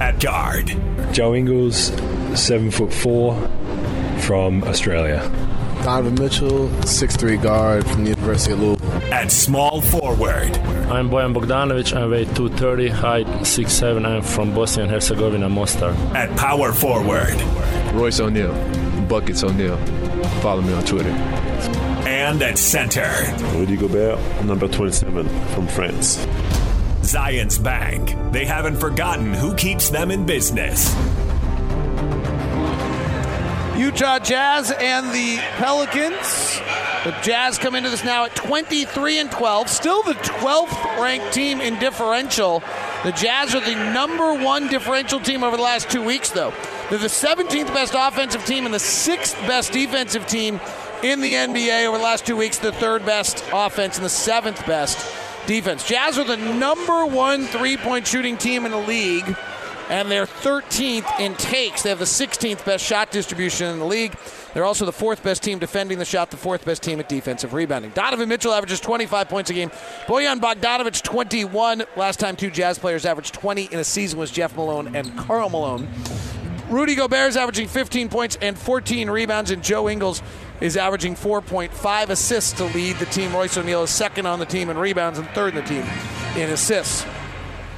At guard, Joe Ingles, seven foot four, from Australia. Donovan Mitchell, 6'3 guard from the University of Louisville. at small forward, I'm Bojan Bogdanovic. I weigh 230, height 6'7. I'm from Bosnia and Herzegovina, Mostar. at power forward, Royce O'Neale, Buckets O'Neale. Follow me on Twitter. and at center. Rudy Gobert, number 27 from France. Zions Bank. They haven't forgotten who keeps them in business. Utah Jazz and the Pelicans. The Jazz come into this now at 23 and 12, still the 12th ranked team in differential. The Jazz are the number one differential team over the last two weeks, though. They're the 17th best offensive team and the sixth best defensive team in the NBA over the last two weeks. The third best offense and the seventh best defense. Jazz are the number one three point shooting team in the league and they're 13th in takes. They have the 16th best shot distribution in the league. They're also the fourth best team defending the shot, the fourth best team at defensive rebounding. Donovan Mitchell averages 25 points a game. Bojan Bogdanovic 21. Last time two Jazz players averaged 20 in a season was Jeff Malone and Karl Malone. Rudy Gobert is averaging 15 points and 14 rebounds, and Joe Ingles is averaging 4.5 assists to lead the team. Royce O'Neale is second on the team in rebounds and third in the team in assists.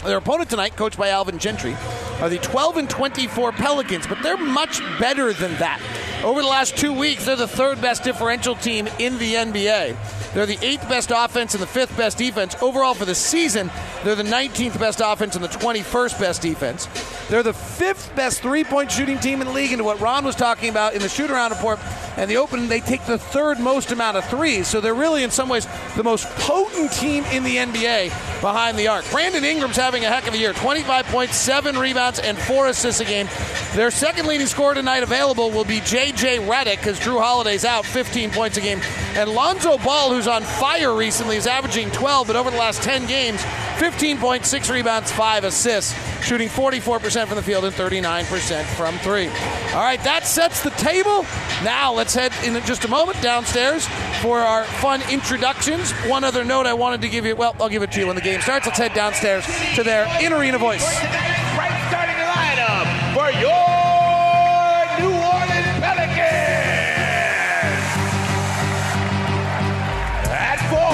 Their opponent tonight, coached by Alvin Gentry, are the 12 and 24 Pelicans, but they're much better than that. Over the last two weeks, they're the third best differential team in the NBA. They're the eighth best offense and the fifth best defense. Overall for the season, they're the 19th best offense and the 21st best defense. They're the fifth best three point shooting team in the league. And what Ron was talking about in the shoot around report and the open, they take the third most amount of threes. So they're really, in some ways, the most potent team in the NBA behind the arc. Brandon Ingram's having a heck of a year 25 points, seven rebounds, and four assists a game. Their second leading scorer tonight available will be J.J. Redick because Jrue Holiday's out, 15 points a game. And Lonzo Ball, who's on fire recently, is averaging 12, but over the last 10 games, 15.6 rebounds, five assists, shooting 44% from the field and 39% from three. All right, that sets the table. Now let's head in just a moment downstairs for our fun introductions. One other note I wanted to give you, well, I'll give it to you when the game starts. Let's head downstairs to their in arena voice. Right starting lineup for your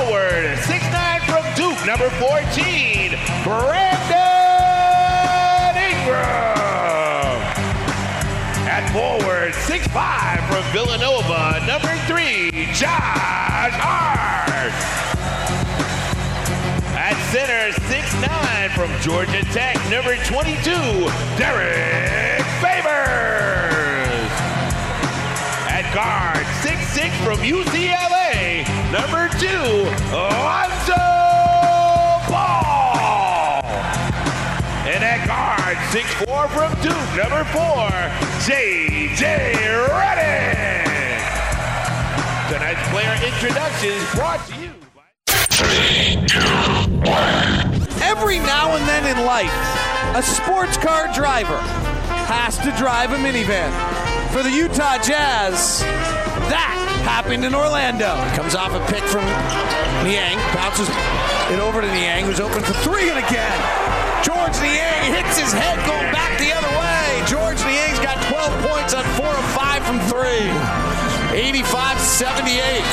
Forward, 6'9 from Duke, number 14, Brandon Ingram. At forward, 6'5 from Villanova, number 3, Josh Hart. At center, 6'9 from Georgia Tech, number 22, Derrick Favors. At guard, 6'6 from UCLA, number 2, Lonzo Ball. And at guard, 6'4 from Duke, number 4, J.J. Redick. Tonight's player introductions brought to you by Three, two, one. Every now and then in life, a sports car driver has to drive a minivan. For the Utah Jazz, that happened in Orlando. Comes off a pick from Niang, bounces it over to Niang, who's open for three and again. George Niang hits his head going back the other way. George Niang's got 12 points on four of five from three. 85 78.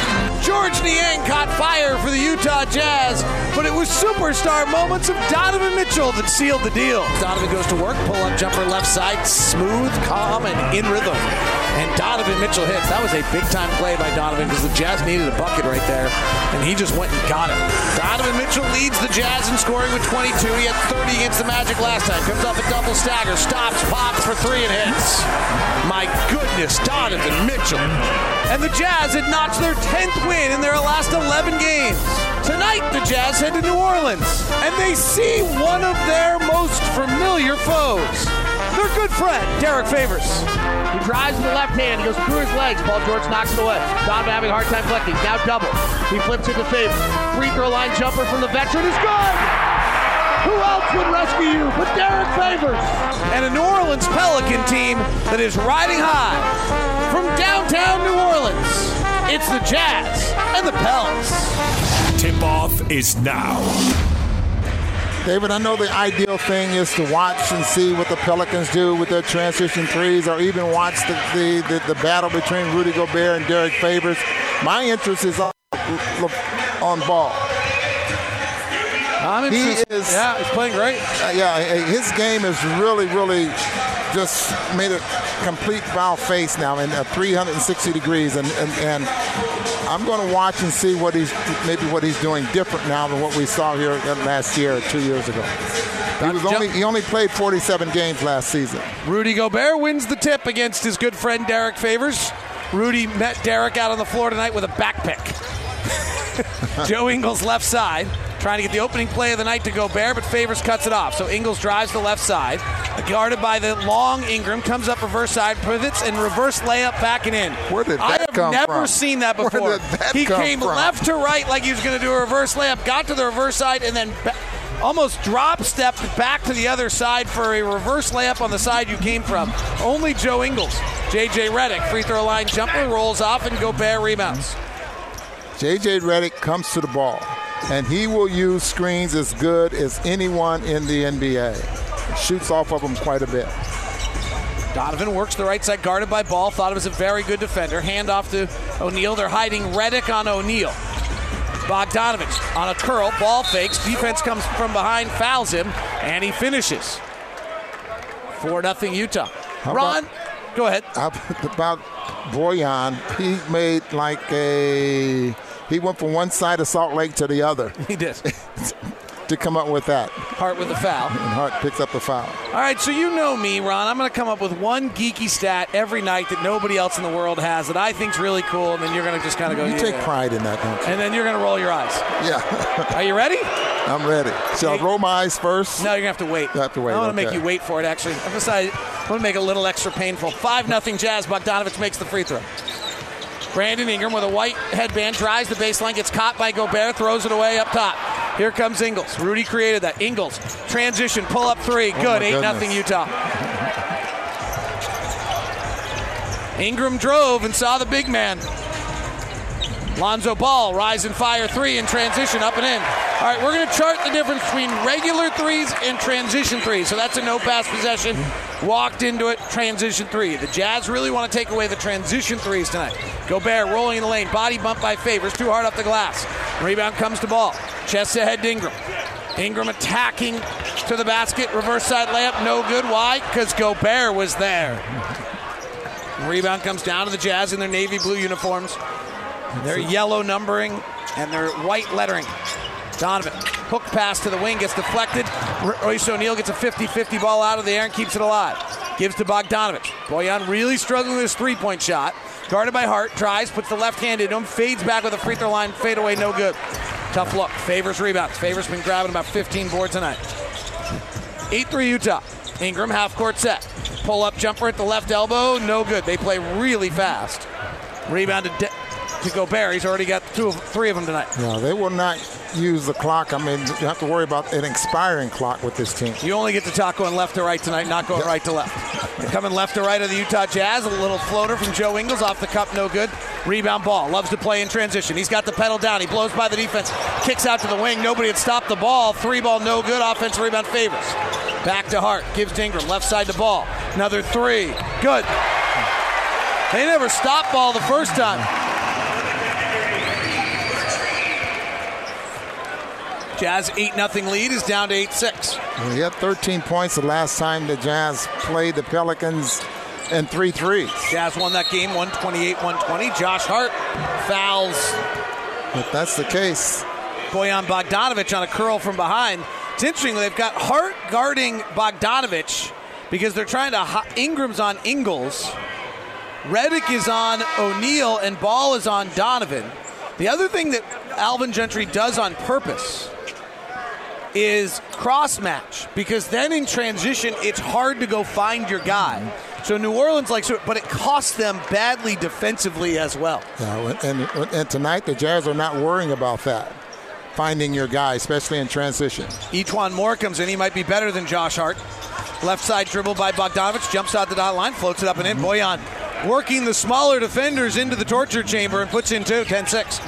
George Niang caught fire for the Utah Jazz, but it was superstar moments of Donovan Mitchell that sealed the deal. Donovan goes to work, pull up jumper left side, smooth, calm, and in rhythm. And Donovan Mitchell hits. That was a big time play by Donovan because the Jazz needed a bucket right there, and he just went and got it. Donovan Mitchell leads the Jazz in scoring with 22. He had 30 against the Magic last time. Comes off a double stagger, stops, pops for three, and hits. My goodness, Donovan Mitchell. And the Jazz had notched their 10th win in their last 11 games. Tonight, the Jazz head to New Orleans, and they see one of their most familiar foes. Their good friend, Derrick Favors. He drives with the left hand. He goes through his legs. Paul George knocks it away. Donovan having a hard time collecting. Now double. He flips it to Favors. Free throw line jumper from the veteran is good. Who else would rescue you but Derrick Favors? And a New Orleans Pelican team that is riding high from downtown New Orleans. It's the Jazz and the Pels. Tip off is now. David, I know the ideal thing is to watch and see what the Pelicans do with their transition threes, or even watch the, the, the, the battle between Rudy Gobert and Derrick Favors. My interest is on, on ball. I'm He interested. is- yeah, he's playing great. Uh, yeah, his game is really, really just made a complete foul face now in uh, 360 degrees, and, and, and I'm going to watch and see what he's maybe what he's doing different now than what we saw here last year or two years ago. He was only he only played 47 games last season. Rudy Gobert wins the tip against his good friend Derrick Favors. Rudy met Derrick out on the floor tonight with a back pick. Joe Ingles left side, trying to get the opening play of the night to Gobert, but Favors cuts it off. So Ingles drives the left side, guarded by the long Ingram, comes up reverse side, pivots, and reverse layup back and in. Where did that I have come never from? seen that Where before. did that he came from? left to right like he was going to do a reverse layup, got to the reverse side, and then ba- almost drop stepped back to the other side for a reverse layup on the side you came from. Only Joe Ingles. JJ Redick, free throw line jumper, rolls off, and Gobert rebounds. J.J. Redick comes to the ball, and he will use screens as good as anyone in the NBA. Shoots off of them quite a bit. Donovan works the right side, guarded by Ball. Thought it was a very good defender. Hand off to O'Neale. They're hiding Redick on O'Neale. Bogdanovic on a curl. Ball fakes. Defense comes from behind, fouls him, and he finishes. 4 0 Utah. How Ron, about- go ahead. About Bojan? He made like a. He went from one side of Salt Lake to the other He did. to come up with that. Hart with the foul. And Hart picks up the foul. All right, so you know me, Ron. I'm going to come up with one geeky stat every night that nobody else in the world has that I think's really cool, and then you're going to just kind of go, You yeah. take pride in that, don't you? And then you're going to roll your eyes. Yeah. Are you ready? I'm ready. Shall I roll my eyes first? No, you're gonna have to wait. You have to wait, I want to make you wait for it. Actually, I decided I want to make it a little extra painful. Five nothing Jazz. Bogdanovic makes the free throw. Brandon Ingram with a white headband drives the baseline, gets caught by Gobert, throws it away up top. Here comes Ingles. Rudy created that. Ingles transition, pull up three. Oh, good. my Eight nothing. Utah. Ingram drove and saw the big man. Lonzo Ball, rise and fire three in transition, up and in. All right, we're going to chart the difference between regular threes and transition threes. So that's a no pass possession. Walked into it, transition three. The Jazz really want to take away the transition threes tonight. Gobert rolling in the lane, body bump by Favors, too hard off the glass. Rebound comes to Ball. Chest ahead to Ingram. Ingram attacking to the basket, reverse side layup, no good. Why? Because Gobert was there. Rebound comes down to the Jazz in their navy blue uniforms. Their yellow numbering and their white lettering. Donovan, hook pass to the wing, gets deflected. Royce O'Neale gets a 50 50 ball out of the air and keeps it alive. Gives to Bogdanovic. Bojan really struggling with his three point shot. Guarded by Hart, tries, puts the left hand into him, fades back with a free throw line, fade away, no good. Tough look. Favors rebounds. Favors been grabbing about 15 boards tonight. 8 3 Utah. Ingram, half court set. Pull up jumper at the left elbow, no good. They play really fast. Rebound to, De- to Gobert. He's already got two of, three of them tonight. No, they will not use the clock. I mean, you have to worry about an expiring clock with this team. You only get to talk going left to right tonight, not going right to left. Coming left to right of the Utah Jazz, a little floater from Joe Ingles off the cup, no good. Rebound ball, loves to play in transition. He's got the pedal down. He blows by the defense, kicks out to the wing. Nobody had stopped the ball. Three ball, no good. Offensive rebound favors. Back to Hart, gives to Ingram, left side to ball. Another three, good. They never stopped ball the first time. Jazz 8 0 lead is down to 8 6. He had 13 points the last time the Jazz played the Pelicans and three threes. Jazz won that game 128 120. Josh Hart fouls. If that's the case, Bojan Bogdanovic on a curl from behind. It's interesting, they've got Hart guarding Bogdanovic because they're trying to. Ingram's on Ingles. Redick is on O'Neale, and Ball is on Donovan. The other thing that Alvin Gentry does on purpose is cross match because then in transition it's hard to go find your guy. So New Orleans likes it, but it costs them badly defensively as well. Yeah, and, and tonight the Jazz are not worrying about that, finding your guy, especially in transition. E'Twaun Moore comes in. He might be better than Josh Hart. Left side dribble by Bogdanovic, jumps out the dot line, floats it up and in. Mm-hmm. Bojan working the smaller defenders into the torture chamber and puts in two, 10 6.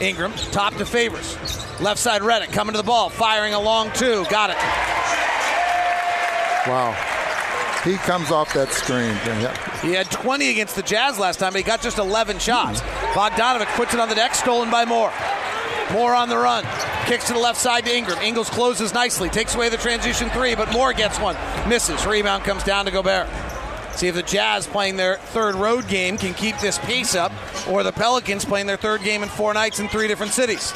Ingram, top to Favors. Left side Redick coming to the ball, firing a long two. Got it. Wow. He comes off that screen. He had 20 against the Jazz last time, but he got just 11 shots. Bogdanovic puts it on the deck, stolen by Moore. Moore on the run. Kicks to the left side to Ingram. Ingles closes nicely, takes away the transition three, but Moore gets one. Misses. Rebound comes down to Gobert. See if the Jazz playing their third road game can keep this pace up, or the Pelicans playing their third game in four nights in three different cities.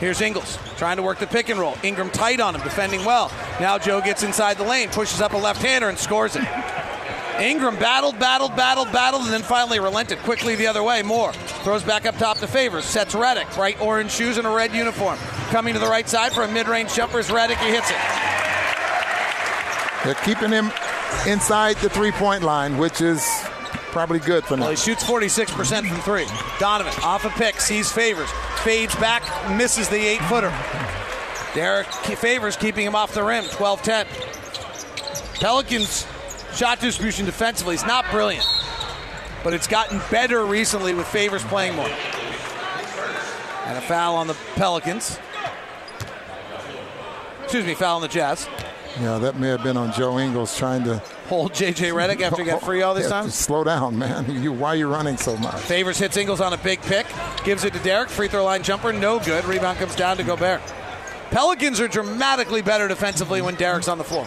Here's Ingles trying to work the pick and roll. Ingram tight on him, defending well. Now Joe gets inside the lane, pushes up a left hander, and scores it. Ingram battled, battled, battled, battled, and then finally relented quickly the other way. Moore throws back up top to Favors, sets Redick, bright orange shoes and a red uniform. Coming to the right side for a mid range jumper is Redick. He hits it. They're keeping him inside the three point line, which is probably good for now. Well, he shoots 46% from three. Donovan off a pick, sees Favors, fades back, misses the eight footer. Derek Favors keeping him off the rim, 12 10. Pelicans shot distribution defensively is not brilliant, but it's gotten better recently with Favors playing more. And a foul on the Pelicans. Excuse me, foul on the Jazz. Yeah, that may have been on Joe Ingles trying to hold JJ Redick after he got free all this yeah, time. Slow down, man. You, why are you running so much? Favors hits Ingles on a big pick, gives it to Derrick. Free throw line jumper, no good. Rebound comes down to Gobert. Pelicans are dramatically better defensively when Derrick's on the floor.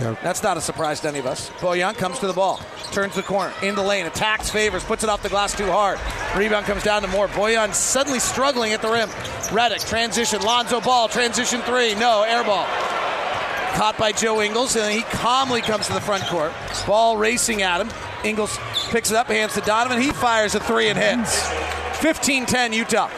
Yep. That's not a surprise to any of us. Bojan comes to the ball, turns the corner, in the lane, attacks Favors, puts it off the glass too hard. Rebound comes down to Moore. Bojan suddenly struggling at the rim. Redick, transition, Lonzo Ball, transition three, no, air ball. Caught by Joe Ingles, and he calmly comes to the front court. Ball racing at him. Ingles picks it up, hands to Donovan. He fires a three and hits. 15 10 Utah.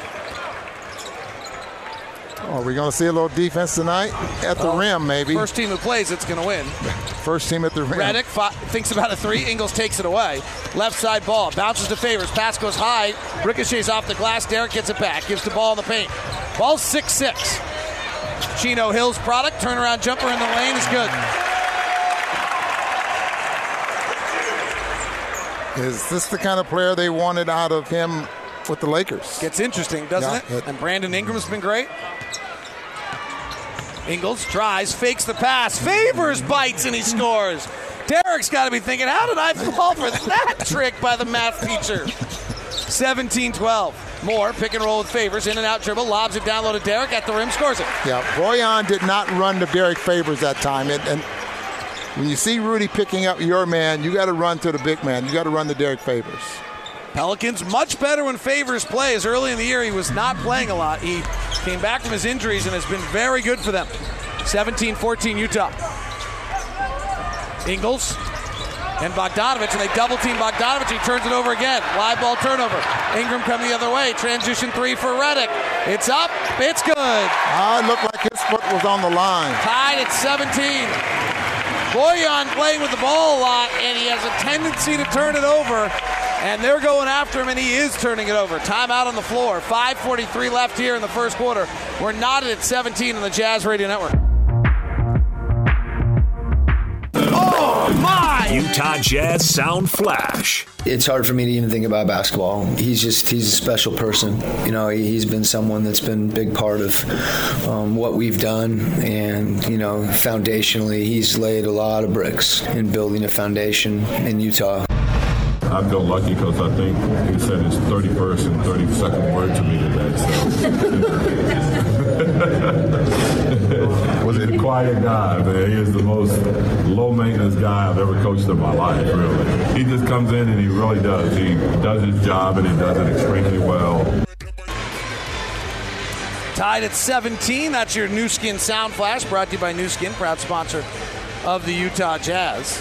Oh, Are we going to see a little defense tonight at the well, rim, maybe? First team who plays, it's going to win. First team at the rim. Redick fi- thinks about a three. Ingles takes it away. Left side ball bounces to Favors. Pass goes high. Ricochets off the glass. Derrick gets it back. Gives the ball in the paint. Ball six six. Chino Hills product. Turnaround jumper in the lane is good. Is this the kind of player they wanted out of him with the Lakers? Gets interesting, doesn't yeah, it? And Brandon Ingram's been great. Ingles tries, fakes the pass, favors, bites, and he scores. Derrick's got to be thinking, how did I fall for that trick by the math teacher? 17 12. Moore, pick and roll with favors, in and out dribble, lobs it down low to Derrick at the rim, scores it. Yeah, Bojan did not run to Derrick Favors that time. And, and when you see Rudy picking up your man, you got to run to the big man. You got to run to Derrick Favors. Pelicans much better when Favors plays. Early in the year, he was not playing a lot. He came back from his injuries and has been very good for them. 17 14 Utah. Ingles and Bogdanovic, and they double team Bogdanovic. He turns it over again. Live ball turnover. Ingram coming the other way. Transition three for Redick. It's up. It's good. Ah, it looked like his foot was on the line. Tied at 17. Bojan playing with the ball a lot, and he has a tendency to turn it over. And they're going after him, and he is turning it over. Timeout on the floor. 5.43 left here in the first quarter. We're knotted at 17 on the Jazz Radio Network. My! Utah Jazz Sound Flash. It's hard for me to even think about basketball. He's just, he's a special person. You know, he's been someone that's been a big part of um, what we've done. And, you know, foundationally, he's laid a lot of bricks in building a foundation in Utah. I feel lucky because I think he said his 31st and 32nd word to me today. So. Was a quiet guy, man. He is the most low maintenance guy I've ever coached in my life, really. He just comes in and he really does. He does his job and he does it extremely well. Tied at 17. That's your Nu Skin sound flash brought to you by Nu Skin, proud sponsor of the Utah Jazz.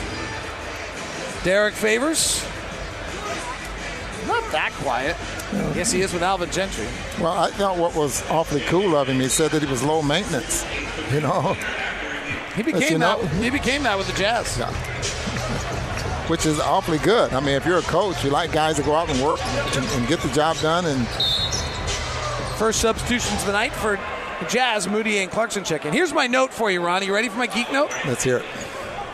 Derek Favors. Not that quiet. Yes, he is with Alvin Gentry. Well, I thought what was awfully cool of him, he said that he was low maintenance. You know, He became you know- that. He became that with the Jazz. which is awfully good. I mean, if you're a coach, you like guys to go out and work and, and get the job done. And First substitutions of the night for the Jazz, Mudiay and Clarkson check in. Here's my note for you, Ron. You ready for my geek note? let's hear it.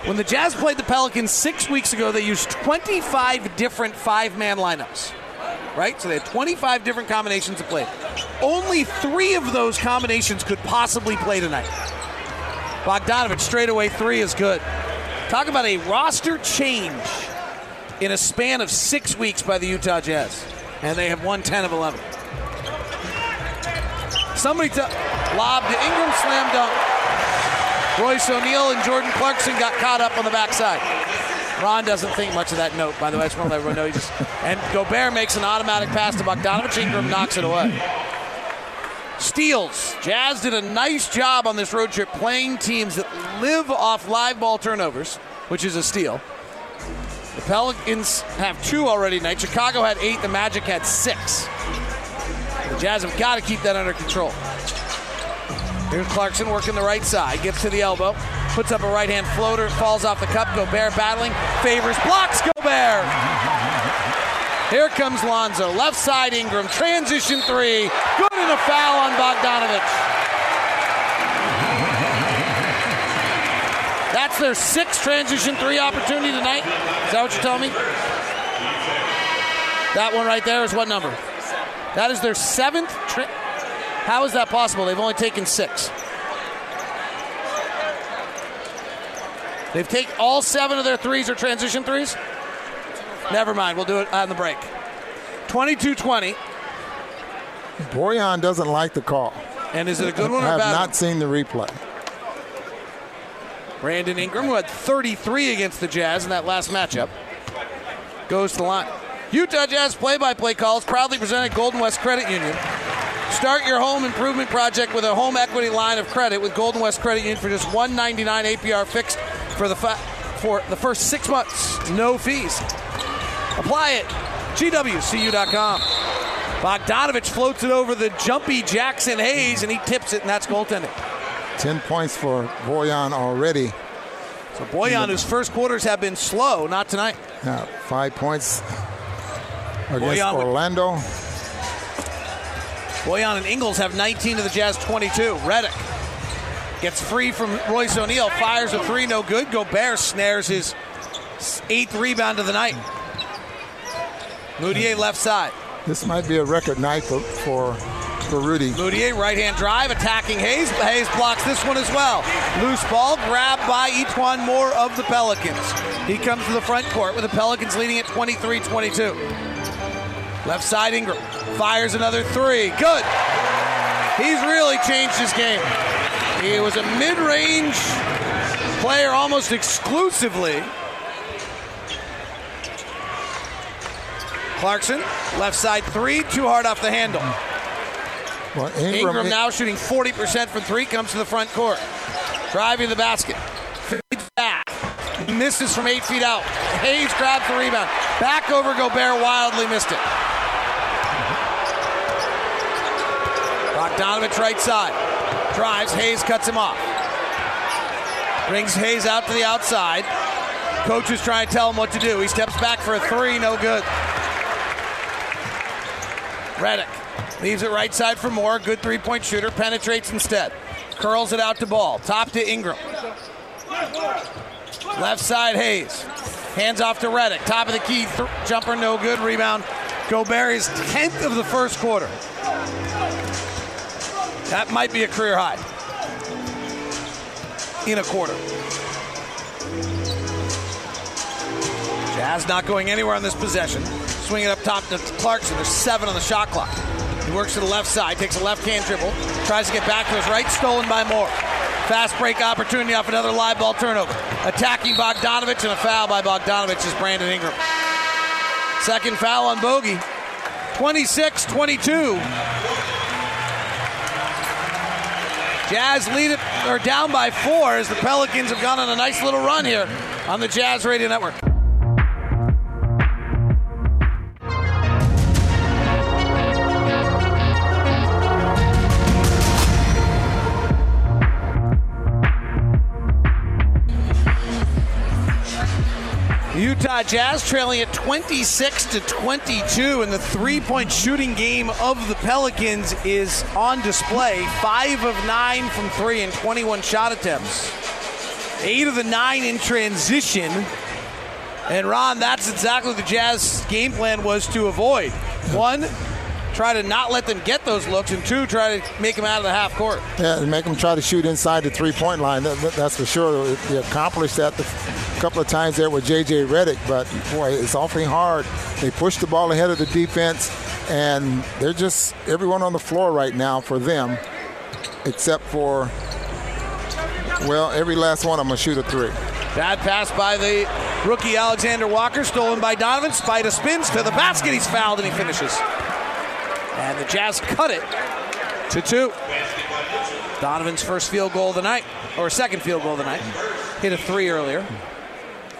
When the Jazz played the Pelicans six weeks ago, they used 25 different five man lineups. Right? So they had 25 different combinations to play. Only three of those combinations could possibly play tonight. Bogdanovic straight away three is good. Talk about a roster change in a span of six weeks by the Utah Jazz. And they have won 10 of 11. Somebody to lob to Ingram, slam dunk. Royce O'Neale and Jordan Clarkson got caught up on the backside. Ron doesn't think much of that note, by the way. I just want to let everyone know he just. And Gobert makes an automatic pass to Bogdanovic. Ingram knocks it away. Steals. Jazz did a nice job on this road trip playing teams that live off live ball turnovers, which is a steal. The Pelicans have two already tonight. Chicago had eight. The Magic had six. The Jazz have got to keep that under control. Here's Clarkson working the right side, gets to the elbow, puts up a right hand floater, falls off the cup. Gobert battling, favors, blocks Gobert. Here comes Lonzo, left side Ingram, transition three, good and a foul on Bogdanovic. That's their sixth transition three opportunity tonight. Is that what you're telling me? That one right there is what number? That is their seventh. Tra- How is that possible? They've only taken six. They've taken all seven of their threes are transition threes. Never mind. We'll do it on the break. 22-20. Bojan doesn't like the call. And is it a good one I have not one? seen the replay. Brandon Ingram, who had 33 against the Jazz in that last matchup, goes to the line. Utah Jazz play-by-play calls proudly presented Golden West Credit Union. Start your home improvement project with a home equity line of credit with Golden West Credit Union for just 199 APR fixed for the for the first six months, no fees. Apply it. GWCU.com. Bogdanovic floats it over the jumpy Jaxson Hayes, and he tips it, and that's goaltending. 10 points for Bojan already. So Bojan, whose first quarters have been slow, not tonight. Now, five points against Bojan with- Orlando. Bojan and Ingles have 19 to the Jazz 22. Redick gets free from Royce O'Neale, fires a three, no good. Gobert snares his eighth rebound of the night. Mudiay left side. This might be a record night for, for, for Rudy. Mudiay right hand drive, attacking Hayes. Hayes blocks this one as well. Loose ball grabbed by E'Twaun Moore of the Pelicans. He comes to the front court with the Pelicans leading at 23 22. Left side Ingram fires another three. Good. He's really changed his game. He was a mid range player almost exclusively. Clarkson, left side three, too hard off the handle. Well, Ingram, Ingram, now shooting 40% from three, comes to the front court. Driving the basket. Fades back. Misses from eight feet out. Hayes grabs the rebound. Back over Gobert, wildly missed it. Bogdanovic right side. Drives, Hayes cuts him off. Brings Hayes out to the outside. Coach is trying to tell him what to do. He steps back for a three, no good. Redick leaves it right side for Moore. Good three point shooter. Penetrates instead. Curls it out to ball. Top to Ingram. Left side Hayes. Hands off to Redick. Top of the key. Th- jumper no good. Rebound. Gobert is 10th of the first quarter. That might be a career high. In a quarter. Jazz not going anywhere on this possession. Swing it up top to Clarkson. There's seven on the shot clock. He works to the left side, takes a left hand dribble, tries to get back to his right, stolen by Moore. Fast break opportunity off another live ball turnover. Attacking Bogdanovic and a foul by Bogdanovic is Brandon Ingram. Second foul on Bogey. 26 22. Jazz lead it or down by four as the Pelicans have gone on a nice little run here on the Jazz Radio Network. Utah Jazz trailing at 26 to 22, and the three-point shooting game of the Pelicans is on display. Five of nine from three and 21 shot attempts. Eight of the nine in transition. And Ron, that's exactly what the Jazz game plan was to avoid. One, try to not let them get those looks, and two, try to make them out of the half court. Yeah, and make them try to shoot inside the three-point line. That, that, that's for sure. They accomplished that a couple of times there with J.J. Redick, but boy, it's awfully hard. They push the ball ahead of the defense, and they're just everyone on the floor right now for them, except for well, every last one of them will shoot a three. Bad pass by the rookie Alexander Walker, stolen by Donovan. Spida spins to the basket. He's fouled and he finishes. And the Jazz cut it to two. Donovan's first field goal of the night, or second field goal of the night. Hit a three earlier.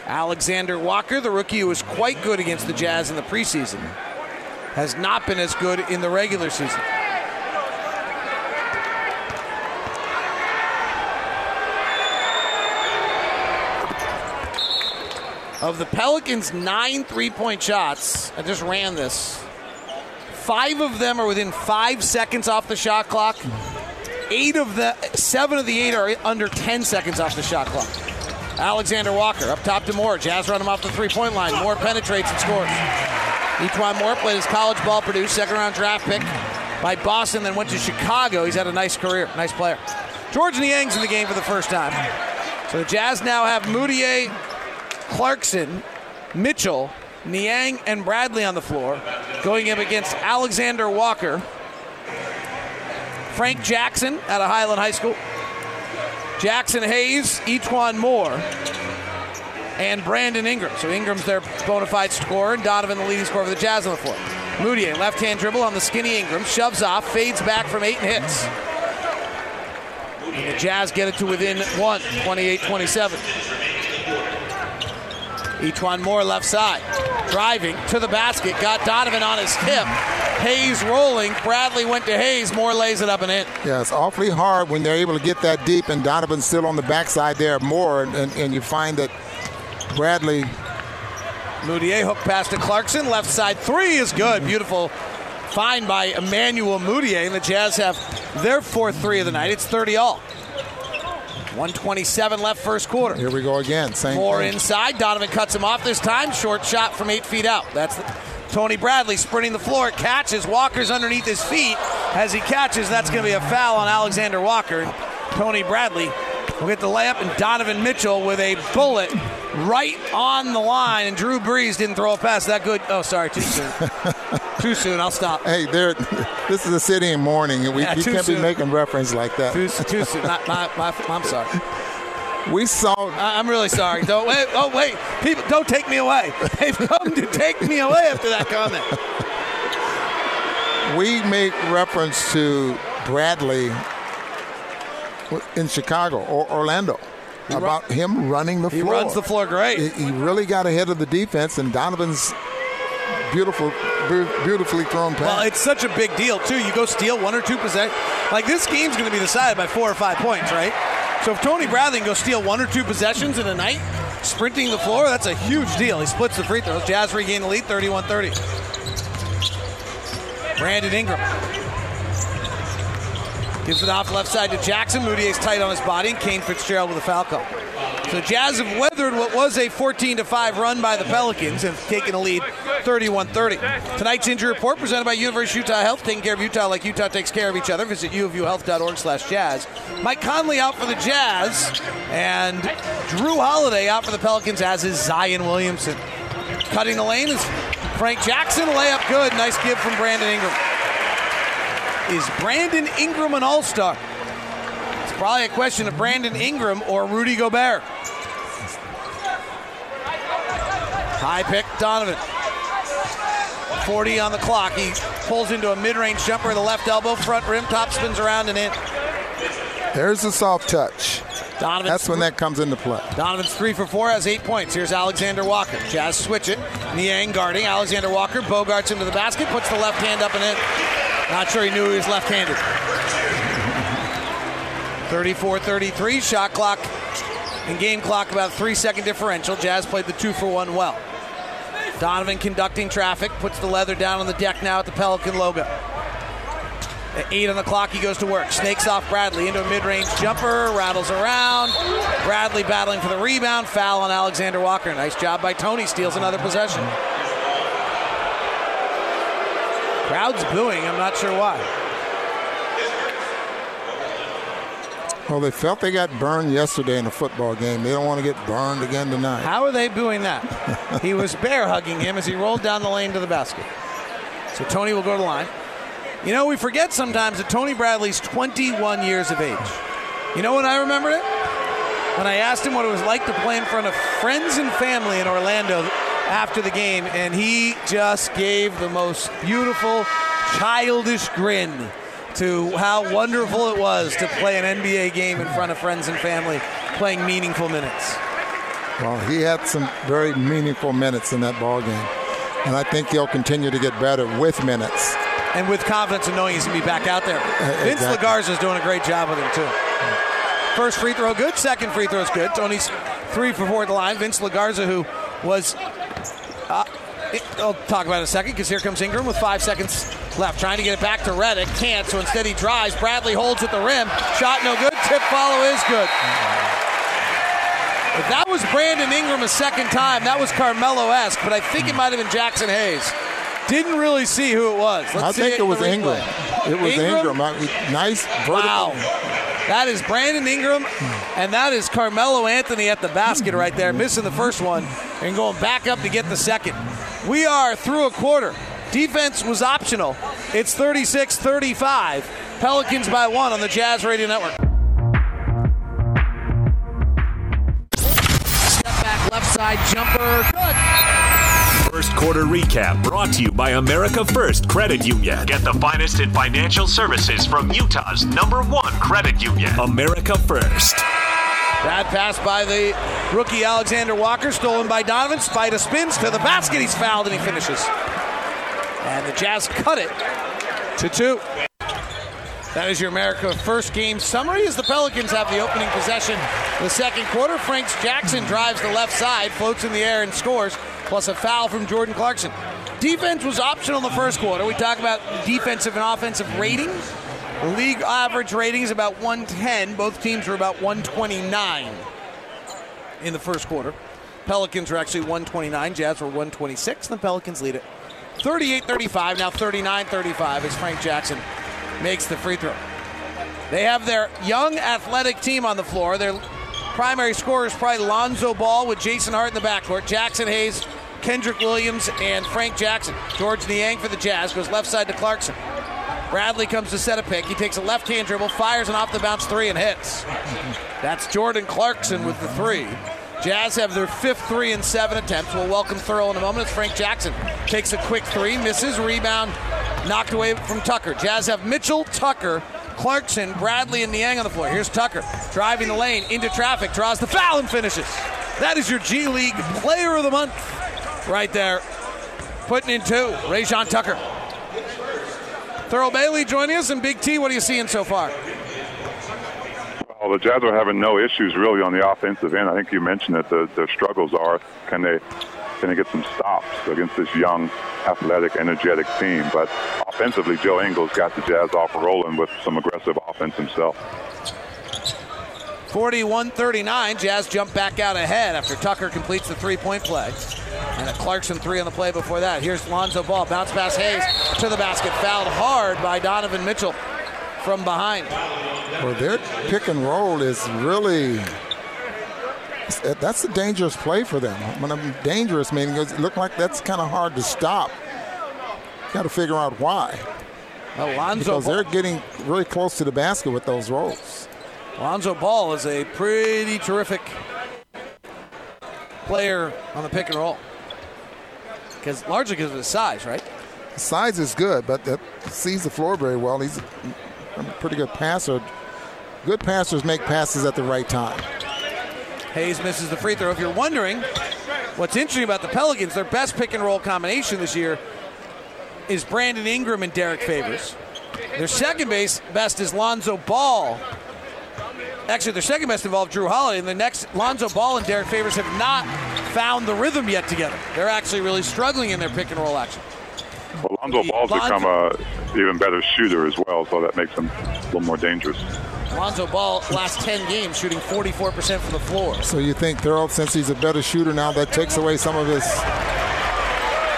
Alexander Walker, the rookie who was quite good against the Jazz in the preseason, has not been as good in the regular season. Of the Pelicans' nine three point shots, I just ran this. Five of them are within five seconds off the shot clock. Eight of the seven of the eight are under 10 seconds off the shot clock. Alexander Walker up top to Moore. Jazz run him off the three point line. Moore penetrates and scores. E'Twaun Moore played his college ball produced, second round draft pick by Boston, then went to Chicago. He's had a nice career, nice player. George Niang's in the game for the first time. So the Jazz now have Mudiay, Clarkson, Mitchell, Niang, and Bradley on the floor, going up against Alexander Walker, Frank Jackson out of Highland High School, Jaxson Hayes, E'Twaun Moore, and Brandon Ingram. So Ingram's their bona fide scorer, and Donovan the leading scorer for the Jazz on the floor. Mudiay, left hand dribble on the skinny Ingram, shoves off, fades back from eight and hits. And the Jazz get it to within one, 28 27. E'Twaun Moore left side. Driving to the basket. Got Donovan on his hip. Hayes rolling. Bradley went to Hayes. Moore lays it up and in. Yeah, it's awfully hard when they're able to get that deep and Donovan's still on the backside there more, and, and, and you find that Bradley. Mudiay hook pass to Clarkson. Left side three is good. Beautiful find by Emmanuel Mudiay. And the Jazz have their fourth three of the night. It's 30 all. 127 left first quarter. Here we go again. Same Moore thing. inside. Donovan cuts him off this time. Short shot from eight feet out. That's the, Tony Bradley sprinting the floor. Catches. Walker's underneath his feet. As he catches, that's going to be a foul on Alexander Walker. Tony Bradley will get the layup, and Donovan Mitchell with a bullet right on the line. And Drew Brees didn't throw a pass that good. Oh, sorry, too soon. too soon. I'll stop. Hey, there. This is a city in mourning, and we, Yeah, too can't soon. be making reference like that. Too, too soon. Not, my, my, I'm sorry. We saw. I- I'm really sorry. Don't wait. Oh wait, people, don't take me away. They've come to take me away after that comment. We make reference to Bradley in Chicago or Orlando He run- about him running the He floor. He runs the floor great. He, he really got ahead of the defense, and Donovan's beautiful, beautifully thrown pass. Well, it's such a big deal too. You go steal one or two possessions. Like this game's going to be decided by four or five points, right? So if Tony Bradley can go steal one or two possessions in a night, sprinting the floor, that's a huge deal. He splits the free throws. Jazz regain the lead, 31-30. Brandon Ingram gives it off left side to Jackson. Mudiay's tight on his body, and Kane Fitzgerald with a foul call. So Jazz have weathered what was a 14 to 5 run by the Pelicans and taken a lead 31-30. Tonight's injury report presented by University of Utah Health, taking care of Utah like Utah takes care of each other. Visit uofuhealth.org slash jazz. Mike Conley out for the Jazz, and Jrue Holiday out for the Pelicans, as is Zion Williamson. Cutting the lane is Frank Jackson. Layup good. Nice give from Brandon Ingram. Is Brandon Ingram an all star? It's probably a question of Brandon Ingram or Rudy Gobert. High pick, Donovan. 40 on the clock. He pulls into a mid range jumper with the left elbow, front rim, top spins around and in. There's the soft touch. Donovan's That's when that comes into play. Donovan's three for four, has eight points. Here's Alexander Walker. Jazz switch it. Niang guarding. Alexander Walker bogarts into the basket, puts the left hand up and in. Not sure he knew he was left handed. 34 33, shot clock and game clock about three second differential. Jazz played the two for one well. Donovan conducting traffic, puts the leather down on the deck now at the Pelican logo. At eight on the clock, he goes to work. Snakes off Bradley into a mid range jumper, rattles around. Bradley battling for the rebound. Foul on Alexander Walker. Nice job by Tony. Steals another possession. Crowd's booing. I'm not sure why. Well, they felt they got burned yesterday in a football game. They don't want to get burned again tonight. How are they booing that? he was bear hugging him as he rolled down the lane to the basket. So Tony will go to the line. You know, we forget sometimes that Tony Bradley's 21 years of age. You know when I remembered it? When I asked him what it was like to play in front of friends and family in Orlando after the game, and he just gave the most beautiful, childish grin to how wonderful it was to play an NBA game in front of friends and family, playing meaningful minutes. Well, he had some very meaningful minutes in that ball game, and I think he'll continue to get better with minutes. And with confidence in knowing he's going to be back out there. Uh, Vince exactly. is doing a great job with him, too. First free throw good, second free throw is good. Tony's three for four at the line. Vince Legarza, who was. I'll talk about it in a second because here comes Ingram with five seconds left, trying to get it back to Redick. Can't, so instead he drives. Bradley holds at the rim. Shot no good. Tip follow is good. If that was Brandon Ingram a second time, that was Carmelo esque, but I think it might have been Jaxson Hayes. Didn't really see who it was. Let's I think it was Ingram. It was Ingram. I mean, nice vertical. Wow. That is Brandon Ingram, and that is Carmelo Anthony at the basket right there, missing the first one and going back up to get the second. We are through a quarter. Defense was optional. It's 36 35. Pelicans by one on the Jazz Radio Network. Step back, left side jumper. Good. First quarter recap brought to you by America First Credit Union. Get the finest in financial services from Utah's number one credit union, America First. Bad pass by the rookie Alexander Walker, stolen by Donovan. Spida spins to the basket. He's fouled and he finishes. And the Jazz cut it to two. That is your America first game summary as the Pelicans have the opening possession the second quarter. Franks Jackson drives the left side, floats in the air and scores, plus a foul from Jordan Clarkson. Defense was optional in the first quarter. We talk about defensive and offensive ratings. League average rating is about 110. Both teams were about 129 in the first quarter. Pelicans were actually 129. Jazz were 126. The Pelicans lead it 38 35, now 39 35 as Frank Jackson makes the free throw. They have their young athletic team on the floor. Their primary scorer is probably Lonzo Ball with Jason Hart in the backcourt, Jaxson Hayes, Kenrich Williams, and Frank Jackson. George Niang for the Jazz goes left side to Clarkson. Bradley comes to set a pick. He takes a left hand dribble, fires an off the bounce three, and hits. That's Jordan Clarkson with the three. Jazz have their fifth three and seven attempts. We'll welcome Thurl in a moment. It's Frank Jackson takes a quick three, misses, rebound, knocked away from Tucker. Jazz have Mitchell, Tucker, Clarkson, Bradley, and Niang on the floor. Here's Tucker driving the lane into traffic, draws the foul, and finishes. That is your G League Player of the Month right there. Putting in two, Rayjon Tucker. Thurl Bailey joining us, and Big T, what are you seeing so far? Well, the Jazz are having no issues really on the offensive end. I think you mentioned that the, their struggles are can they can they get some stops against this young, athletic, energetic team. But offensively, Joe Ingles got the Jazz off rolling with some aggressive offense himself. 41-39, Jazz jump back out ahead after Tucker completes the three-point play. And a Clarkson three on the play before that. Here's Lonzo Ball, bounce pass Hayes to the basket, fouled hard by Donovan Mitchell from behind. Well, their pick and roll is really that's a dangerous play for them. When I'm dangerous, meaning it looked like that's kind of hard to stop. Got to figure out why. Alonzo because they're getting really close to the basket with those rolls. Alonzo Ball is a pretty terrific player on the pick and roll. Because largely because of his size, right? His size is good, but that sees the floor very well. He's a pretty good passer. Good passers make passes at the right time. Hayes misses the free throw. If you're wondering what's interesting about the Pelicans, their best pick and roll combination this year is Brandon Ingram and Derrick Favors. Their second base best is Lonzo Ball. Actually, their second best involved Jrue Holiday, and the next Lonzo Ball and Derrick Favors have not found the rhythm yet together. They're actually really struggling in their pick and roll action. Well, Lonzo Ball's Lonzo- become a even better shooter as well, so that makes him a little more dangerous. Lonzo Ball, last 10 games, shooting 44% from the floor. So you think Thurl, since he's a better shooter now, that takes away some of his.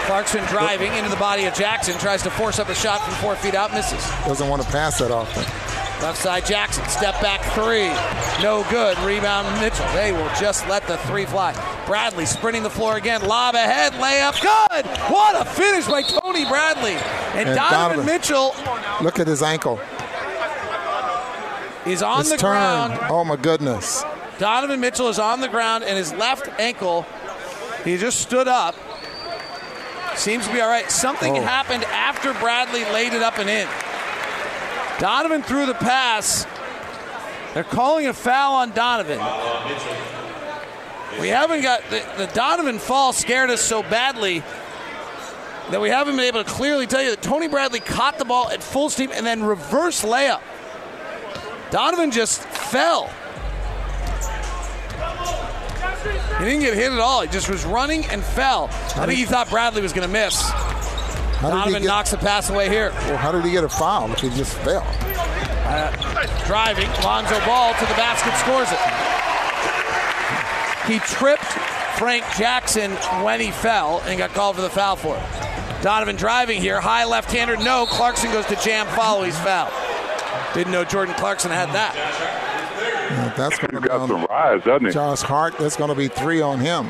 Clarkson driving into the body of Jackson, tries to force up a shot from four feet out, misses. Doesn't want to pass that often. Left side Jackson, step back three. No good. Rebound Mitchell. They will just let the three fly. Bradley sprinting the floor again. Lob ahead, layup. Good. What a finish by Tony Bradley. And, And Donovan, Donovan. Mitchell Look at his ankle. He's on the ground. Oh my goodness. Donovan Mitchell is on the ground and his left ankle, he just stood up. Seems to be all right. Something Oh. happened after Bradley laid it up and in. Donovan threw the pass. They're calling a foul on Donovan. We haven't got the, the Donovan fall scared us so badly that we haven't been able to clearly tell you that Tony Bradley caught the ball at full steam and then reverse layup. Donovan just fell. He didn't get hit at all. He just was running and fell. I think he thought Bradley was going to miss. How did he Donovan get- knocks the pass away here. Well, how did he get a foul if he just fell? Uh, driving, Lonzo Ball to the basket, scores it. He tripped Frank Jackson when he fell and got called for the foul for it. Donovan driving here, high left-hander, no. Clarkson goes to jam, follow, he's fouled. Didn't know Jordan Clarkson had that. Yeah, that's going to be got some rise, doesn't he? Josh Hart. That's going to be three on him.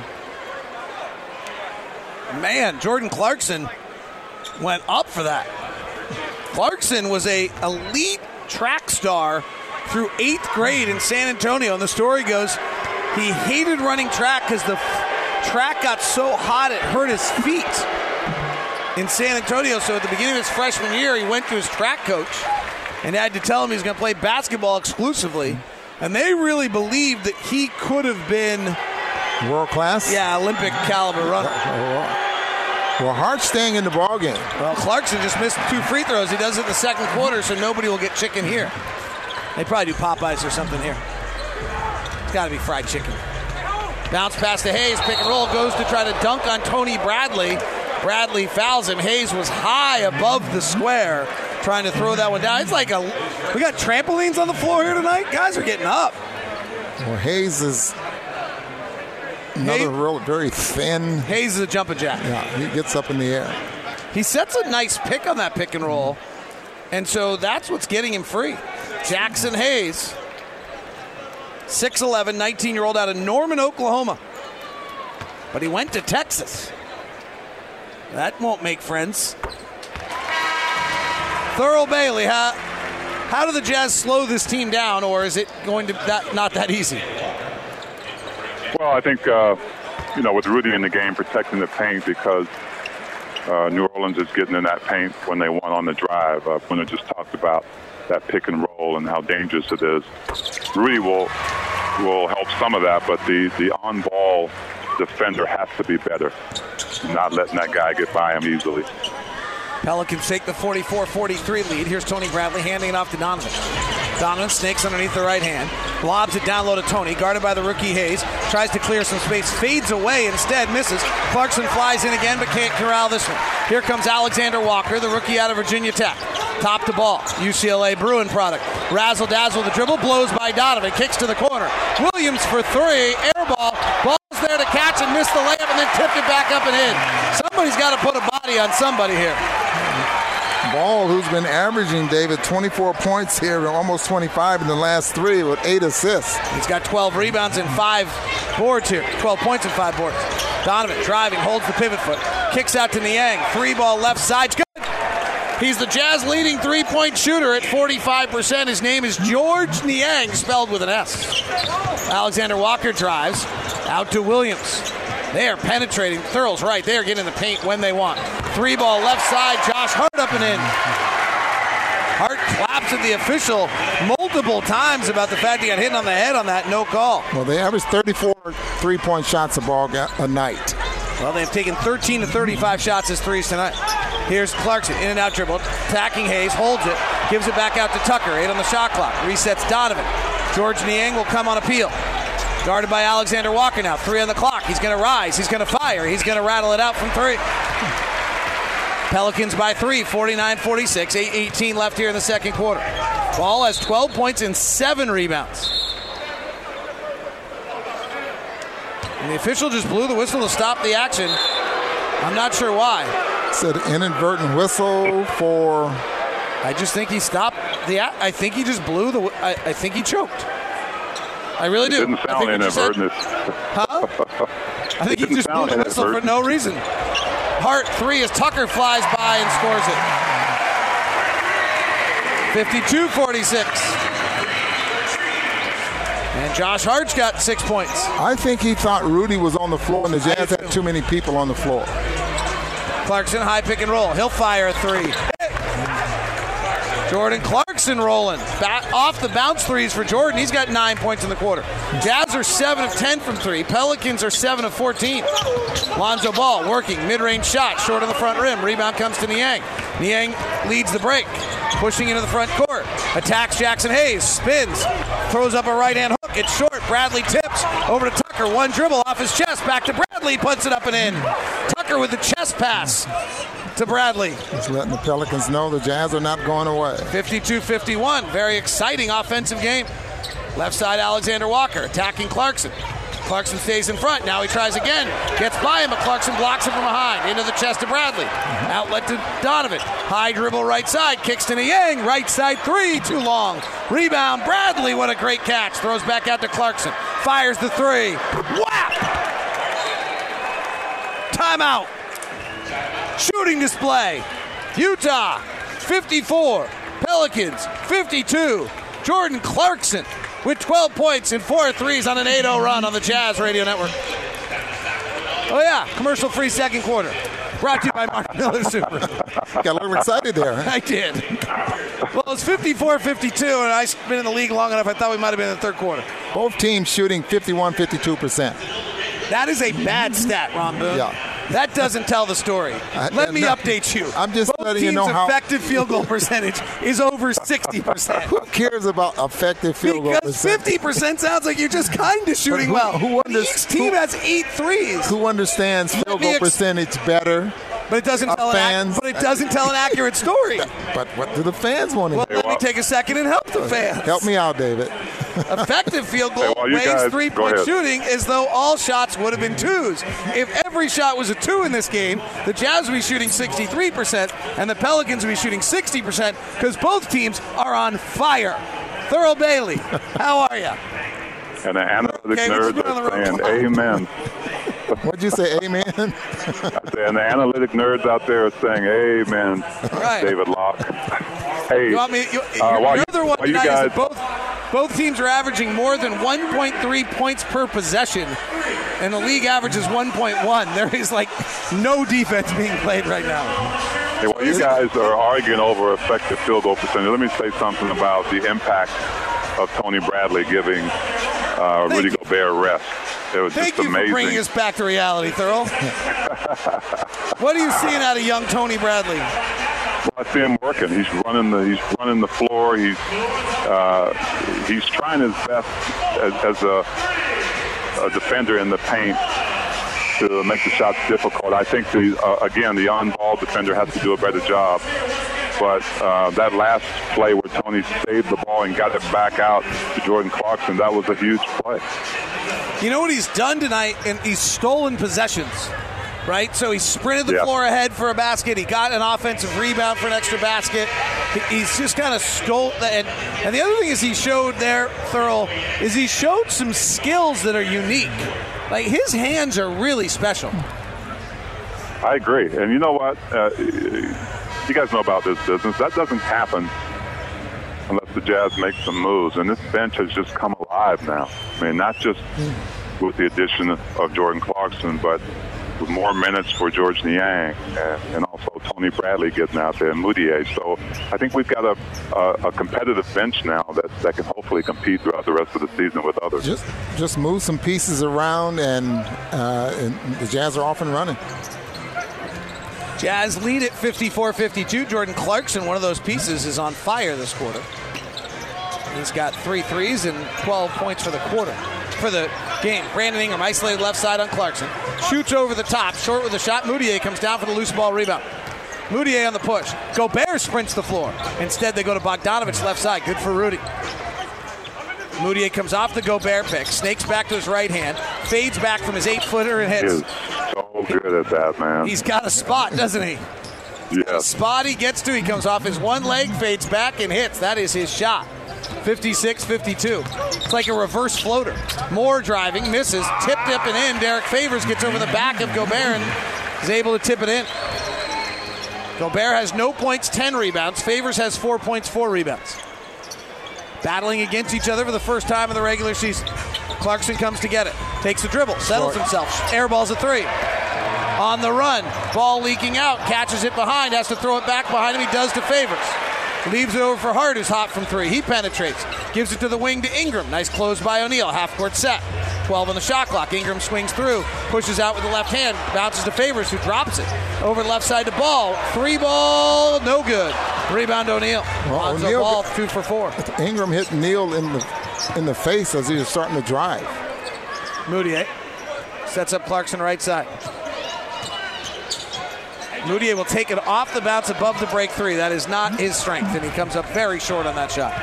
Man, Jordan Clarkson went up for that. Clarkson was a elite track star through eighth grade in San Antonio, and the story goes he hated running track because the f- track got so hot it hurt his feet in San Antonio. So at the beginning of his freshman year, he went to his track coach and had to tell him he's going to play basketball exclusively. And they really believed that he could have been World class. yeah, Olympic caliber runner. Well, Hart's staying in the ball game. Well, Clarkson just missed two free throws. He does it in the second quarter, so nobody will get chicken here. They probably do Popeyes or something here. It's got to be fried chicken. Bounce pass to Hayes. Pick and roll goes to try to dunk on Tony Bradley. Bradley fouls him. Hayes was high above the square trying to throw that one down. It's like a. We got trampolines on the floor here tonight. Guys are getting up. Well, Hayes is another real very thin. Hayes is a jumping jack. Yeah, he gets up in the air. He sets a nice pick on that pick and roll, and so that's what's getting him free. Jaxson Hayes, 6'11, 19 year old out of Norman, Oklahoma. But he went to Texas. That won't make friends. Thurl Bailey, how, how do the Jazz slow this team down, or is it going to that, not that easy? Well, I think uh, you know with Rudy in the game, protecting the paint because uh, New Orleans is getting in that paint when they won on the drive. Uh, when it just talked about that pick and roll and how dangerous it is. Rudy will will help some of that, but the the on ball defender has to be better, not letting that guy get by him easily. Pelicans take the 44-43 lead. Here's Tony Bradley handing it off to Donovan. Donovan snakes underneath the right hand, lobs it down low to Tony, guarded by the rookie Hayes. Tries to clear some space, fades away, instead misses. Clarkson flies in again, but can't corral this one. Here comes Alexander Walker, the rookie out of Virginia Tech. Top to ball, UCLA Bruin product. Razzle dazzle the dribble, blows by Donovan, kicks to the corner. Williams for three, air ball. Ball's there to catch and miss the layup and then tipped it back up and in. Somebody's got to put a body on somebody here. Ball, who's been averaging, David, 24 points here, almost 25 in the last three with eight assists. He's got 12 rebounds and five boards here. 12 points and five boards. Donovan driving, holds the pivot foot, kicks out to Niang. Three ball left side. Good. He's the Jazz leading three point shooter at 45%. His name is Georges Niang, spelled with an S. Alexander Walker drives out to Williams. They are penetrating. Thurl's right. They are getting the paint when they want. Three ball left side. Josh Hart up and in. Hart claps at the official multiple times about the fact he got hit on the head on that no call. Well, they average 34 three point shots a ball a night. Well, they've taken 13 to 35 shots as threes tonight. Here's Clarkson, in and out dribble, attacking Hayes, holds it, gives it back out to Tucker, eight on the shot clock, resets Donovan. Georges Niang will come on appeal. Guarded by Alexander Walker now. Three on the clock. He's going to rise. He's going to fire. He's going to rattle it out from three. Pelicans by three, 49 46. 8 18 left here in the second quarter. Ball has 12 points and seven rebounds. And the official just blew the whistle to stop the action. I'm not sure why. Said inadvertent whistle for. I just think he stopped the. I think he just blew the. I, I think he choked. I really do. It didn't sound inadvertent. Huh? I think he just blew the whistle for no reason. Hart three as Tucker flies by and scores it. 52 46. And Josh Hart's got six points. I think he thought Rudy was on the floor and the Jazz had too many people on the floor. Clarkson, high pick and roll. He'll fire a three. Jordan Clarkson rolling. Back off the bounce threes for Jordan. He's got nine points in the quarter. Jazz are 7 of 10 from three. Pelicans are 7 of 14. Lonzo Ball working. Mid range shot. Short on the front rim. Rebound comes to Niang. Niang leads the break. Pushing into the front court. Attacks Jaxson Hayes. Spins. Throws up a right hand hook. It's short. Bradley tips. Over to Tucker. One dribble off his chest. Back to Bradley. Puts it up and in. Tucker with the chest pass to Bradley. Just letting the Pelicans know the Jazz are not going away. 52 51. Very exciting offensive game. Left side, Alexander Walker attacking Clarkson. Clarkson stays in front. Now he tries again. Gets by him, but Clarkson blocks him from behind. Into the chest of Bradley. Mm-hmm. Outlet to Donovan. High dribble right side. Kicks to Niang. Right side three. Too long. Rebound. Bradley. What a great catch. Throws back out to Clarkson. Fires the three. Whap! Timeout. Shooting display. Utah 54. Pelicans 52. Jordan Clarkson with 12 points and four threes on an 8 0 run on the Jazz Radio Network. Oh, yeah, commercial free second quarter. Brought to you by Mark Miller Super. Got a little excited there. I did. Well, it's 54 52, and I've been in the league long enough, I thought we might have been in the third quarter. Both teams shooting 51 52%. That is a bad stat, Ron Boone. Yeah. That doesn't tell the story. Uh, Let me no, update you. I'm just Both letting you know how effective field goal percentage is over 60%. Who cares about effective field goal Because percentage? 50% sounds like you're just kind of shooting who- well. who But Each team has eight threes. Who understands field goal ex- percentage better? But it doesn't tell an ac- but it doesn't tell an accurate story. But what do the fans want to Well, hear? let me take a second and help the fans. Help me out, David. Effective field goal Hey, while you three-point shooting as though all shots would have been twos. If every shot was a two in this game, the Jazz would be shooting 63% and the Pelicans would be shooting 60% because both teams are on fire. Thurl Bailey, how are you? And the analytic Okay, we're nerds going are saying amen. What'd you say, amen? I say, and the analytic nerds out there are saying amen. Right. David Locke. Hey, You want me? You, uh, your, while your you- other one while you tonight is guys- that both both teams are averaging more than 1.3 points per possession, and the league average is 1.1. There is like no defense being played right now. Hey, while you guys are arguing over effective field goal percentage, let me say something about the impact of Tony Bradley giving uh, Rudy Gobert rest. It was Thank just you for bringing us back to reality, Thurl. what are you seeing out of young Tony Bradley? Well, I see him working. He's running the he's running the floor. He's uh, he's trying his best as, as a, a defender in the paint to make the shots difficult. I think the uh, again the on-ball defender has to do a better job. But uh, that last play where Tony saved the ball and got it back out to Jordan Clarkson, that was a huge play. You know what he's done tonight? And he's stolen possessions. right? So he sprinted the floor ahead for a basket. He got an offensive rebound for an extra basket. He's just kind of stole. And, and the other thing is he showed there, Thurl, is he showed some skills that are unique. Like his hands are really special. I agree. And you know what? Uh, you guys know about this business. That doesn't happen unless the Jazz make some moves. And this bench has just come alive now. I mean, not just with the addition of Jordan Clarkson, but with more minutes for George Niang and, also Tony Bradley getting out there and Mudiay. So I think we've got a, a, a competitive bench now that, that can hopefully compete throughout the rest of the season with others. Just just move some pieces around, and, uh, and the Jazz are off and running. Jazz lead at 54-52. Jordan Clarkson, one of those pieces, is on fire this quarter. He's got three threes and 12 points for the quarter, for the game. Brandon Ingram isolated left side on Clarkson. Shoots over the top, short with a shot. Mudiay comes down for the loose ball rebound. Mudiay on the push. Gobert sprints the floor. Instead, they go to Bogdanovic left side. Good for Rudy. Mudiay comes off the Gobert pick, snakes back to his right hand, fades back from his eight footer and hits. is so good at that, man. He's got a spot, doesn't he? yes. Spot he gets to, he comes off his one leg, fades back, and hits. That is his shot. 56 52. It's like a reverse floater. Moore driving, misses, tip dip and in. Derrick Favors gets over the back of Gobert and is able to tip it in. Gobert has no points, 10 rebounds. Favors has four points, four rebounds. Battling against each other for the first time in the regular season. Clarkson comes to get it, takes the dribble, settles himself, airballs a three. On the run, ball leaking out, catches it behind, has to throw it back behind him. He does to Favors. Leaves it over for Hart, who's hot from three. He penetrates, gives it to the wing to Ingram. Nice close by O'Neale. Half court set. 12 on the shot clock. Ingram swings through, pushes out with the left hand, bounces to Favors, who drops it. Over the left side to Ball. Three ball, no good. Rebound O'Neale. Well, O'Neale- Ball, two for four. Ingram hit Neal in the in the face as he was starting to drive. Mudiay eh? sets up Clarkson right side. Mudiay will take it off the bounce above the break three. That is not his strength, and he comes up very short on that shot.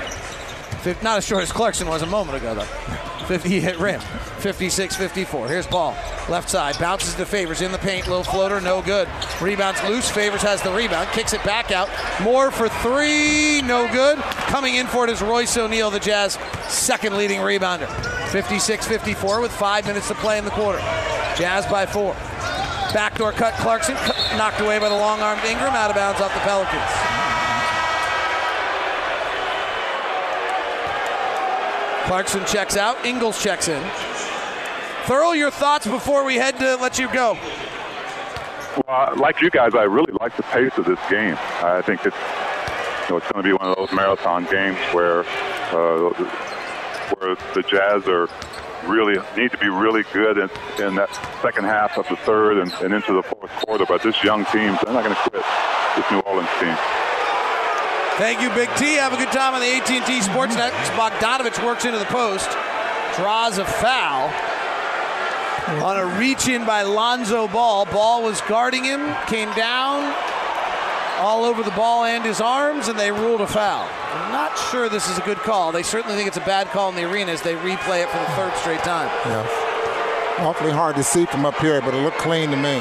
Not as short as Clarkson was a moment ago, though. 50 hit rim. 56 54. Here's ball. Left side. Bounces to Favors in the paint. Little floater. No good. Rebounds loose. Favors has the rebound. Kicks it back out. Moore for three. No good. Coming in for it is Royce O'Neale, the Jazz second leading rebounder. 56 54 with five minutes to play in the quarter. Jazz by four. Backdoor cut. Clarkson knocked away by the long armed Ingram. Out of bounds off the Pelicans. Clarkson checks out. Ingles checks in. Thurl, your thoughts before we head to let you go. Well, like you guys, I really like the pace of this game. I think it's you know it's going to be one of those marathon games where uh, where the Jazz are really need to be really good in, in that second half of the third and, and into the fourth quarter. But this young team, they're not going to quit. This New Orleans team. Thank you, Big T. Have a good time on the AT&T Sportsnet. Bogdanovic works into the post, draws a foul on a reach-in by Lonzo Ball. Ball was guarding him, came down all over the ball and his arms, and they ruled a foul. I'm not sure this is a good call. They certainly think it's a bad call in the arena as they replay it for the third straight time. Yeah. Awfully hard to see from up here, but it looked clean to me.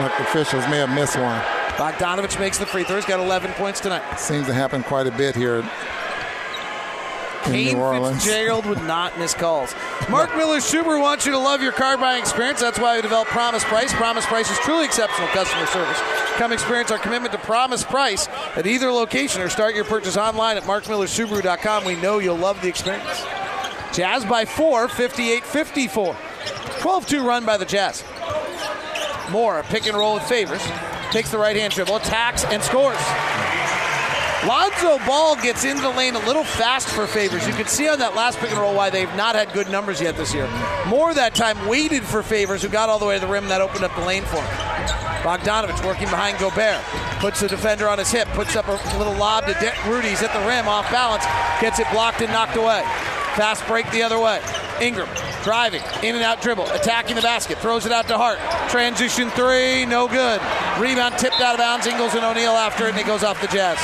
Like the officials may have missed one. Bogdanovic makes the free throw. He's got 11 points tonight. Seems to happen quite a bit here in Kane New Orleans. Fitzgerald would not miss calls. Mark Miller Subaru wants you to love your car buying experience. That's why we developed Promise Price. Promise Price is truly exceptional customer service. Come experience our commitment to Promise Price at either location or start your purchase online at markmillersubaru.com. We know you'll love the experience. Jazz by four, 58 54. 12 2 run by the Jazz. Moore a pick and roll with favors. Takes the right hand dribble, attacks, and scores. Lonzo Ball gets into the lane a little fast for favors. You can see on that last pick and roll why they've not had good numbers yet this year. Moore that time waited for favors, who got all the way to the rim, that opened up the lane for him. Bogdanovic working behind Gobert. Puts the defender on his hip, puts up a little lob to De- Rudy's at the rim, off balance, gets it blocked and knocked away. Fast break the other way. Ingram driving, in and out dribble, attacking the basket, throws it out to Hart. Transition three, no good. Rebound tipped out of bounds. Ingles and O'Neale after it, and it goes off the Jazz.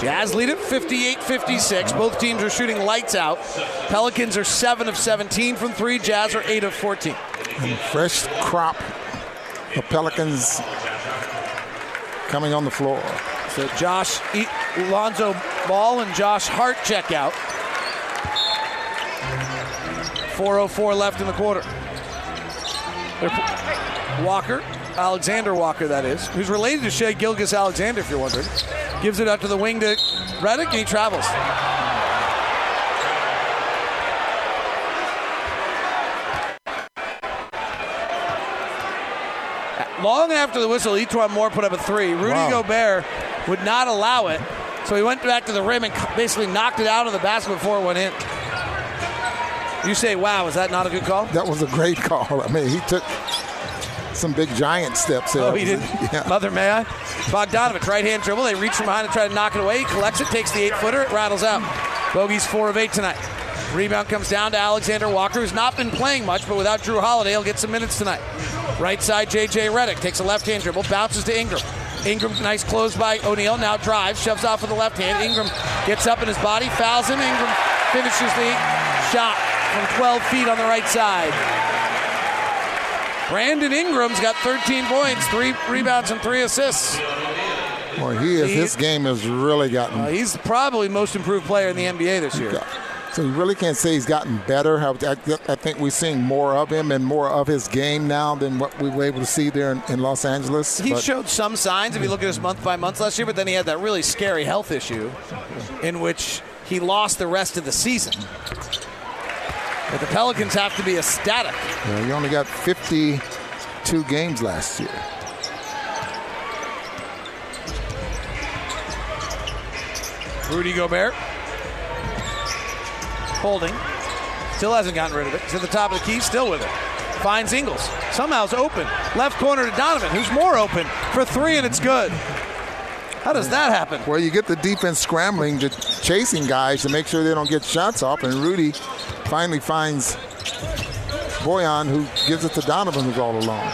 Jazz lead at 58 56. Both teams are shooting lights out. Pelicans are 7 of 17 from 3. Jazz are 8 of 14. And fresh crop of Pelicans coming on the floor. So Josh Lonzo Ball and Josh Hart check out. 4.04 left in the quarter. Walker, Alexander Walker, that is, who's related to Shai Gilgeous-Alexander, if you're wondering, gives it out to the wing to Redick, and he travels. Long after the whistle, E'Twaun Moore put up a three. Rudy Wow. Gobert would not allow it, so he went back to the rim and basically knocked it out of the basket before it went in. You say, wow, is that not a good call? That was a great call. I mean, he took some big giant steps there. Oh, he did. Yeah. Mother, may I? Bogdanovic, right hand dribble. They reach from behind and try to knock it away. He collects it, takes the eight footer, it rattles out. Bogey's four of eight tonight. Rebound comes down to Alexander Walker, who's not been playing much, but without Jrue Holiday, he'll get some minutes tonight. Right side, JJ Redick takes a left hand dribble, bounces to Ingram. Ingram, nice close by O'Neale, now drives, shoves off with the left hand. Ingram gets up in his body, fouls him. Ingram finishes the shot from 12 feet on the right side. Brandon Ingram's got 13 points, three rebounds, and three assists. Well, he is. He- His game has really gotten. Uh, he's probably most improved player in the NBA this year. So you really can't say he's gotten better. I, think we're seeing more of him and more of his game now than what we were able to see there in, in Los Angeles. He But- showed some signs if you look at his month by month last year, but then he had that really scary health issue in which he lost the rest of the season. But the Pelicans have to be ecstatic. Yeah, he only got 52 games last year. Rudy Gobert. Holding. Still hasn't gotten rid of it. He's at the top of the key, still with it. Finds Ingles. Somehow it's open. Left corner to Donovan, who's more open for three, and it's good. How does that happen? Well, you get the defense scrambling, just chasing guys to make sure they don't get shots off, and Rudy finally finds Bojan, who gives it to Donovan, who's all alone.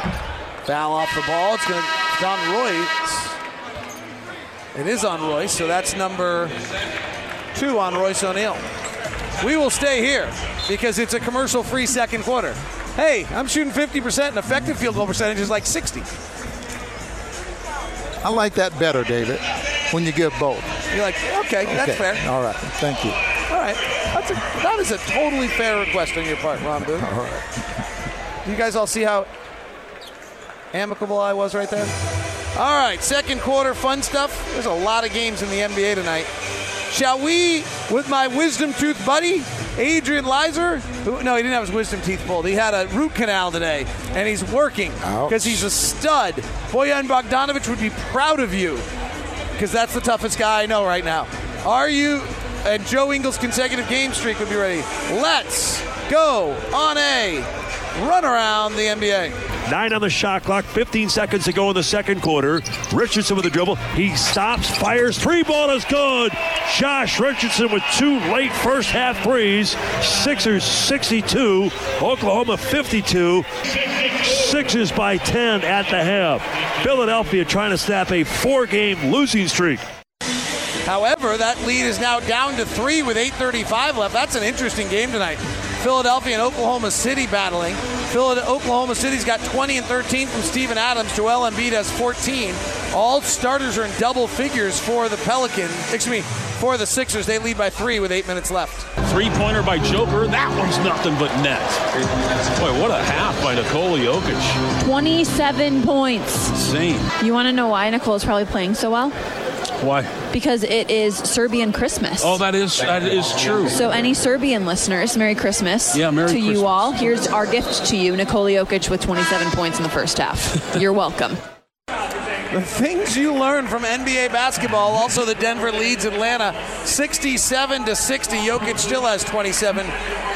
Foul off the ball. It's going to on Royce. It is on Royce, so that's number two on Royce O'Neale. We will stay here because it's a commercial-free second quarter. Hey, I'm shooting 50% and effective field goal percentage is like 60. I like that better, David, when you give both. You're like, okay, that's fair. All right. Thank you. All right, that's a, that is a totally fair request on your part, Ron Boone. All right. You guys all see how amicable I was right there? All right, second quarter fun stuff. There's a lot of games in the NBA tonight. Shall we, with my wisdom tooth buddy, Adrian Leiser? Who, no, he didn't have his wisdom teeth pulled. He had a root canal today, and he's working because he's a stud. Bojan Bogdanovic would be proud of you because that's the toughest guy I know right now. Are you? And Joe Ingles' consecutive game streak would be ready. Let's go on a run around the NBA. Nine on the shot clock, 15 seconds to go in the second quarter. Richardson with the dribble. He stops, fires, three ball is good. Josh Richardson with two late first half threes. Sixers 62, Oklahoma 52. Sixers by 10 at the half. Philadelphia trying to snap a four game losing streak. However, that lead is now down to three with 8:35 left. That's an interesting game tonight. Philadelphia and Oklahoma City battling. Philadelphia, Oklahoma City's got 20 and 13 from Steven Adams. Joel Embiid has 14. All starters are in double figures for the Pelicans. Excuse me, for the Sixers. They lead by three with eight minutes left. Three pointer by Joker. That one's nothing but net. Boy, what a half by Nikola Jokic. 27 points. Insane. You want to know why Nicole's probably playing so well? Why? Because it is Serbian Christmas. Oh, that is that is true. So, any Serbian listeners, Merry Christmas Yeah, Merry to Christmas. you all. Here's our gift to you, Nikola Jokic with 27 points in the first half. You're welcome. The things you learn from NBA basketball. Also, the Denver leads Atlanta 67 to 60. Jokic still has 27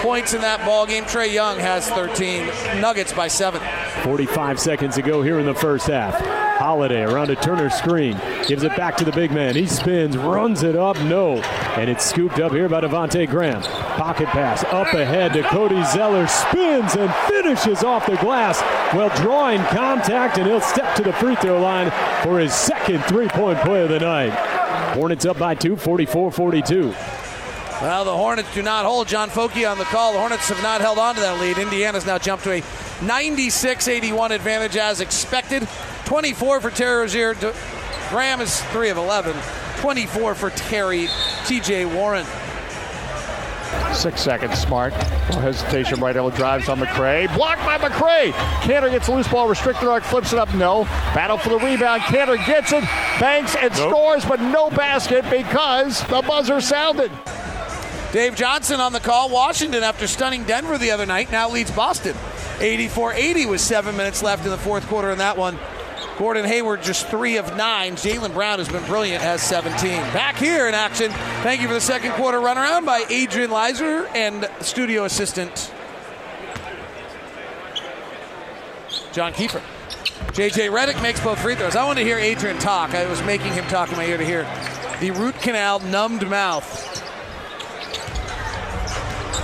points in that ball game. Trae Young has 13. Nuggets by seven. 45 seconds to go here in the first half. Holiday around a Turner screen. Gives it back to the big man. He spins, runs it up, no. And it's scooped up here by Devonte Graham. Pocket pass up ahead to Cody Zeller. Spins and finishes off the glass while drawing contact, and he'll step to the free throw line for his second three point play of the night. Hornets up by two, 44 42. Well, the Hornets do not hold John Foky on the call. The Hornets have not held on to that lead. Indiana's now jumped to a 96 81 advantage as expected. 24 for Terry Rozier. Graham is 3 of 11. 24 for Terry. TJ Warren. Six seconds, Smart. No hesitation, right elbow drives on McRae. Blocked by McRae. Kanter gets a loose ball, restricted arc, flips it up, no. Battle for the rebound. Kanter gets it, banks and nope. scores, but no basket because the buzzer sounded. Dave Johnson on the call. Washington, after stunning Denver the other night, now leads Boston 84 80 with seven minutes left in the fourth quarter in that one. Gordon Hayward just three of nine. Jaylen Brown has been brilliant, has 17. Back here in action. Thank you for the second quarter runaround by Adrian Lizer and studio assistant John Kiefer. JJ Redick makes both free throws. I want to hear Adrian talk. I was making him talk in my ear to hear the root canal numbed mouth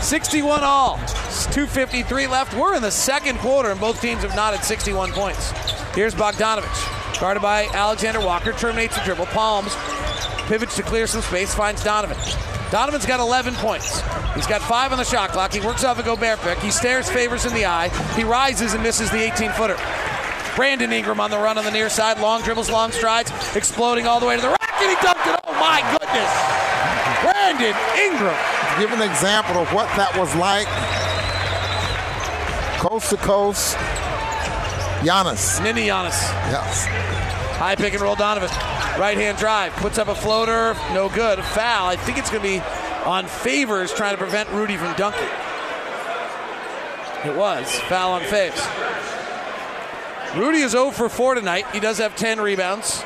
61 all. 253 left. We're in the second quarter, and both teams have knotted 61 points. Here's Bogdanovic. Guarded by Alexander Walker. Terminates the dribble. Palms. Pivots to clear some space. Finds Donovan. Donovan's got 11 points. He's got five on the shot clock. He works off a Gobert pick. He stares Favors in the eye. He rises and misses the 18 footer. Brandon Ingram on the run on the near side. Long dribbles, long strides. Exploding all the way to the rack. And he dunked it. Oh, my goodness. Brandon Ingram give an example of what that was like. Coast to coast, Giannis. Nini Giannis. Yes. High pick and roll Donovan. Right hand drive. Puts up a floater. No good. Foul. I think it's going to be on Favors trying to prevent Rudy from dunking. It was. Foul on Faves. Rudy is 0 for 4 tonight. He does have 10 rebounds.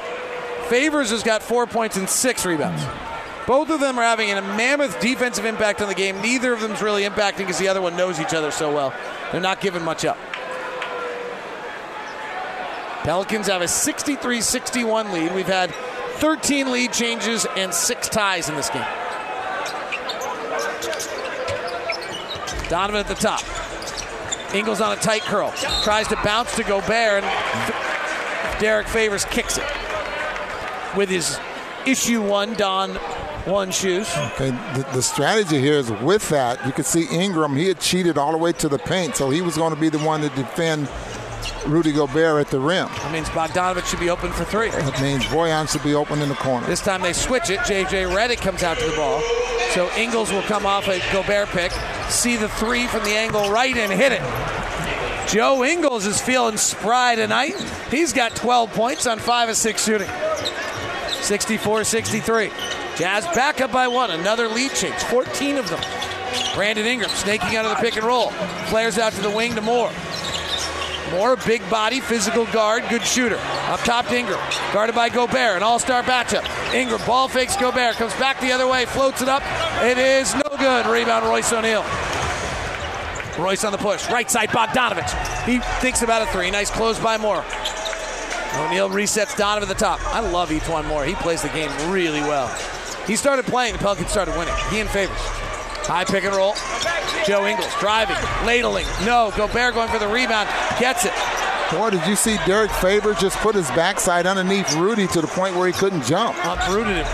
Favors has got 4 points and 6 rebounds. Both of them are having a mammoth defensive impact on the game. Neither of them is really impacting because the other one knows each other so well. They're not giving much up. Pelicans have a 63 61 lead. We've had 13 lead changes and six ties in this game. Donovan at the top. Ingles on a tight curl. Tries to bounce to Gobert, and Derrick Favors kicks it. With his issue one, Don one shoes. Okay, the, the, strategy here is with that, you could see Ingram, he had cheated all the way to the paint, so he was going to be the one to defend Rudy Gobert at the rim. That means Bogdanovic should be open for three. That means Bojan should be open in the corner. This time they switch it. JJ Redick comes out to the ball. So Ingles will come off a Gobert pick, see the three from the angle right and hit it. Joe Ingles is feeling spry tonight. He's got 12 points on 5 of 6 shooting. 64 63. Jazz back up by one. Another lead change. 14 of them. Brandon Ingram snaking out of the pick and roll. Flares out to the wing to Moore. Moore, big body, physical guard, good shooter. Up top to Ingram. Guarded by Gobert, an all star matchup. Ingram ball fakes Gobert, comes back the other way, floats it up. It is no good. Rebound Royce O'Neale. Royce on the push. Right side, Bogdanovic. He thinks about a three. Nice close by Moore. O'Neale resets Donovan at the top. I love E'Twaun Moore. He plays the game really well. He started playing, the Pelicans started winning. He in favors. High pick and roll. Joe Ingles driving, ladling. No, Gobert going for the rebound. Gets it. Boy, did you see Derrick Favors just put his backside underneath Rudy to the point where he couldn't jump? Uprooted him.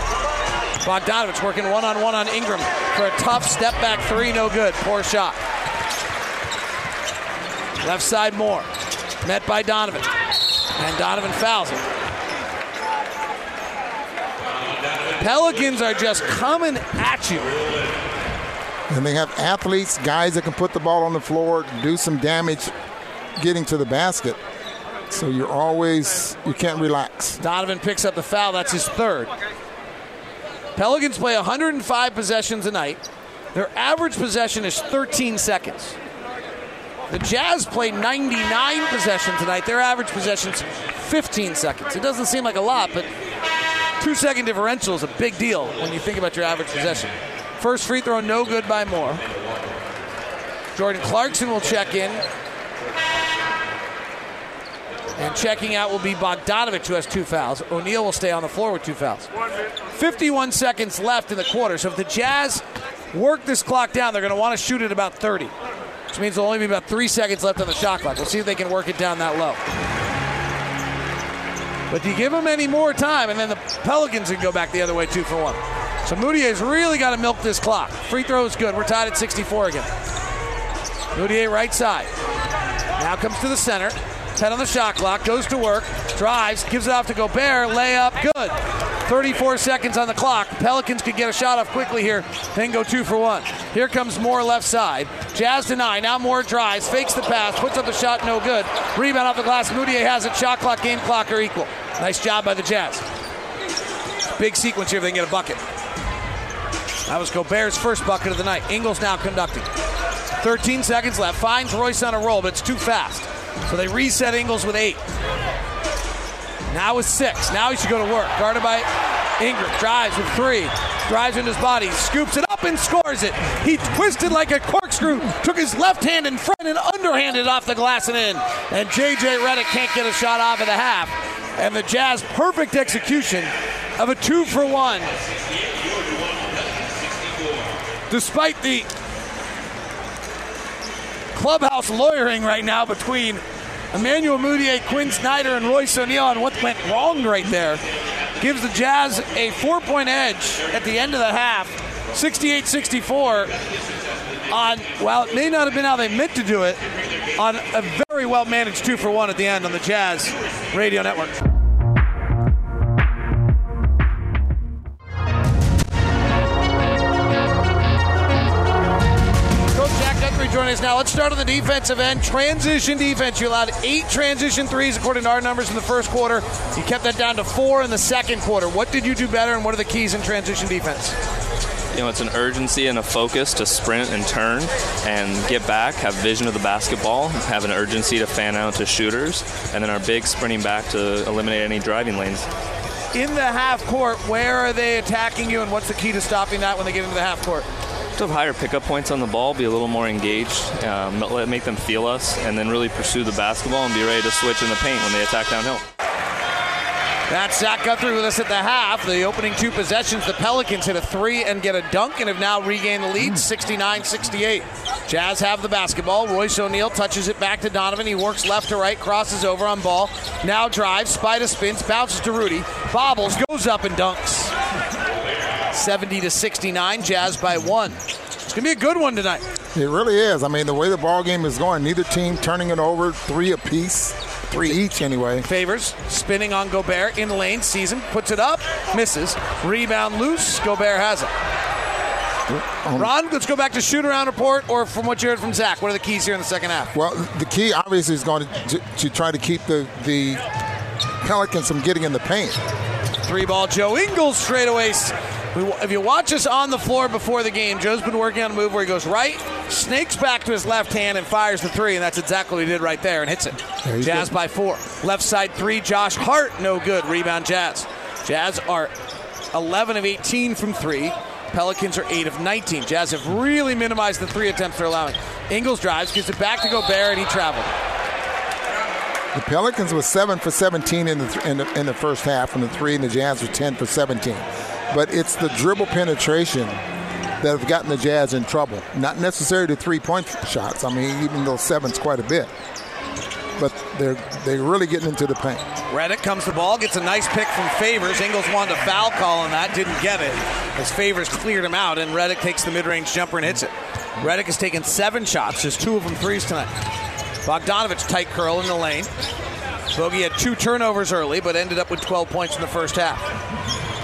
Bogdanovic working one on one on Ingram for a tough step back three, no good. Poor shot. Left side Moore. Met by Donovan. And Donovan fouls him. Pelicans are just coming at you. And they have athletes, guys that can put the ball on the floor, do some damage getting to the basket. So you're always, you can't relax. Donovan picks up the foul. That's his third. Pelicans play 105 possessions a night. Their average possession is 13 seconds. The Jazz play 99 possessions tonight. Their average possession is 15 seconds. It doesn't seem like a lot, but two second differential is a big deal when you think about your average possession. First free throw, no good by Moore. Jordan Clarkson will check in. And checking out will be Bogdanovic, who has two fouls. O'Neale will stay on the floor with two fouls. 51 seconds left in the quarter. So if the Jazz work this clock down, they're going to want to shoot at about 30, which means there'll only be about three seconds left on the shot clock. We'll see if they can work it down that low. But do you give them any more time, and then the Pelicans can go back the other way two for one. So Mudiay's really got to milk this clock. Free throw is good. We're tied at 64 again. Mudiay right side. Now comes to the center. 10 on the shot clock. Goes to work. Drives. Gives it off to Gobert. Layup. Good. 34 seconds on the clock. Pelicans could get a shot off quickly here, then go two for one. Here comes Moore left side. Jazz deny. Now Moore drives, fakes the pass, puts up the shot, no good. Rebound off the glass. Mudiay has it. Shot clock, game clock are equal. Nice job by the Jazz. Big sequence here if they can get a bucket. That was Gobert's first bucket of the night. Ingles now conducting. 13 seconds left. Finds Royce on a roll, but it's too fast. So they reset Ingles with eight. Now with six. Now he should go to work. Guarded by Ingram. Drives with three. Drives in his body. Scoops it up and scores it. He twisted like a corkscrew. Took his left hand in front and underhanded off the glass and in. And J.J. Redick can't get a shot off at the half. And the Jazz perfect execution of a two for one. Despite the clubhouse lawyering right now between Emmanuel Mudiay, Quin Snyder, and Royce O'Neale on what went wrong right there. Gives the Jazz a four point edge at the end of the half, 68 64. On, well, it may not have been how they meant to do it, on a very well managed two for one at the end on the Jazz Radio Network. Joining us now. Let's start on the defensive end. Transition defense. You allowed eight transition threes according to our numbers in the first quarter. You kept that down to four in the second quarter. What did you do better, and what are the keys in transition defense? You know, it's an urgency and a focus to sprint and turn and get back, have vision of the basketball, have an urgency to fan out to shooters, and then our big sprinting back to eliminate any driving lanes. In the half court, where are they attacking you, and what's the key to stopping that when they get into the half court? To have higher pickup points on the ball, be a little more engaged, um, let make them feel us, and then really pursue the basketball and be ready to switch in the paint when they attack downhill. That's Zach Guthrie with us at the half. The opening two possessions, the Pelicans hit a three and get a dunk and have now regained the lead 69 68. Jazz have the basketball. Royce O'Neale touches it back to Donovan. He works left to right, crosses over on ball. Now drives, spider spins, bounces to Rudy, bobbles, goes up and dunks. 70 to 69, Jazz by one. It's going to be a good one tonight. It really is. I mean, the way the ball game is going, neither team turning it over three apiece, three each anyway. Favors spinning on Gobert in the lane. Season puts it up, misses. Rebound loose. Gobert has it. Um, Ron, let's go back to shoot around report, or from what you heard from Zach. What are the keys here in the second half? Well, the key obviously is going to, to try to keep the, the Pelicans from getting in the paint. Three ball, Joe Ingles straight away. If you watch us on the floor before the game, Joe's been working on a move where he goes right, snakes back to his left hand, and fires the three, and that's exactly what he did right there and hits it. Jazz go. by four. Left side three, Josh Hart, no good. Rebound, Jazz. Jazz are 11 of 18 from three. Pelicans are 8 of 19. Jazz have really minimized the three attempts they're allowing. Ingles drives, gives it back to Gobert, and he traveled. The Pelicans were seven for 17 in the, th- in the in the first half from the three, and the Jazz were 10 for 17. But it's the dribble penetration that have gotten the Jazz in trouble. Not necessarily the three-point shots. I mean, even though seven's quite a bit, but they're they're really getting into the paint. Redick comes the ball, gets a nice pick from Favors. Ingles wanted a foul call on that, didn't get it. As Favors cleared him out, and Redick takes the mid-range jumper and hits it. Redick has taken seven shots, just two of them threes tonight. Bogdanovic tight curl in the lane. Bogey had two turnovers early, but ended up with 12 points in the first half.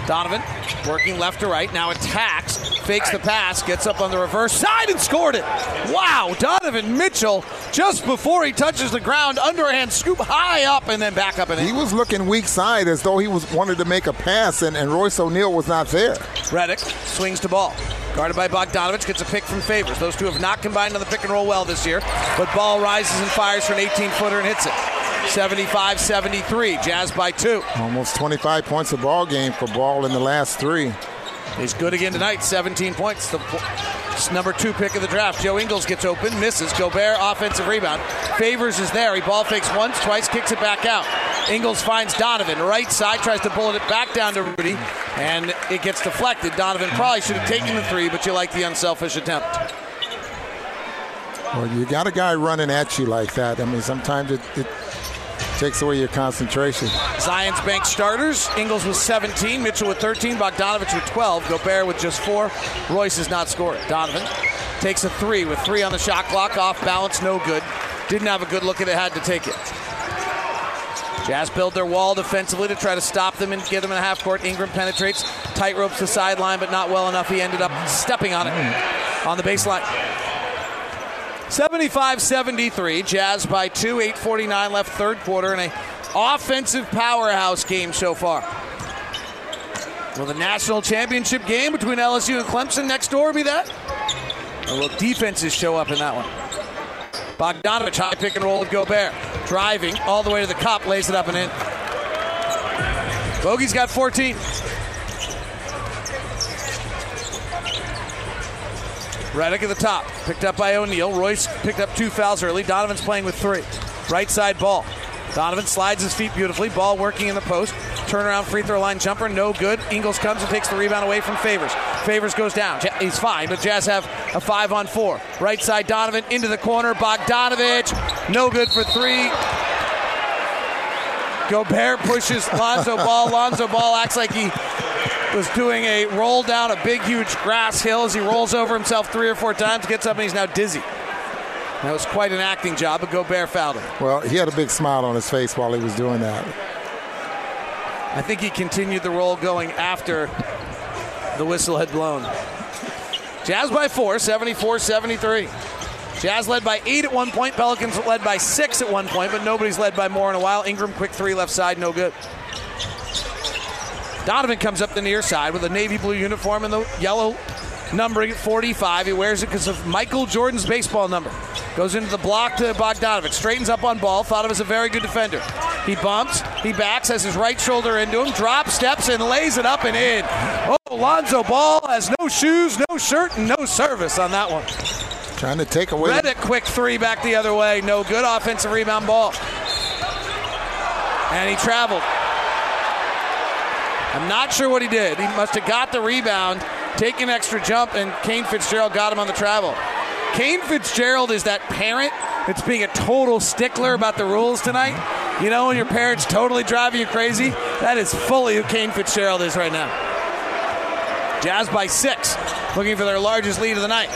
Donovan working left to right, now attacks, fakes the pass, gets up on the reverse side and scored it. Wow, Donovan Mitchell, just before he touches the ground, underhand scoop high up and then back up and in. He was looking weak side as though he was wanted to make a pass, and, and Royce O'Neale was not there. Redick swings to ball. Guarded by Bogdanovic, gets a pick from Favors. Those two have not combined on the pick and roll well this year, but ball rises and fires for an 18 footer and hits it. 75 73. Jazz by two. Almost 25 points a ball game for Ball in the last three. He's good again tonight, 17 points. The number two pick of the draft. Joe Ingles gets open, misses. Gobert offensive rebound. Favors is there. He ball fakes once, twice, kicks it back out. Ingles finds Donovan right side, tries to bullet it back down to Rudy, and it gets deflected. Donovan probably should have taken the three, but you like the unselfish attempt. Well, you got a guy running at you like that. I mean, sometimes it, it takes away your concentration. Zions Bank starters. Ingles with 17, Mitchell with 13, Bogdanovic with 12, Gobert with just four. Royce has not scored. Donovan takes a three with three on the shot clock, off balance, no good. Didn't have a good look at it, had to take it. Jazz build their wall defensively to try to stop them and get them in a half court. Ingram penetrates, tight ropes the sideline, but not well enough. He ended up stepping on it on the baseline. 75 73, Jazz by two, 8.49 left, third quarter, and a offensive powerhouse game so far. Will the national championship game between LSU and Clemson next door be that? Or will defenses show up in that one? Bogdanovic, high pick and roll with Gobert. Driving all the way to the cup, lays it up and in. Bogey's got 14. Redick at the top, picked up by O'Neale. Royce picked up two fouls early. Donovan's playing with three. Right side ball. Donovan slides his feet beautifully. Ball working in the post. Turnaround free throw line jumper, no good. Ingles comes and takes the rebound away from Favors. Favors goes down. He's fine, but Jazz have a five on four. Right side Donovan into the corner. Bogdanovic, no good for three. Gobert pushes Lonzo Ball. Lonzo Ball acts like he was doing a roll down a big, huge grass hill as he rolls over himself three or four times, gets up, and he's now dizzy. That was quite an acting job, but Gobert fouled him. Well, he had a big smile on his face while he was doing that. I think he continued the roll going after the whistle had blown. Jazz by four, 74 73. Jazz led by eight at one point. Pelicans led by six at one point, but nobody's led by more in a while. Ingram, quick three left side, no good. Donovan comes up the near side with a navy blue uniform and the yellow numbering at 45. He wears it because of Michael Jordan's baseball number. Goes into the block to Bogdanovic. Straightens up on ball. Thought of as a very good defender. He bumps. He backs. Has his right shoulder into him. Drops, steps, and lays it up and in. Oh, Lonzo Ball has no shoes, no shirt, and no service on that one. Trying to take away. Redick, quick three back the other way. No good. Offensive rebound ball. And he traveled. I'm not sure what he did. He must have got the rebound, taken extra jump, and Kane Fitzgerald got him on the travel. Kane Fitzgerald is that parent that's being a total stickler about the rules tonight. You know, when your parents totally driving you crazy? That is fully who Kane Fitzgerald is right now. Jazz by six, looking for their largest lead of the night.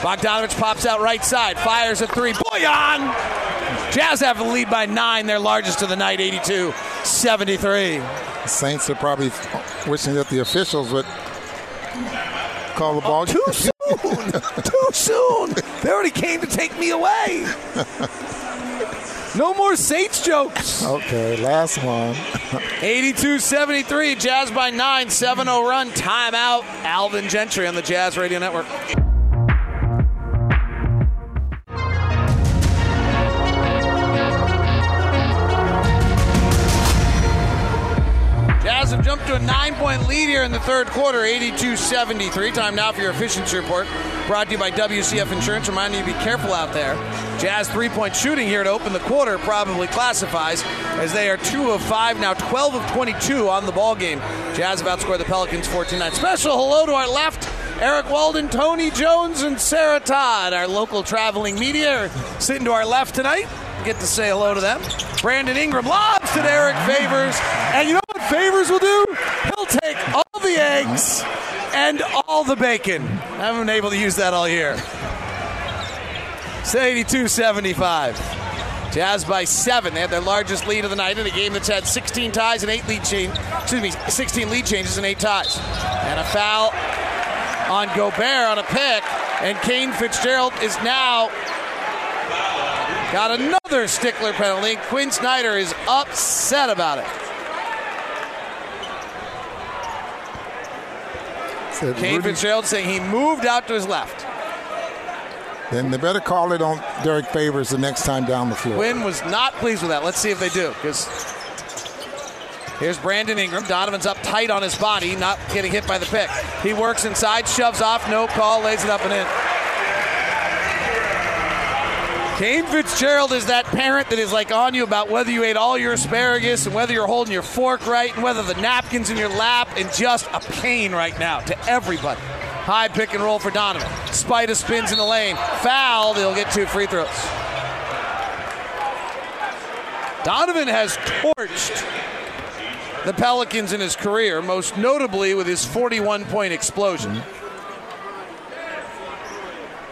Bogdanovic pops out right side, fires a three. Bojan! Jazz have the lead by nine, their largest of the night, 82 73. Saints are probably wishing that the officials would call the ball. Too soon! Too soon! They already came to take me away. No more Saints jokes. Okay, last one. 82 73, Jazz by 9, 7 0 run, timeout. Alvin Gentry on the Jazz Radio Network. Jazz have jumped to a nine point lead here in the third quarter, 82 73. Time now for your efficiency report. Brought to you by WCF Insurance. Reminding you to be careful out there. Jazz three point shooting here to open the quarter probably classifies as they are 2 of 5, now 12 of 22 on the ball game. Jazz have outscored the Pelicans 14 9. Special hello to our left. Eric Walden, Tony Jones, and Sarah Todd, our local traveling media, are sitting to our left tonight. Get to say hello to them. Brandon Ingram lobs to Derrick Favors. And you know what Favors will do? He'll take all the eggs and all the bacon. I haven't been able to use that all year. It's 82 75. Jazz by seven. They had their largest lead of the night in a game that's had 16 ties and eight lead change. Excuse me, 16 lead changes and eight ties. And a foul on Gobert on a pick. And Kane Fitzgerald is now got another stickler penalty. Quin Snyder is upset about it. Said Kane Rudy- Fitzgerald saying he moved out to his left. Then they better call it on Derrick Favors the next time down the floor. Quin was not pleased with that. Let's see if they do. Because here's Brandon Ingram. Donovan's up tight on his body, not getting hit by the pick. He works inside, shoves off, no call, lays it up and in. Kane Fitzgerald is that parent that is like on you about whether you ate all your asparagus and whether you're holding your fork right and whether the napkin's in your lap and just a pain right now to everybody. High pick and roll for Donovan. Spida spins in the lane. Foul. They'll get two free throws. Donovan has torched the Pelicans in his career, most notably with his 41 point explosion.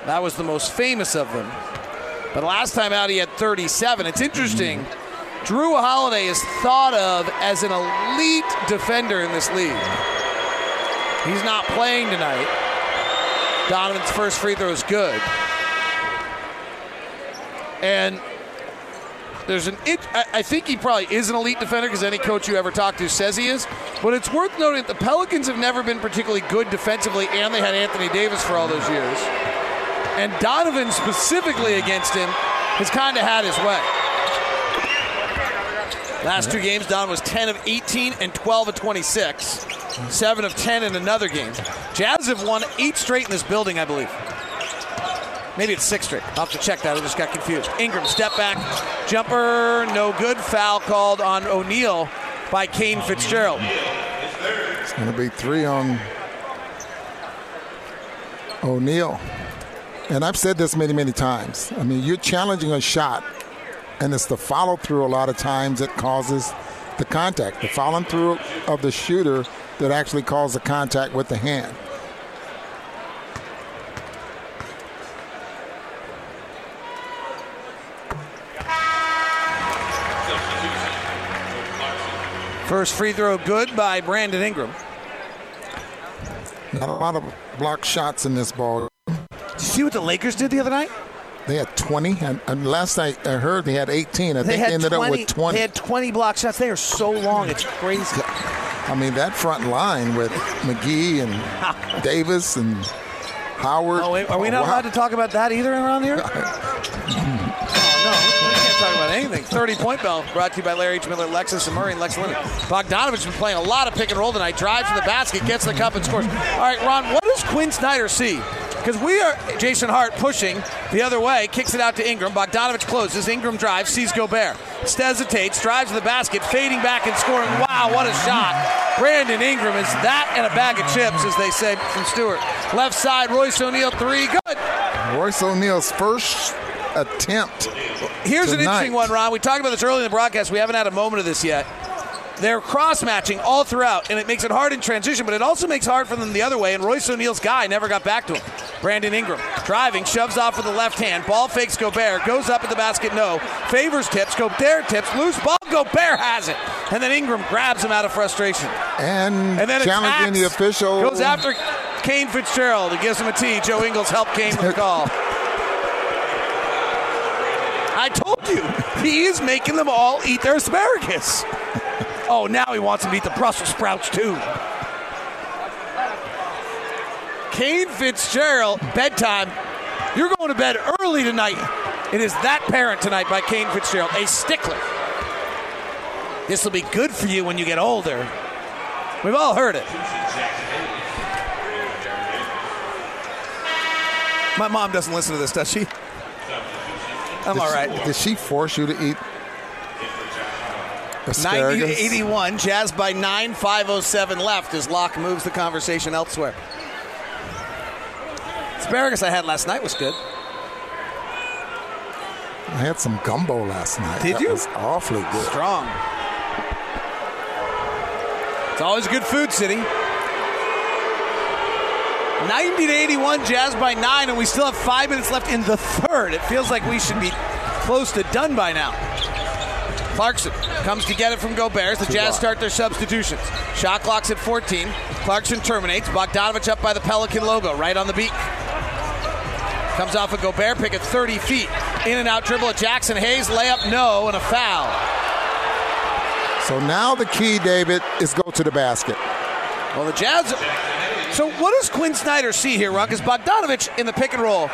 That was the most famous of them. But last time out, he had 37. It's interesting. Jrue Holiday is thought of as an elite defender in this league. He's not playing tonight. Donovan's first free throw is good. And there's an it, I, think he probably is an elite defender because any coach you ever talk to says he is. But it's worth noting that the Pelicans have never been particularly good defensively, and they had Anthony Davis for all those years. And Donovan specifically against him has kind of had his way. Last two games, Donovan was 10 of 18 and 12 of 26. 7 of 10 in another game. Jazz have won eight straight in this building, I believe. Maybe it's six straight. I'll have to check that. I just got confused. Ingram, step back, jumper, no good. Foul called on O'Neale by Kane Fitzgerald. It's going to be three on O'Neale. And I've said this many, many times. I mean, you're challenging a shot, and it's the follow through a lot of times that causes the contact. The following through of the shooter that actually causes the contact with the hand. First free throw good by Brandon Ingram. Not a lot of block shots in this ball. Did you see what the Lakers did the other night? They had 20, and, and last night I heard they had 18. I They think they ended 20, up with 20. They had 20 block shots. They are so long. It's crazy. I mean, that front line with McGee and Davis and Howard. Oh, wait, are we not wow. allowed to talk about that either around here? Oh, no, we can't talk about anything. 30 point bell brought to you by Larry H. Miller, Lexus and Murray, and Lex Lemon. Bogdanovic been playing a lot of pick and roll tonight. Drives to the basket, gets the cup, and scores. All right, Ron, what does Quin Snyder see? Because we are Jason Hart pushing the other way, kicks it out to Ingram. Bogdanovic closes. Ingram drives, sees Gobert. Hesitates, drives to the basket, fading back and scoring. Wow, what a shot. Brandon Ingram is that and a bag of chips, as they say from Stewart. Left side, Royce O'Neale, three. Good. Royce O'Neale's first attempt. Here's an interesting one, Ron. We talked about this early in the broadcast. We haven't had a moment of this yet. They're cross matching all throughout, and it makes it hard in transition, but it also makes it hard for them the other way. And Royce O'Neale's guy never got back to him. Brandon Ingram driving, shoves off with the left hand. Ball fakes Gobert, goes up at the basket, no. Favors tips, Gobert tips, loose ball, Gobert has it. And then Ingram grabs him out of frustration. And, And then challenging the official. Goes after Kane Fitzgerald. He gives him a T. Joe Ingles helped Kane with the call. I told you, he is making them all eat their asparagus. Oh, now he wants them to eat the Brussels sprouts too. Kane Fitzgerald, bedtime. You're going to bed early tonight. It is that parent tonight by Kane Fitzgerald, a stickler. This will be good for you when you get older. We've all heard it. My mom doesn't listen to this, does she? I'm Did all she- Did she force you to eat 90 to 81, Jazz by 9, 507 left as Focke moves the conversation elsewhere. Asparagus I had last night was good. I had some gumbo last night. Did That you? was awfully good. Strong. It's always good food, City. 90 to 81, Jazz by 9, and we still have five minutes left in the third. It feels like we should be close to done by now. Clarkson comes to get it from Gobert. as The Jazz start their substitutions. Shot clock's at 14. Clarkson terminates. Bogdanovic up by the Pelican logo, right on the beat. Comes off a Gobert pick at 30 feet. In and out dribble at Jaxson Hayes. Layup, no, and a foul. So now the key, David, is go to the basket. Well, the Jazz. So what does Quin Snyder see here, Ron? Because Bogdanovic in the pick and roll.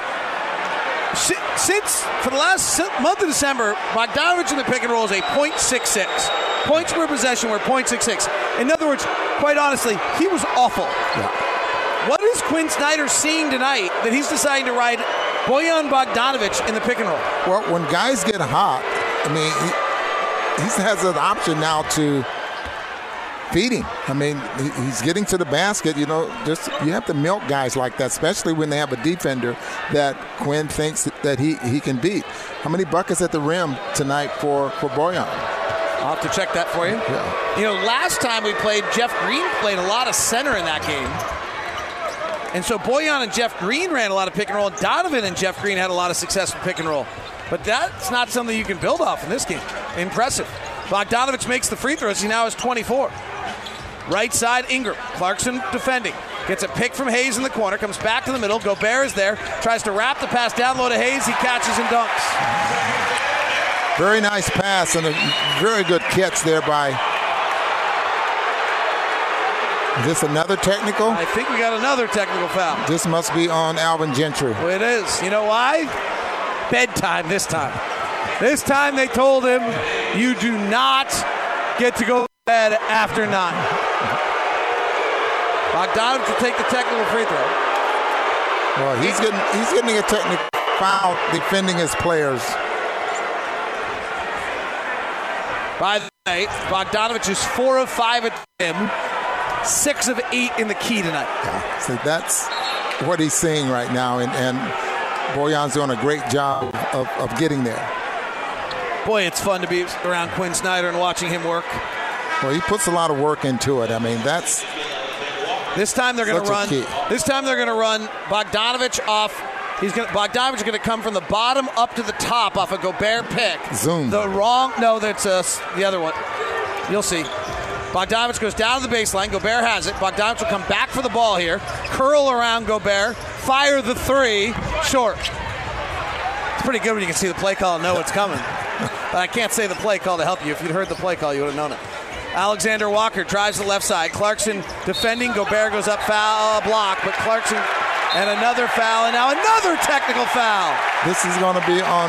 Since for the last month of December, Bogdanovic in the pick and roll is a .66. Points per possession were .66. In other words, quite honestly, he was awful. What is Quin Snyder seeing tonight that he's deciding to ride Bojan Bogdanovic in the pick and roll. Well, when guys get hot, I mean, he, he has an option now to feed him. I mean, he's getting to the basket. You know, just you have to milk guys like that, especially when they have a defender that Quin thinks that he, he can beat. How many buckets at the rim tonight for for Bojan? I'll have to check that for you. Yeah. You know, last time we played, Jeff Green played a lot of center in that game. And so Bojan and Jeff Green ran a lot of pick and roll, and Donovan and Jeff Green had a lot of success with pick and roll. But that's not something you can build off in this game. Impressive. Bogdanovic makes the free throws. He now has 24. Right side, Ingram. Clarkson defending. Gets a pick from Hayes in the corner, comes back to the middle. Gobert is there, tries to wrap the pass down low to Hayes. He catches and dunks. Very nice pass and a very good catch there by. Is this another technical? I think we got another technical foul. This must be on Alvin Gentry. It is. You know why? Bedtime this time. This time they told him, you do not get to go bed after nine. Bogdanovic will take the technical free throw. Well, he's getting he's getting a technical foul defending his players. By the way, Bogdanovic is four of five at him, six of eight in the key tonight. So that's what he's seeing right now, and, and Bojan's doing a great job of, of getting there. Boy, it's fun to be around Quin Snyder and watching him work. Well, he puts a lot of work into it. I mean, that's This time they're going to run. This time they're going to run Bogdanovic off. He's going. Bogdanovic is going to come from the bottom up to the top off a Gobert pick. Zoom. The wrong. No, that's uh, the other one. You'll see. Bogdanovic goes down to the baseline. Gobert has it. Bogdanovic will come back for the ball here. Curl around Gobert. Fire the three. Short. It's pretty good when you can see the play call and know what's coming. But I can't say the play call to help you. If you'd heard the play call, you would have known it. Alexander Walker drives the left side. Clarkson defending. Gobert goes up foul block, but Clarkson and another foul, and now another technical foul this is going to be on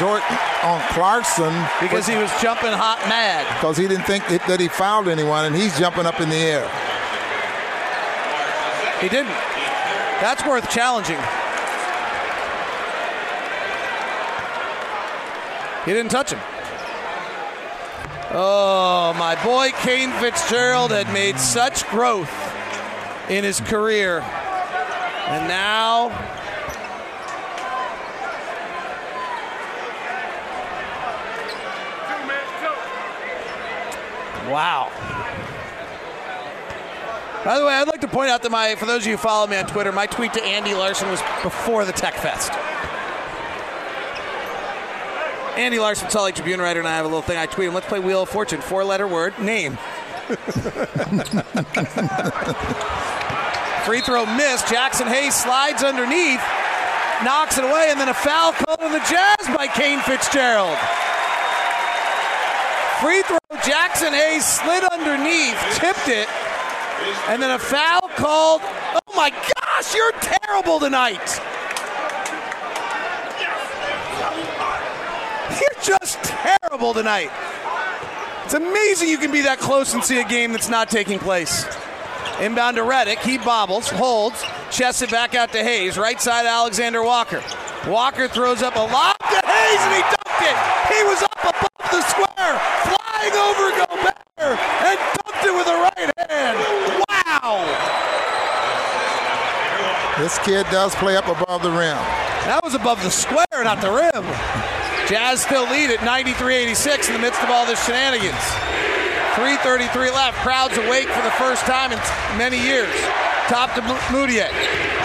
Jordan on Clarkson because he was jumping hot mad. because he didn't think that he fouled anyone, and he's jumping up in the air. He didn't. That's worth challenging. He didn't touch him. Oh, my boy Kane Fitzgerald had made such growth in his career. And now Wow. By the way, I'd like to point out that my, for those of you who follow me on Twitter, my tweet to Andy Larsen was before the Tech Fest. Andy Larsen, Salt Lake Tribune writer, and I have a little thing. I tweet him, let's play Wheel of Fortune. Four letter word, name. Free throw missed. Jaxson Hayes slides underneath, knocks it away, and then a foul called on the Jazz by Kane Fitzgerald. Free throw, Jaxson Hayes slid underneath, tipped it, and then a foul called. Oh my gosh, you're terrible tonight. You're just terrible tonight. It's amazing you can be that close and see a game that's not taking place. Inbound to Redick. He bobbles, holds, chests it back out to Hayes. Right side, Alexander Walker. Walker throws up a lob to Hayes and he dunked it. He was up above the square, flying over Gobert, and dunked it with a right hand. Wow! This kid does play up above the rim. That was above the square, not the rim. Jazz still lead at 93-86 in the midst of all this shenanigans. 3.33 left. Crowd's awake for the first time in many years. Top to Mudiay.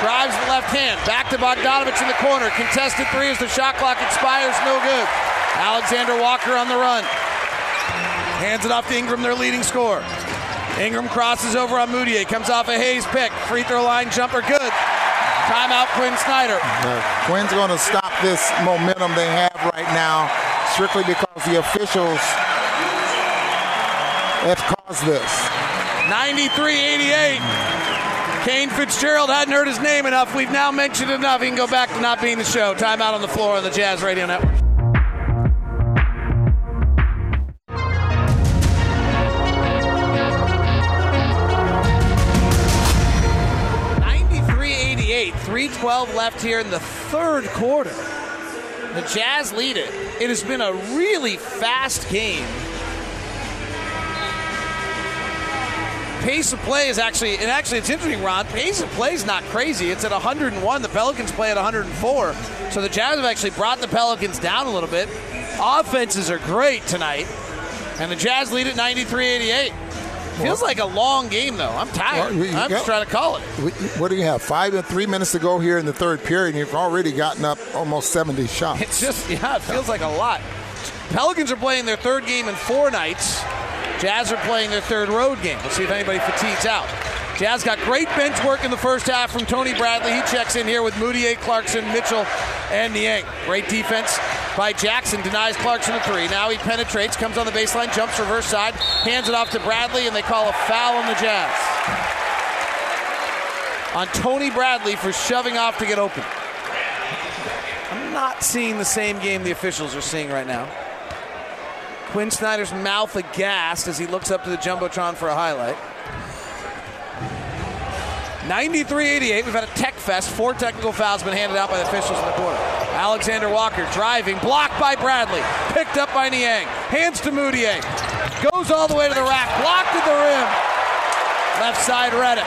Drives the left hand. Back to Bogdanovic in the corner. Contested three as the shot clock expires. No good. Alexander Walker on the run. Hands it off to Ingram, their leading scorer. Ingram crosses over on Mudiay. Comes off a Hayes pick. Free throw line jumper. Good. Timeout Quin Snyder. Uh, Quin's going to stop this momentum they have right now strictly because the officials have caused this. 93-88. Kane Fitzgerald hadn't heard his name enough. We've now mentioned enough. He can go back to not being the show. Timeout on the floor on the Jazz Radio Network. 312 left here in the third quarter. The Jazz lead it. It has been a really fast game. Pace of play is actually, and actually it's interesting, Ron. Pace of play is not crazy. It's at 101. The Pelicans play at 104. So the Jazz have actually brought the Pelicans down a little bit. Offenses are great tonight. And the Jazz lead at 93 88. Feels like a long game, though. I'm tired. Well, I'm just trying to call it. What do you have? Five and three minutes to go here in the third period, and you've already gotten up almost 70 shots. It's just, yeah, it feels like a lot. Pelicans are playing their third game in four nights. Jazz are playing their third road game. Let's see if anybody fatigues out. Jazz got great bench work in the first half from Tony Bradley. He checks in here with Mudiay, Clarkson, Mitchell, and Niang. Great defense by Jaxson. Denies Clarkson a three. Now he penetrates, comes on the baseline, jumps reverse side, hands it off to Bradley, and they call a foul on the Jazz. On Tony Bradley for shoving off to get open. I'm not seeing the same game the officials are seeing right now. Quin Snyder's mouth aghast as he looks up to the Jumbotron for a highlight. 93-88, we've had a tech fest. Four technical fouls been handed out by the officials in the quarter. Alexander Walker driving, blocked by Bradley, picked up by Niang, hands to Mudiay, goes all the way to the rack, blocked at the rim. Left side Redick.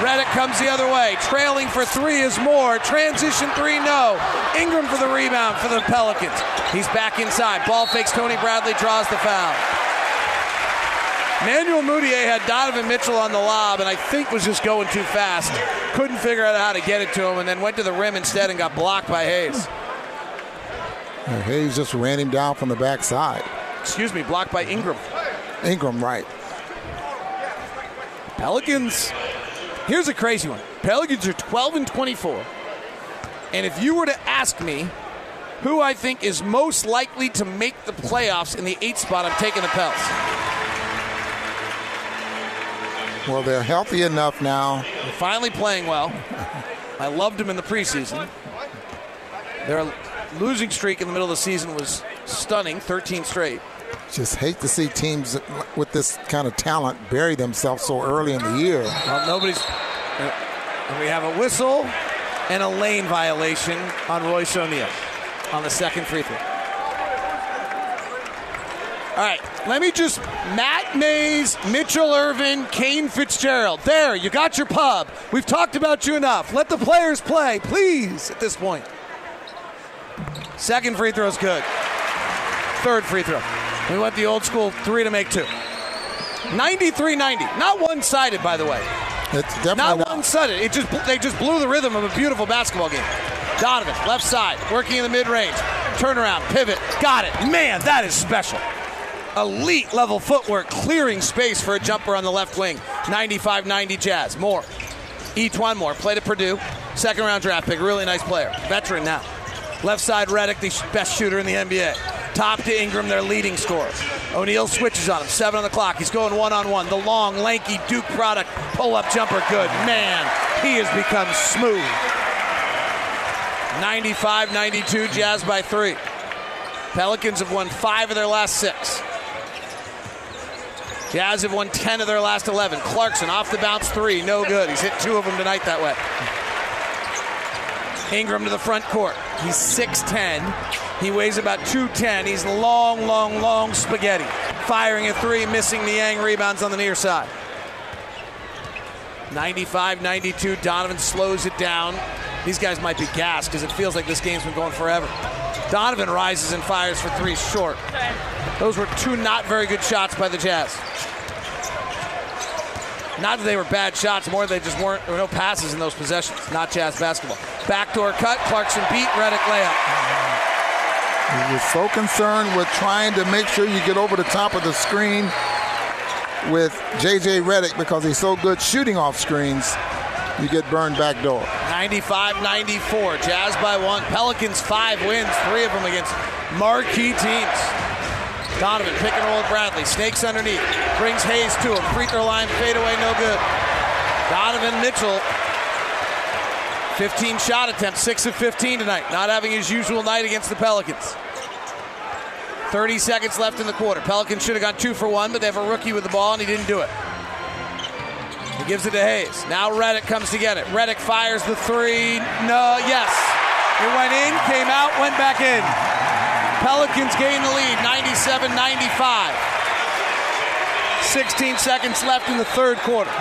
Redick comes the other way. Trailing for three is more. Transition three, no. Ingram for the rebound for the Pelicans. He's back inside. Ball fakes Tony Bradley, draws the foul. Manuel Mudiay had Donovan Mitchell on the lob and I think was just going too fast. Couldn't figure out how to get it to him and then went to the rim instead and got blocked by Hayes. And Hayes just ran him down from the backside. Excuse me, blocked by Ingram. Ingram, right. Pelicans. Here's a crazy one. Pelicans are 12 and 24. And if you were to ask me who I think is most likely to make the playoffs in the eight spot, I'm taking the Pels. Well, they're healthy enough now. They're finally playing well. I loved them in the preseason. Their losing streak in the middle of the season was stunning 13 straight. Just hate to see teams with this kind of talent bury themselves so early in the year. Well, nobody's. uh, And we have a whistle and a lane violation on Royce O'Neale on the second free throw. All right, let me just Matt Mays, Mitchell Ervin, Kane Fitzgerald. There, you got your pub. We've talked about you enough. Let the players play, please, at this point. Second free throw is good. Third free throw. We went the old school three to make two. 93 90. Not one sided, by the way. It's definitely Not not. one sided. It just they just blew the rhythm of a beautiful basketball game. Donovan, left side, working in the mid range. Turnaround, pivot, got it. Man, that is special. Elite level footwork, clearing space for a jumper on the left wing. 95 90 Jazz. More. E'Twaun Moore, played at Purdue. Second round draft pick, really nice player. Veteran now. Left side, Redick, the best shooter in the NBA. Top to Ingram, their leading scorer. O'Neale switches on him. Seven on the clock. He's going one on one. The long, lanky Duke product. Pull up jumper, good. Man, he has become smooth. 95 92, Jazz by three. Pelicans have won five of their last six. Jazz have won 10 of their last 11. Clarkson off the bounce three, no good. He's hit two of them tonight that way. Ingram to the front court. He's 6'10. He weighs about 210. He's long, long, long spaghetti. Firing a three, missing Niang rebounds on the near side. 95 92. Donovan slows it down. These guys might be gassed because it feels like this game's been going forever. Donovan rises and fires for three short. Those were two not very good shots by the Jazz. Not that they were bad shots, more they just weren't, there were no passes in those possessions. Not Jazz basketball. Backdoor cut, Clarkson beat, Redick layup. He was so concerned with trying to make sure you get over the top of the screen with JJ Redick because he's so good shooting off screens. You get burned back door. 95 94. Jazz by one. Pelicans five wins, three of them against marquee teams. Donovan pick and roll with Bradley. Snakes underneath. Brings Hayes to him. Free throw line, fade away, no good. Donovan Mitchell, 15 shot attempts, 6 of 15 tonight. Not having his usual night against the Pelicans. 30 seconds left in the quarter. Pelicans should have gone two for one, but they have a rookie with the ball, and he didn't do it. Gives it to Hayes. Now Redick comes to get it. Redick fires the three. No, yes. It went in, came out, went back in. Pelicans gain the lead, 97 95. 16 seconds left in the third quarter.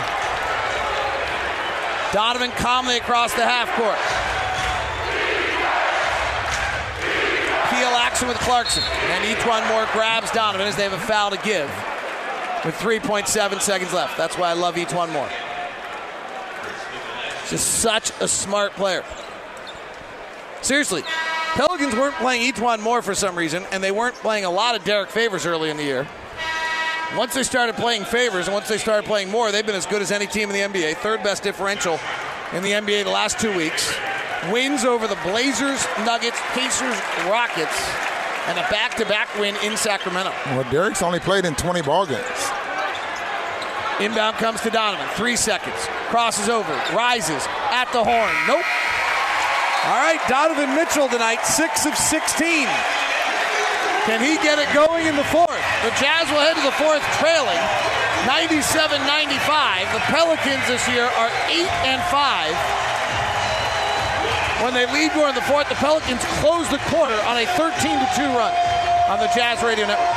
Donovan calmly across the half court. Peel action with Clarkson. And E'Twaun Moore grabs Donovan as they have a foul to give with 3.7 seconds left. That's why I love E'Twaun Moore. Just such a smart player. Seriously, Pelicans weren't playing one more for some reason, and they weren't playing a lot of Derrick Favors early in the year. Once they started playing favors and once they started playing more, they've been as good as any team in the NBA. Third best differential in the NBA the last two weeks. Wins over the Blazers, Nuggets, Pacers, Rockets, and a back to back win in Sacramento. Well, Derrick's only played in 20 ball games. Inbound comes to Donovan. Three seconds. Crosses over. Rises at the horn. Nope. All right, Donovan Mitchell tonight, 6 of 16. Can he get it going in the fourth? The Jazz will head to the fourth trailing 97 95. The Pelicans this year are 8 and 5. When they lead going in the fourth, the Pelicans close the quarter on a 13 2 run on the Jazz Radio Network.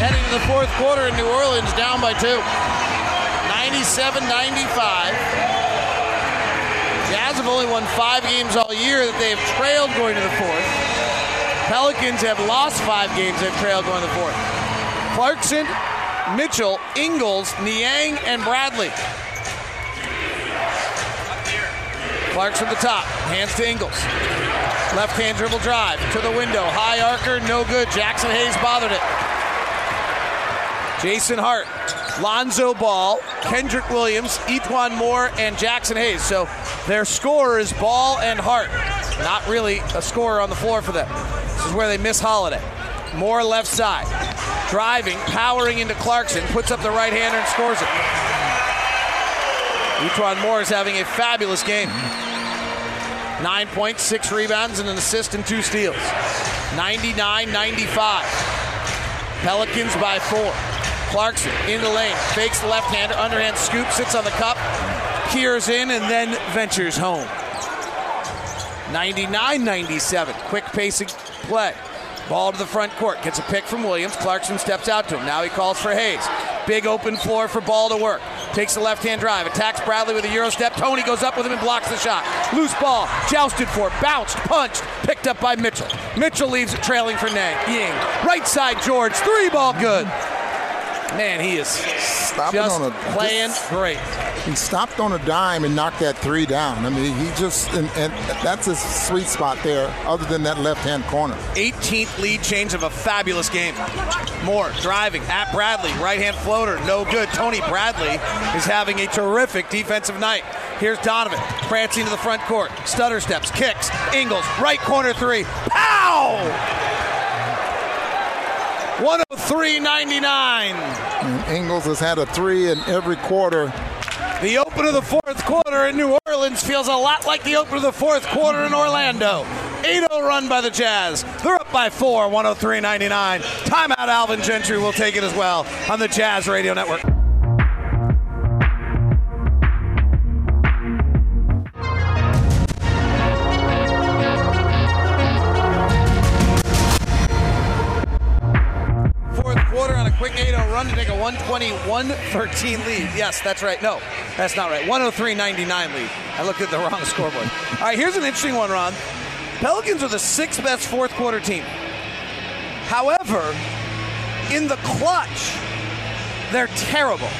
Heading to the fourth quarter in New Orleans, down by two. 97 95. Jazz have only won five games all year that they have trailed going to the fourth. Pelicans have lost five games they've trailed going to the fourth. Clarkson, Mitchell, Ingles, Niang, and Bradley. Clarkson at the top, hands to Ingles. Left hand dribble drive to the window. High archer, no good. Jaxson Hayes bothered it. Jason Hart, Lonzo Ball, Kenrich Williams, E'Twaun Moore, and Jaxson Hayes. So their scorer is Ball and Hart. Not really a scorer on the floor for them. This is where they miss Holiday. Moore left side. Driving, powering into Clarkson, puts up the right hander and scores it. E'Twaun Moore is having a fabulous game. Nine points, six rebounds, and an assist and two steals. 99 95. Pelicans by four. Clarkson in the lane, fakes the left hand, underhand scoop, sits on the cup, peers in, and then ventures home. 99 97. Quick pacing play. Ball to the front court. Gets a pick from Williams. Clarkson steps out to him. Now he calls for Hayes. Big open floor for Ball to work. Takes the left hand drive. Attacks Bradley with a Euro step. Tony goes up with him and blocks the shot. Loose ball. Jousted for. Bounced. Punched. Picked up by Mitchell. Mitchell leaves it trailing for Niang. Ying. Right side Georges. Three ball good. Man, he is Stopping just on a playing just- great. He stopped on a dime and knocked that three down. I mean, he just and, and that's his sweet spot there. Other than that left hand corner. 18th lead change of a fabulous game. Moore driving at Bradley, right hand floater, no good. Tony Bradley is having a terrific defensive night. Here's Donovan prancing to the front court, stutter steps, kicks, Ingles, right corner three, pow! 103.99. And Ingles has had a three in every quarter. The open of the fourth quarter in New Orleans feels a lot like the open of the fourth quarter in Orlando. 8 0 run by the Jazz. They're up by four, 103 99. Timeout, Alvin Gentry will take it as well on the Jazz Radio Network. Quick 8 0 run to take a 121 13 lead. Yes, that's right. No, that's not right. 103 99 lead. I looked at the wrong scoreboard. All right, here's an interesting one, Ron. Pelicans are the sixth best fourth quarter team. However, in the clutch, they're terrible.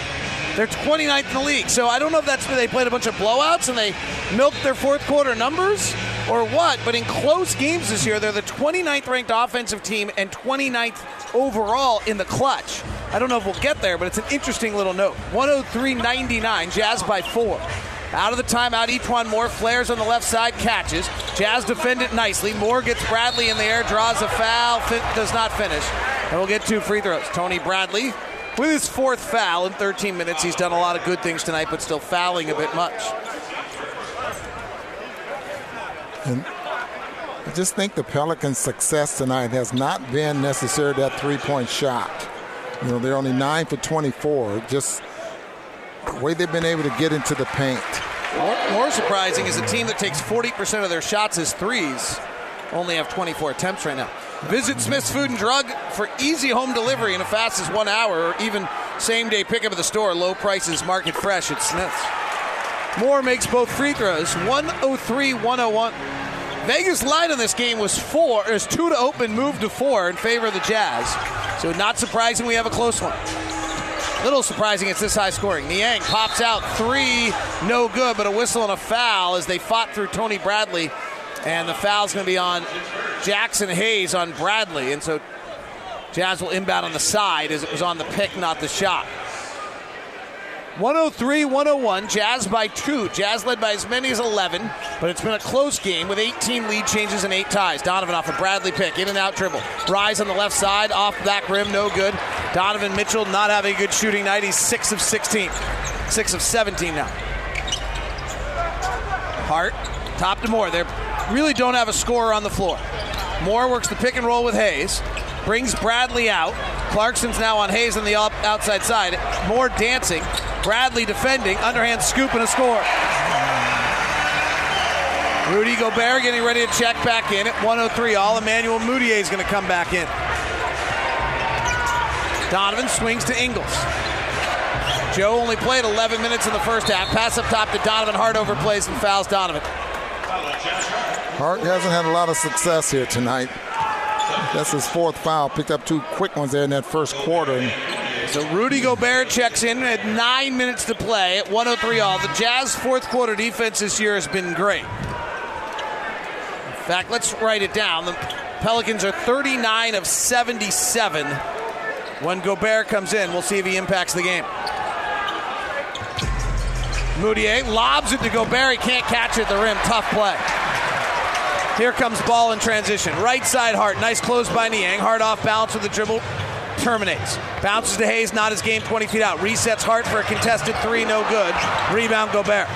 They're 29th in the league. So I don't know if that's where they played a bunch of blowouts and they milked their fourth quarter numbers or what, but in close games this year, they're the 29th ranked offensive team and 29th overall in the clutch. I don't know if we'll get there, but it's an interesting little note. 103 99, Jazz by four. Out of the timeout, E'Twaun Moore flares on the left side, catches. Jazz defend it nicely. Moore gets Bradley in the air, draws a foul, fin- does not finish. And we'll get two free throws. Tony Bradley with his fourth foul in 13 minutes. He's done a lot of good things tonight, but still fouling a bit much. And I just think the Pelicans' success tonight has not been necessarily that three-point shot. You know, they're only nine for 24. Just the way they've been able to get into the paint. More, more surprising is a team that takes 40% of their shots as threes only have 24 attempts right now. Visit Smith's Food and Drug for easy home delivery in as fast as one hour or even same day pickup at the store. Low prices, market fresh at Smith's. Moore makes both free throws 103 101. Vegas line on this game was four, is two to open, moved to four in favor of the Jazz. So not surprising we have a close one. Little surprising it's this high scoring. Niang pops out three, no good, but a whistle and a foul as they fought through Tony Bradley. And the foul's going to be on Jaxson Hayes on Bradley. And so Jazz will inbound on the side as it was on the pick, not the shot. 103 101, Jazz by two. Jazz led by as many as 11, but it's been a close game with 18 lead changes and eight ties. Donovan off a Bradley pick, in and out dribble. Rise on the left side, off back rim, no good. Donovan Mitchell not having a good shooting night. He's 6 of 16, 6 of 17 now. Hart, top to Moore. They really don't have a scorer on the floor. Moore works the pick and roll with Hayes, brings Bradley out. Clarkson's now on Hayes on the outside side. Moore dancing. Bradley defending. Underhand scoop and a score. Rudy Gobert getting ready to check back in at 103. All Emmanuel Mudiay is going to come back in. Donovan swings to Ingles. Joe only played 11 minutes in the first half. Pass up top to Donovan. Hart overplays and fouls Donovan. Hart hasn't had a lot of success here tonight. That's his fourth foul. Picked up two quick ones there in that first quarter. So Rudy Gobert checks in at nine minutes to play at 103 all. The Jazz fourth quarter defense this year has been great. In fact, let's write it down. The Pelicans are 39 of 77 when Gobert comes in. We'll see if he impacts the game. Mudiay lobs it to Gobert. He can't catch it at the rim. Tough play. Here comes ball in transition. Right side Hart. Nice close by Niang. Hart off balance with the dribble. Terminates. Bounces to Hayes. Not his game 20 feet out. Resets Hart for a contested three. No good. Rebound Gobert.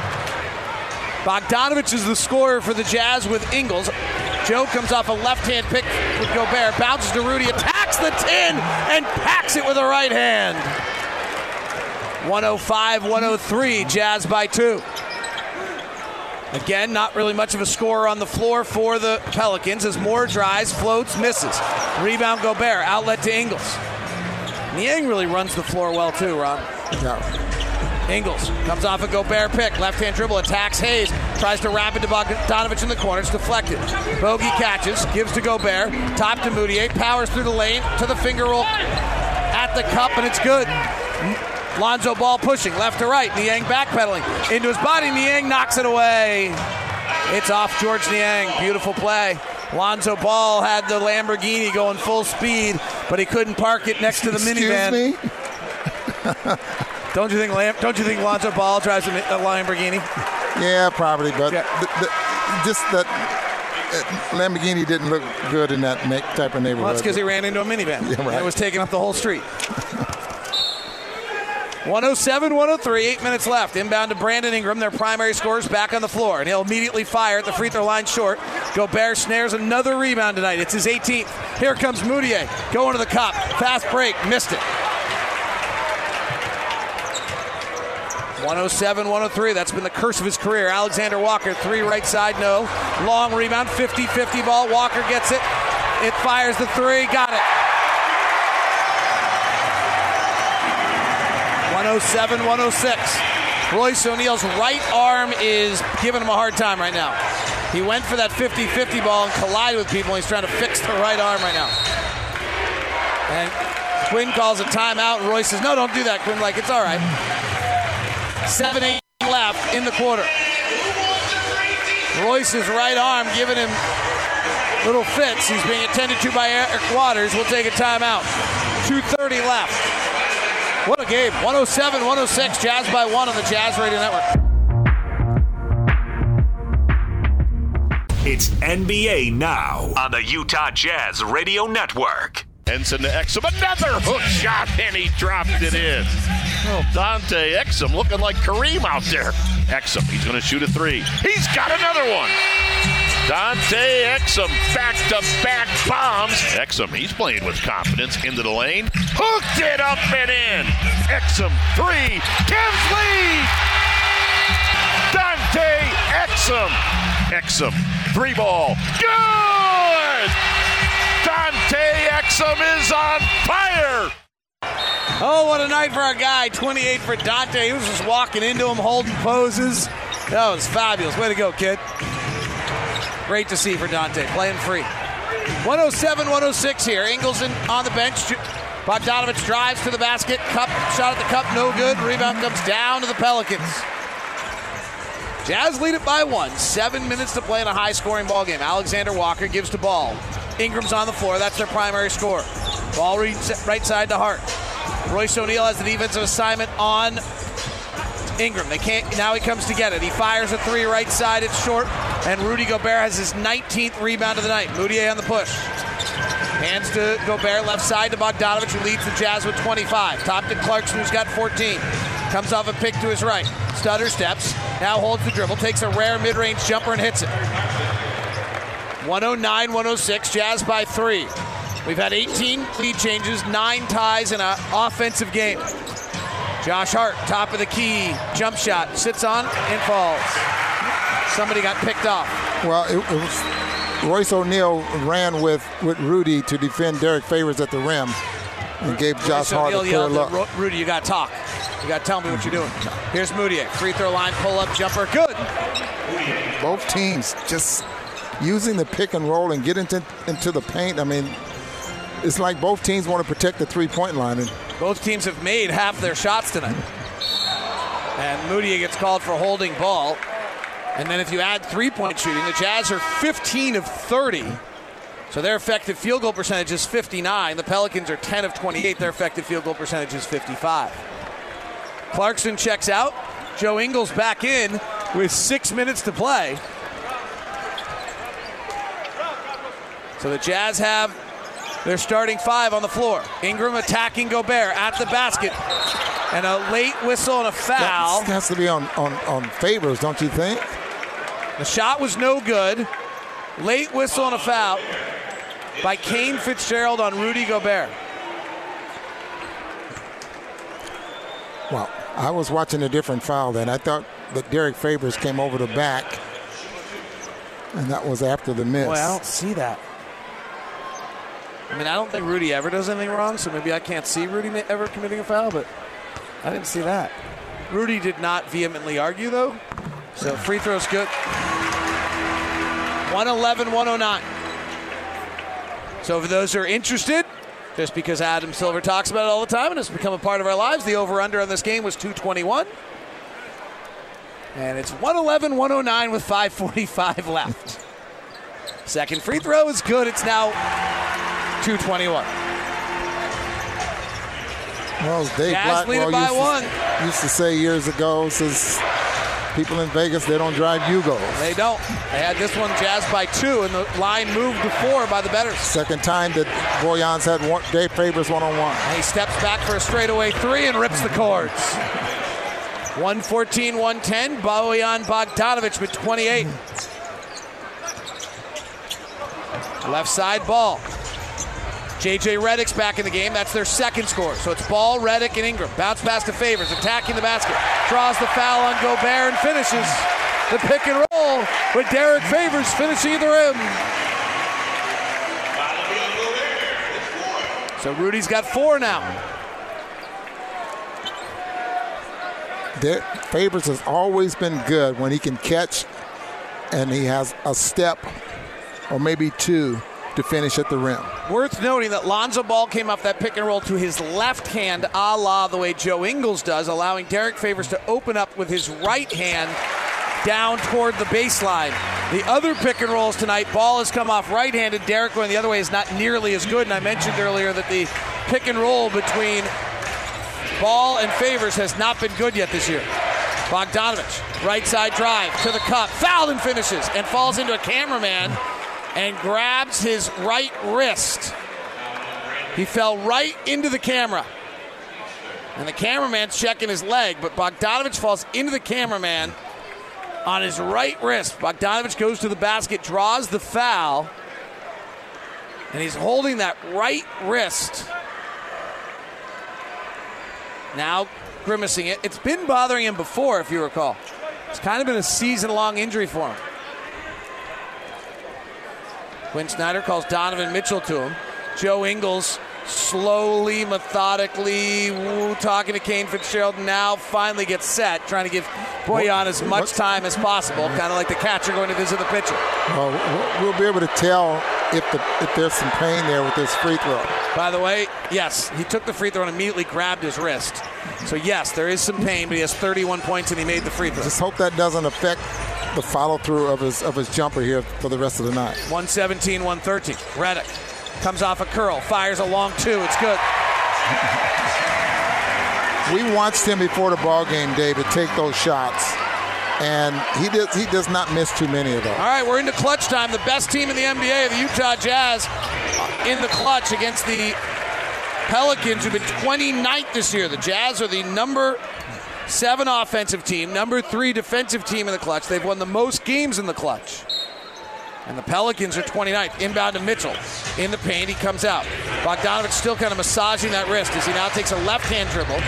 Bogdanovic is the scorer for the Jazz with Ingles. Joe comes off a left hand pick with Gobert. Bounces to Rudy. Attacks the 10 and packs it with a right hand. 105 103. Jazz by two. Again, not really much of a scorer on the floor for the Pelicans as Moore drives, floats, misses. Rebound Gobert, outlet to Ingles. Niang really runs the floor well too, Ron. Yeah. Ingles comes off a Gobert pick, left hand dribble, attacks Hayes, tries to wrap it to Bogdanovic in the corner, it's deflected. Bogey catches, gives to Gobert, top to Mudiay, powers through the lane to the finger roll at the cup, and it's good. Lonzo Ball pushing left to right. Niang backpedaling into his body. Niang knocks it away. It's off Georges Niang. Beautiful play. Lonzo Ball had the Lamborghini going full speed, but he couldn't park it next to the Excuse minivan. me? Don't you think? Lam- don't you think Lonzo Ball drives a, Lamborghini? Yeah, probably, but the, the, just that uh, Lamborghini didn't look good in that type of neighborhood. Well, that's because he ran into a minivan. Yeah, right. And it was taking up the whole street. 107 103, eight minutes left. Inbound to Brandon Ingram, their primary scorers, back on the floor. And he'll immediately fire at the free throw line short. Gobert snares another rebound tonight. It's his 18th. Here comes Mudiay going to the cup. Fast break, missed it. 107 103. That's been the curse of his career. Alexander Walker, three right side, no. Long rebound, 50 50 ball. Walker gets it. It fires the three. Got it. 107 106. Royce O'Neale's right arm is giving him a hard time right now. He went for that 50 50 ball and collided with people. He's trying to fix the right arm right now. And Quin calls a timeout. Royce says, No, don't do that, Quin. Like, it's all right. 7 8 left in the quarter. Royce's right arm giving him little fits. He's being attended to by Eric Waters. We'll take a timeout. 2.30 left. What a game. 107 106. Jazz by one on the Jazz Radio Network. It's NBA Now on the Utah Jazz Radio Network. Henson to Exum. Another hook shot, and he dropped it in. Oh, Dante Exum looking like Kareem out there. Exum, he's going to shoot a three. He's got another one. Dante Exum back to back bombs. Exum, he's playing with confidence into the lane. Hooked it up and in. Exum three. Lead. Dante Exum. Exum, three ball. Good! Dante Exum is on fire. Oh, what a night for our guy. 28 for Dante. He was just walking into him, holding poses. That was fabulous. Way to go, kid. Great to see for Dante, playing free. 107 106 here. Ingles in, on the bench. Bogdanovic drives to the basket. Cup shot at the cup, no good. Rebound comes down to the Pelicans. Jazz lead it by one. Seven minutes to play in a high scoring ball game. Alexander Walker gives to Ball. Ingram's on the floor. That's their primary score. Ball right side to Hart. Royce O'Neale has the defensive assignment on Ingram. They can't. Now he comes to get it. He fires a three right side. It's short, and Rudy Gobert has his 19th rebound of the night. Mudiay on the push. Hands to Gobert, left side to Bogdanovic, who leads the Jazz with 25. Top to Clarkson, who's got 14. Comes off a pick to his right. Stutter steps. Now holds the dribble. Takes a rare mid-range jumper and hits it. 109 106. Jazz by three. We've had 18 lead changes, nine ties in an offensive game. Josh Hart, top of the key, jump shot, sits on and falls. Somebody got picked off. Well, it, it was Royce O'Neale ran with, with Rudy to defend Derrick Favors at the rim and gave Josh Royce Hart a clear look. Rudy, you got to talk. You got to tell me what you're doing. Here's Mudiay. Free throw line, pull up jumper. Good. Both teams just using the pick and roll and get into, into the paint. I mean, it's like both teams want to protect the three point line. And Both teams have made half their shots tonight. And Moody gets called for holding ball. And then if you add three point shooting, the Jazz are 15 of 30. So their effective field goal percentage is 59. The Pelicans are 10 of 28. Their effective field goal percentage is 55. Clarkson checks out. Joe Ingles back in with six minutes to play. So the Jazz have their starting five on the floor. Ingram attacking Gobert at the basket. And a late whistle and a foul. that has to be on, on, on Favors, don't you think? The shot was no good. Late whistle and a foul by Kane Fitzgerald on Rudy Gobert. Well, I was watching a different foul then. I thought that Derrick Favors came over the back, and that was after the miss. Boy, I don't see that. I mean, I don't think Rudy ever does anything wrong, so maybe I can't see Rudy ever committing a foul, but I didn't see that. Rudy did not vehemently argue, though, so free throw's good. 111 109. So, for those who are interested, just because Adam Silver talks about it all the time and it's become a part of our lives, the over under on this game was 221. And it's 111 109 with 5.45 left. Second free throw is good. It's now 221. Well, Dave Jazz Blackwell it by used, one. To, used to say years ago, says people in Vegas they don't drive Yugos. They don't. They had this one Jazz by two, and the line moved to four by the betters. Second time that Bojan's had one, Dave Favors one on one. And he steps back for a straightaway three and rips the cords. 114 110. Bojan Bogdanovic with 28. Left side ball. JJ Redick's back in the game. That's their second score. So it's Ball, Redick, and Ingram. Bounce pass to Favors, attacking the basket. Draws the foul on Gobert and finishes the pick and roll with Derrick Favors finishing the rim. So Rudy's got four now. Der- Favors has always been good when he can catch and he has a step or maybe two to finish at the rim. Worth noting that Lonzo Ball came off that pick and roll to his left hand, a la the way Joe Ingles does, allowing Derrick Favors to open up with his right hand down toward the baseline. The other pick and rolls tonight, Ball has come off right handed. Derrick going the other way is not nearly as good. And I mentioned earlier that the pick and roll between Ball and Favors has not been good yet this year. Bogdanovic, right side drive to the cup, fouled and finishes, and falls into a cameraman and grabs his right wrist. He fell right into the camera. And the cameraman's checking his leg, but Bogdanovic falls into the cameraman on his right wrist. Bogdanovic goes to the basket, draws the foul, and he's holding that right wrist. Now grimacing it. It's been bothering him before, if you recall. It's kind of been a season long injury for him. Quin Snyder calls Donovan Mitchell to him. Joe Ingles slowly, methodically, woo, talking to Kane Fitzgerald. Now finally gets set, trying to give Bojan as much time as possible, kind of like the catcher going to visit the pitcher. Well, we'll be able to tell if the if there's some pain there with this free throw. By the way, yes, he took the free throw and immediately grabbed his wrist. So yes, there is some pain, but he has 31 points and he made the free throw. Just hope that doesn't affect the follow through of his of his jumper here for the rest of the night. 117, 113. Redick comes off a curl, fires a long two. It's good. We watched him before the ball game, David, take those shots, and he does he does not miss too many of those. All right, we're into clutch time. The best team in the NBA, the Utah Jazz, in the clutch against the Pelicans, who've been 29th this year. The Jazz are the number seven offensive team, number three defensive team in the clutch. They've won the most games in the clutch. And the Pelicans are 29th. Inbound to Mitchell. In the paint, he comes out. Bogdanovic still kind of massaging that wrist as he now takes a left hand dribble,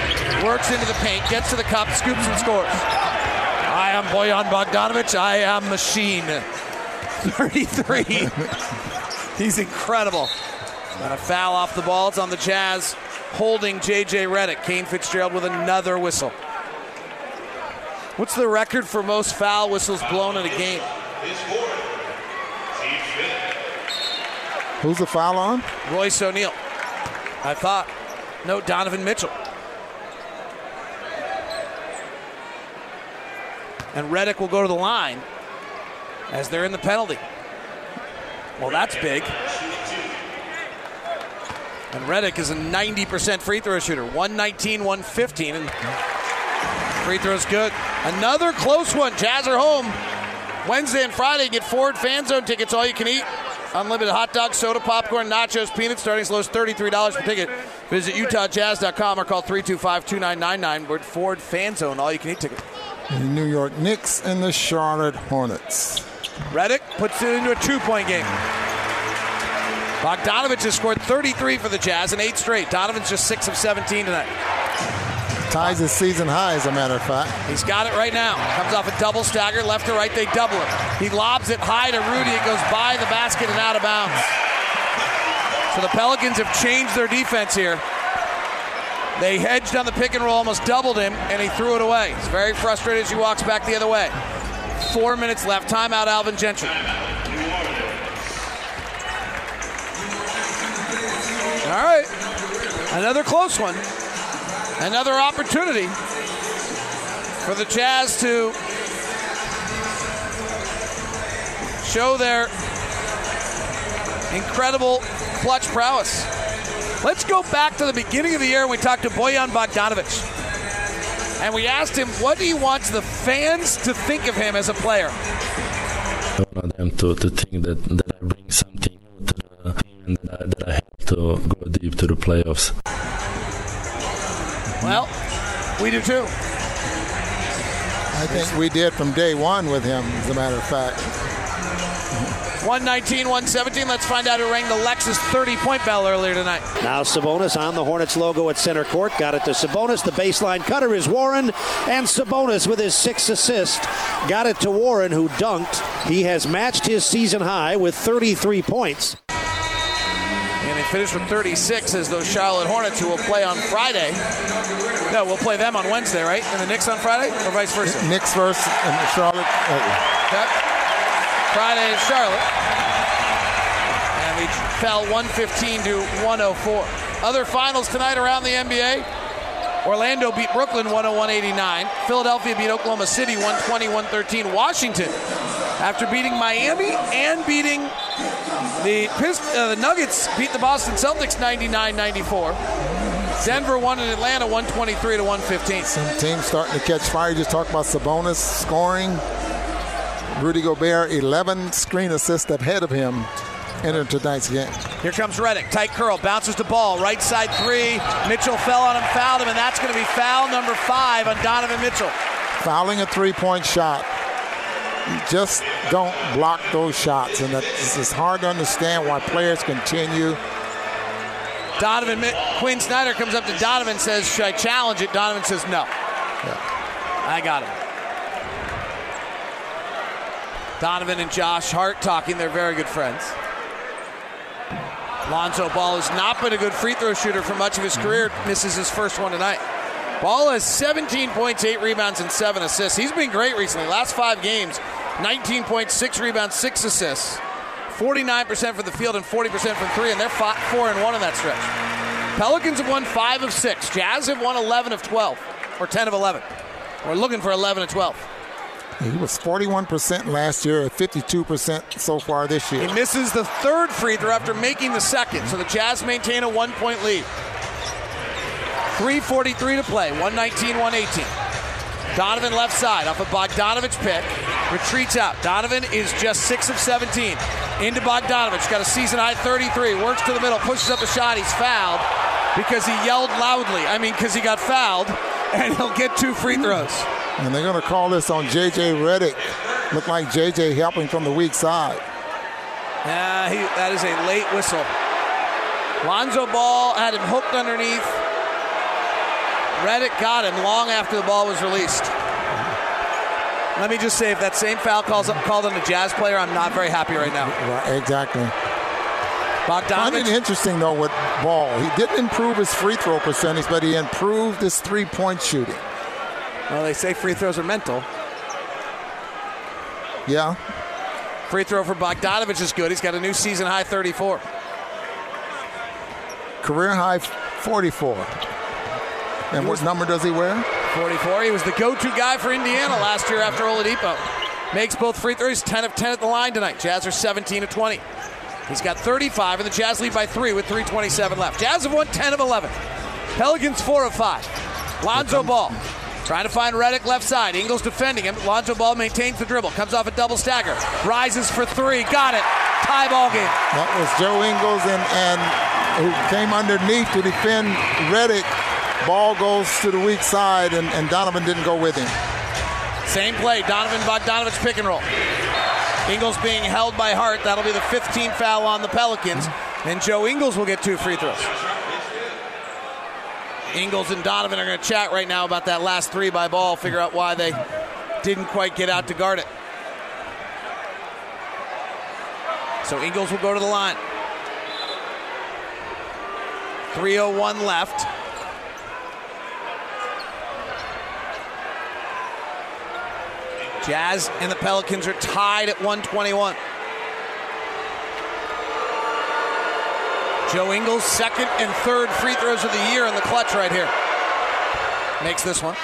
works into the paint, gets to the cup, scoops and scores. I am Bojan Bogdanovic. I am machine. 33. He's incredible. And a foul off the ball. It's on the Jazz holding J.J. Redick. Kane Fitzgerald with another whistle. What's the record for most foul whistles blown in a game? Who's the foul on? Royce O'Neale. I thought. No, Donovan Mitchell. And Redick will go to the line as they're in the penalty. Well, that's big. And Redick is a 90% free throw shooter. 119, 115. And free throw's good. Another close one. Jazz are home. Wednesday and Friday, get Ford Fan Zone tickets, all you can eat. Unlimited hot dogs, soda, popcorn, nachos, peanuts, starting as low as $33 per ticket. Visit UtahJazz.com or call 325-2999 with Ford Fan Zone, all you can eat ticket. The New York Knicks and the Charlotte Hornets. Redick puts it into a two-point game. Bogdanovic has scored 33 for the Jazz in eight straight. Donovan's just 6 of 17 tonight. Ties his season high, as a matter of fact. He's got it right now. Comes off a double stagger, left to right, they double it. He lobs it high to Rudy. It goes by the basket and out of bounds. So the Pelicans have changed their defense here. They hedged on the pick and roll, almost doubled him, and he threw it away. He's very frustrated as he walks back the other way. Four minutes left. Timeout, Alvin Gentry. All right. Another close one. Another opportunity for the Jazz to show their incredible clutch prowess. Let's go back to the beginning of the year we talked to Bojan Bogdanovic. And we asked him, what do you want the fans to think of him as a player? I want them to, to think that, that I bring something to the team and that I, that I to go deep to the playoffs. Well, we do too. I think we did from day one with him, as a matter of fact. 119, 117. Let's find out who rang the Lexus 30 point bell earlier tonight. Now Sabonis on the Hornets logo at center court. Got it to Sabonis. The baseline cutter is Warren. And Sabonis with his sixth assist. Got it to Warren, who dunked. He has matched his season high with 33 points. Finished with 36 as those Charlotte Hornets, who will play on Friday. No, we'll play them on Wednesday, right? And the Knicks on Friday, or vice versa? Knicks versus and Charlotte. Uh, Okay. Friday is Charlotte. And we fell 115 to 104. Other finals tonight around the NBA. Orlando beat Brooklyn 101-89. Philadelphia beat Oklahoma City 120-113. Washington, after beating Miami and beating the, Pist- uh, the Nuggets, beat the Boston Celtics 99-94. Denver won in Atlanta 123 to 115. Some teams starting to catch fire. You just talked about Sabonis scoring. Rudy Gobert, 11 screen assists ahead of him entered tonight's game. Here comes Redick. Tight curl. Bounces the ball. Right side three. Mitchell fell on him, fouled him, and that's going to be foul number five on Donovan Mitchell. Fouling a three point shot. You just don't block those shots, and it's hard to understand why players continue. Donovan Quin Snyder comes up to Donovan and says, "Should I challenge it?" Donovan says, "No." I got him. Donovan and Josh Hart talking. They're very good friends. Lonzo Ball has not been a good free throw shooter for much of his career. Mm-hmm. Misses his first one tonight. Ball has 17 points, 8 rebounds, and 7 assists. He's been great recently. Last five games, 19 points, 6 rebounds, 6 assists. 49% for the field and 40% from three, and they're five, 4 and 1 in that stretch. Pelicans have won 5 of 6. Jazz have won 11 of 12, or 10 of 11. We're looking for 11 of 12. He was 41% last year, 52% so far this year. He misses the third free throw after making the second, so the Jazz maintain a one point lead. 3.43 to play, 119 118. Donovan left side off a Bogdanovic pick, retreats out. Donovan is just 6 of 17. Into Bogdanovic, got a season high 33, works to the middle, pushes up the shot. He's fouled because he yelled loudly. I mean, because he got fouled, and he'll get two free throws. And they're going to call this on J.J. Redick. Look like J.J. helping from the weak side. Yeah, he, that is a late whistle. Lonzo Ball had him hooked underneath. Redick got him long after the ball was released. Let me just say, if that same foul calls called on a Jazz player, I'm not very happy right now. Right, exactly. Bogdanovic. Interesting though with Ball. He didn't improve his free throw percentage, but he improved his three-point shooting. Well, they say free throws are mental. Yeah. Free throw for Bogdanovic is good. He's got a new season high 34. Career high 44. And what number does he wear? 44. He was the go-to guy for Indiana last year after Oladipo. Makes both free throws. 10 of 10 at the line tonight. Jazz are 17 of 20. He's got 35, and the Jazz lead by three with 3:27 left. Jazz have won 10 of 11. Pelicans 4 of 5. Lonzo Ball trying to find Redick left side. Ingles defending him. Lonzo Ball maintains the dribble. Comes off a double stagger. Rises for three. Got it. Tie ball game. That was Joe Ingles and, and who came underneath to defend Redick. Ball goes to the weak side, and, and Donovan didn't go with him. Same play. Donovan Bogdanovic pick and roll. Ingles being held by Hart. That'll be the 15th foul on the Pelicans. And Joe Ingles will get two free throws. Ingles and Donovan are going to chat right now about that last three by ball, figure out why they didn't quite get out to guard it. So Ingles will go to the line. 301 left. Jazz and the Pelicans are tied at 121. Joe Ingles, second and third free throws of the year in the clutch right here. Makes this one.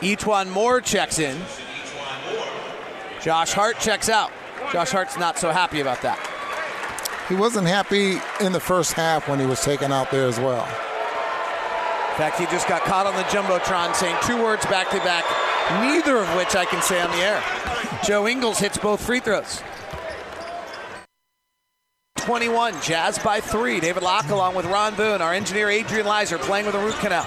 E'Twaun Moore checks in. Josh Hart checks out. Josh Hart's not so happy about that. He wasn't happy in the first half when he was taken out there as well. In fact, he just got caught on the Jumbotron saying two words back to back, neither of which I can say on the air. Joe Ingles hits both free throws. 21, Jazz by three. David Locke along with Ron Boone. Our engineer Adrian Lizer playing with a root canal.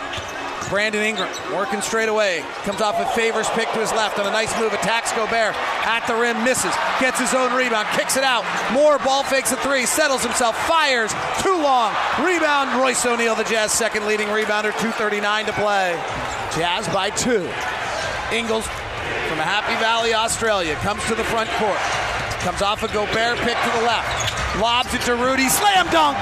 Brandon Ingram working straight away. Comes off a Favors pick to his left on a nice move. Attacks Gobert at the rim, misses. Gets his own rebound, kicks it out. Moore ball fakes a three, settles himself, fires. Too long. Rebound, Royce O'Neale, the Jazz second leading rebounder. 2.39 to play. Jazz by two. Ingles from Happy Valley, Australia, comes to the front court. Comes off a Gobert pick to the left. Lobs it to Rudy. Slam dunk.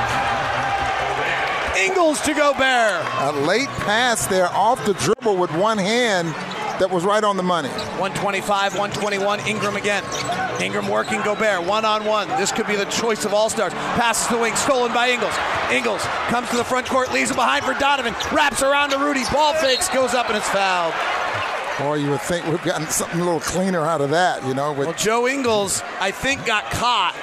Ingles to Gobert. A late pass there off the dribble with one hand that was right on the money. 125, 121. Ingram again. Ingram working Gobert one on one. This could be the choice of all stars. Passes the wing, stolen by Ingles. Ingles comes to the front court, leaves it behind for Donovan. Wraps around to Rudy. Ball fakes, goes up, and it's fouled. Boy, you would think we've gotten something a little cleaner out of that, you know. With well, Joe Ingles, I think, got caught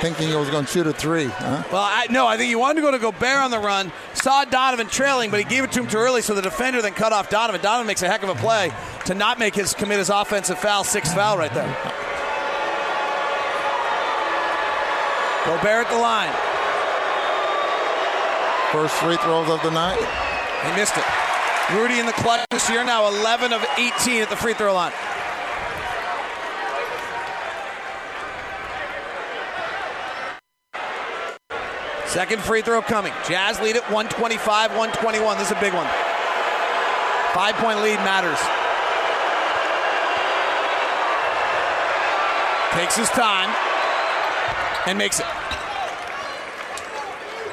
thinking he was going to shoot a three. Huh? Well, I, no, I think he wanted to go to Gobert on the run, saw Donovan trailing, but he gave it to him too early, so the defender then cut off Donovan. Donovan makes a heck of a play to not make his commit his offensive foul, sixth foul right there. Gobert at the line. First free throws of the night. He missed it. Rudy in the clutch this year, now 11 of 18 at the free throw line. Second free throw coming. Jazz lead at 125, 121. This is a big one. Five point lead matters. Takes his time and makes it.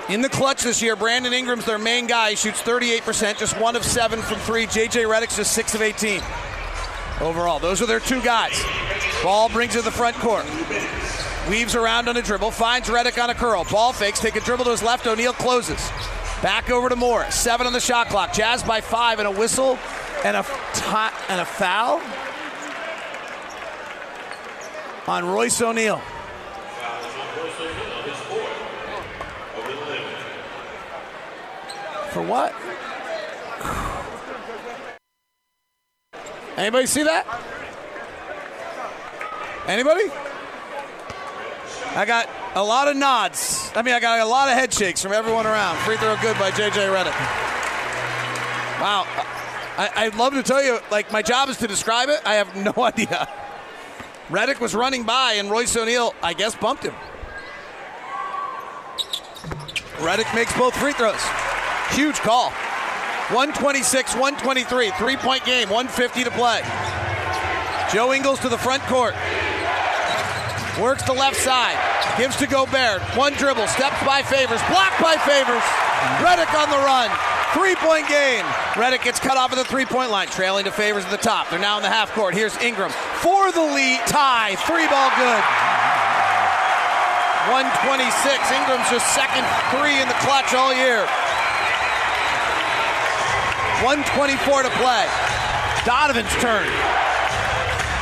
In the clutch this year, Brandon Ingram's their main guy. He shoots 38%, just one of seven from three. JJ Redick's just six of 18 overall. Those are their two guys. Ball brings it to the front court. Weaves around on a dribble, finds Redick on a curl. Ball fakes, take a dribble to his left. O'Neale closes. Back over to Morris. Seven on the shot clock. Jazz by five and a whistle and a and a foul on Royce O'Neale. For what? Anybody see that? Anybody? I got a lot of nods. I mean, I got a lot of head shakes from everyone around. Free throw good by JJ Redick. Wow. I, I'd love to tell you, like, my job is to describe it. I have no idea. Redick was running by, and Royce O'Neale, I guess, bumped him. Redick makes both free throws. Huge call. 126, 123, three point game, 150 to play. Joe Ingles to the front court. Works the left side. Gives to Gobert. One dribble. Steps by Favors. Blocked by Favors. Redick on the run. Three point game. Redick gets cut off at the three point line. Trailing to Favors at the top. They're now in the half court. Here's Ingram for the lead. Tie. Three ball good. 126. Ingram's just second three in the clutch all year. 124 to play. Donovan's turn.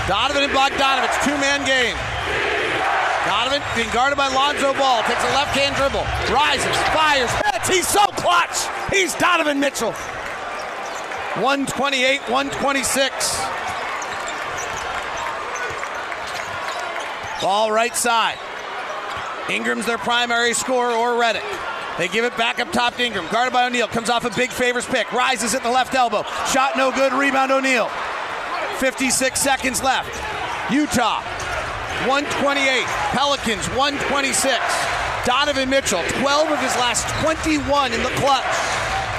Donovan and Bogdanovich, two man game. Donovan being guarded by Lonzo Ball. Takes a left hand dribble. Rises, fires, hits. He's so clutch. He's Donovan Mitchell. 128, 126. Ball right side. Ingram's their primary scorer or Redick. They give it back up top to Ingram. Guarded by O'Neale. Comes off a big Favors pick. Rises at the left elbow. Shot no good. Rebound O'Neale. 56 seconds left. Utah 128. Pelicans 126. Donovan Mitchell, 12 of his last 21 in the clutch,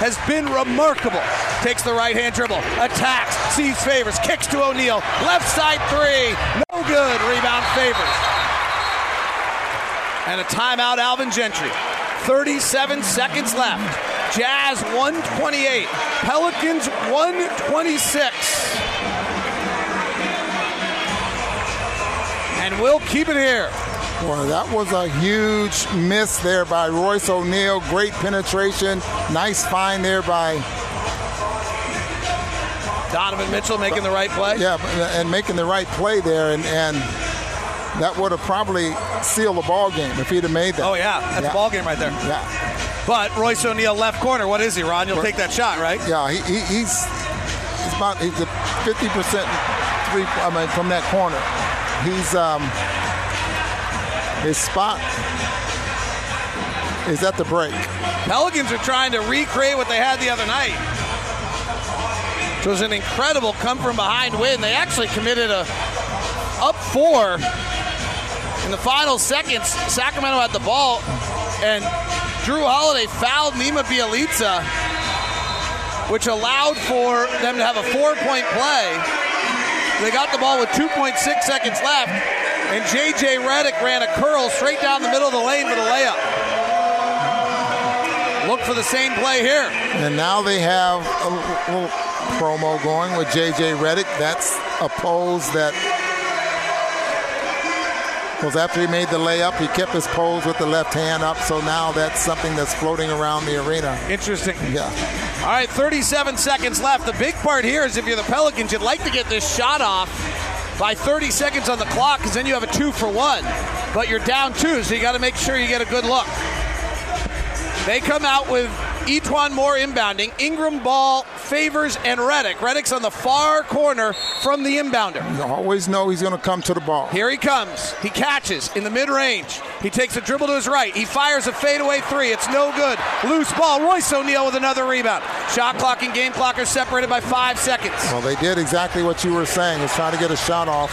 has been remarkable. Takes the right hand dribble, attacks, sees Favors, kicks to O'Neale. Left side three, no good. Rebound Favors. And a timeout, Alvin Gentry. 37 seconds left. Jazz 128. Pelicans 126. And we'll keep it here. Boy, that was a huge miss there by Royce O'Neale. Great penetration. Nice find there by Donovan Mitchell making the right play. Yeah, uh, and making the right play there, and, and that would have probably sealed the ball game if he'd have made that. Oh yeah, that's yeah. a ball game right there. Yeah. But Royce O'Neale left corner. What is he, Ron? You'll take that shot, right? Yeah, he, he, he's he's about he's a 50 percent three. I mean, from that corner, he's um his spot is at the break. Pelicans are trying to recreate what they had the other night. It was an incredible come from behind win. They actually committed a up four in the final seconds. Sacramento had the ball, and Jrue Holiday fouled Nemanja Bjelica, which allowed for them to have a four-point play. They got the ball with 2.6 seconds left, and J.J. Redick ran a curl straight down the middle of the lane for the layup. Look for the same play here. And now they have a little promo going with J.J. Redick. That's a pose that was after he made the layup, he kept his pose with the left hand up. So now that's something that's floating around the arena. Interesting. Yeah. All right, 37 seconds left. The big part here is if you're the Pelicans, you'd like to get this shot off by 30 seconds on the clock because then you have a two for one. But you're down two, so you got to make sure you get a good look. They come out with E'Twaun Moore inbounding. Ingram ball Favors and Redick. Redick's on the far corner from the inbounder. You always know he's going to come to the ball. Here he comes. He catches in the mid range. He takes a dribble to his right. He fires a fadeaway three. It's no good. Loose ball. Royce O'Neale with another rebound. Shot clock and game clock are separated by five seconds. Well, they did exactly what you were saying. Is trying to get a shot off.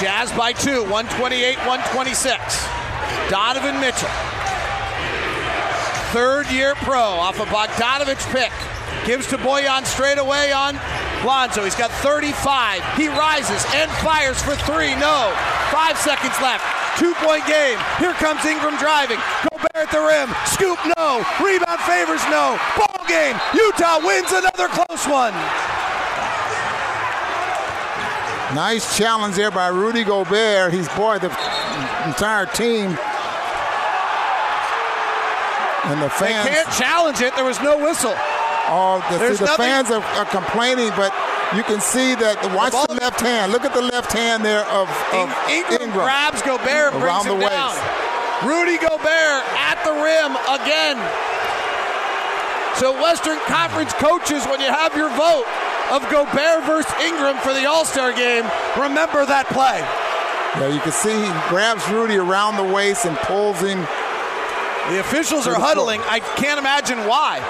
Jazz by two, 128, 126. Donovan Mitchell. Third year pro off a Bogdanovic pick. Gives to Bojan straight away on Lonzo. He's got 35. He rises and fires for three. No. Five seconds left. Two point game. Here comes Ingram driving. Gobert at the rim. Scoop, no. Rebound Favors, no. Ball game. Utah wins another close one. Nice challenge there by Rudy Gobert. He's boy the entire team. And the They fans can't challenge it. There was no whistle. Oh, the, see, the fans are, are complaining, but you can see that. Watch the, ball- left hand. Look at the left hand there of, of Ingram, Ingram. grabs Gobert, brings him the down. Rudy Gobert at the rim again. So Western Conference coaches, when you have your vote of Gobert versus Ingram for the All-Star game, remember that play. Yeah, you can see he grabs Rudy around the waist and pulls him. The officials are huddling. I can't imagine why.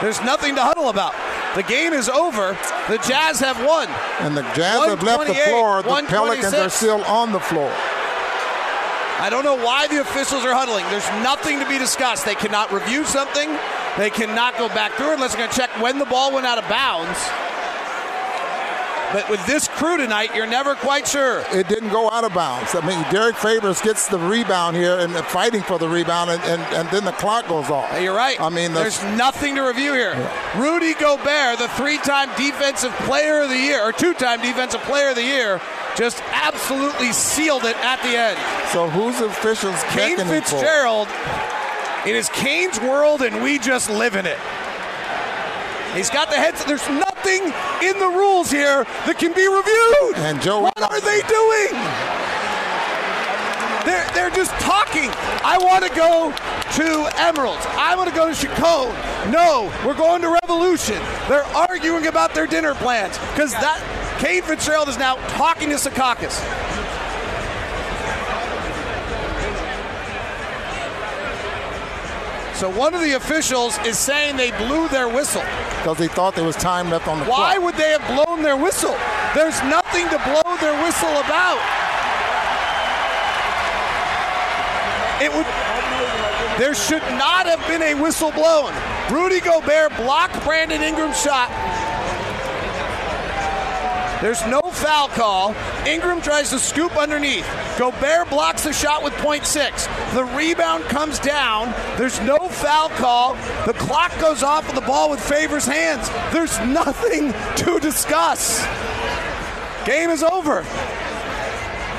There's nothing to huddle about. The game is over. The Jazz have won. And the Jazz have left the floor. The Pelicans are still on the floor. I don't know why the officials are huddling. There's nothing to be discussed. They cannot review something. They cannot go back through it unless they're going to check when the ball went out of bounds. But with this crew tonight, you're never quite sure. It didn't go out of bounds. I mean, Derrick Favors gets the rebound here and fighting for the rebound, and, and, and then the clock goes off. You're right. I mean, the- there's nothing to review here. Rudy Gobert, the three-time defensive player of the year, or two-time defensive player of the year, just absolutely sealed it at the end. So who's officials Kane checking him for? Fitzgerald. It is Kane's world, and we just live in it. He's got the heads. There's nothing in the rules here that can be reviewed. And Joe, what are they doing? They're, they're just talking. I want to go to Emeralds. I want to go to Chacon. No, we're going to Revolution. They're arguing about their dinner plans because that Kane Fitzgerald is now talking to Secaucus. So one of the officials is saying they blew their whistle. Because they thought there was time left on the Why clock. Why would they have blown their whistle? There's nothing to blow their whistle about. It would. There should not have been a whistle blown. Rudy Gobert blocked Brandon Ingram's shot. There's no foul call. Ingram tries to scoop underneath. Gobert blocks the shot with point .6. The rebound comes down. There's no foul call. The clock goes off with the ball with Favors' hands. There's nothing to discuss. Game is over.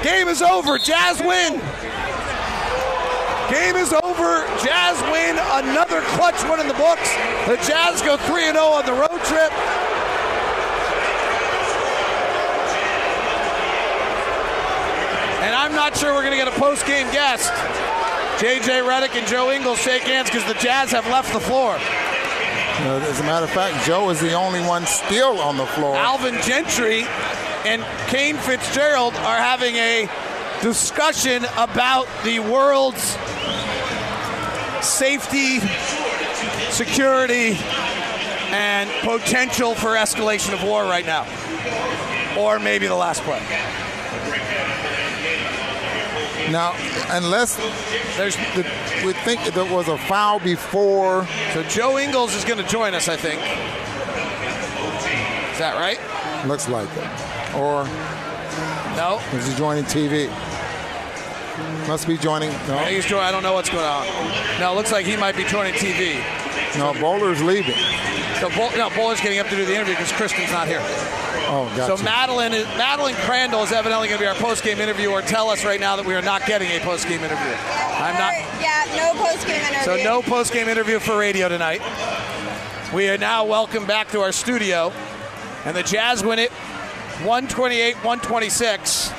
Game is over. Jazz win. Game is over. Jazz win. Another clutch one in the books. The Jazz go 3 0 on the road trip. And I'm not sure we're going to get a post game guest. JJ Redick and Joe Ingles shake hands because the Jazz have left the floor. Uh, as a matter of fact, Joe is the only one still on the floor. Alvin Gentry and Kane Fitzgerald are having a discussion about the world's safety, security, and potential for escalation of war right now. Or maybe the last play. Now, unless there's, the, we think there was a foul before. So Joe Ingles is going to join us, I think. Is that right? Looks like it. Or no? Is he joining TV? Must be joining. No, He's joining. I don't know what's going on. No, it looks like he might be joining TV. no. Bowler's leaving. So no, Bowler's getting up to do the interview because Kristen's not here. Oh, gotcha. So Madeline is, Madeline Crandall is evidently going to be our post-game interview, or tell us right now that we are not getting a post-game interview. I'm not. Uh, yeah, no post game interview. So no post-game interview for radio tonight. We are now welcome back to our studio, and the Jazz win it, 128-126.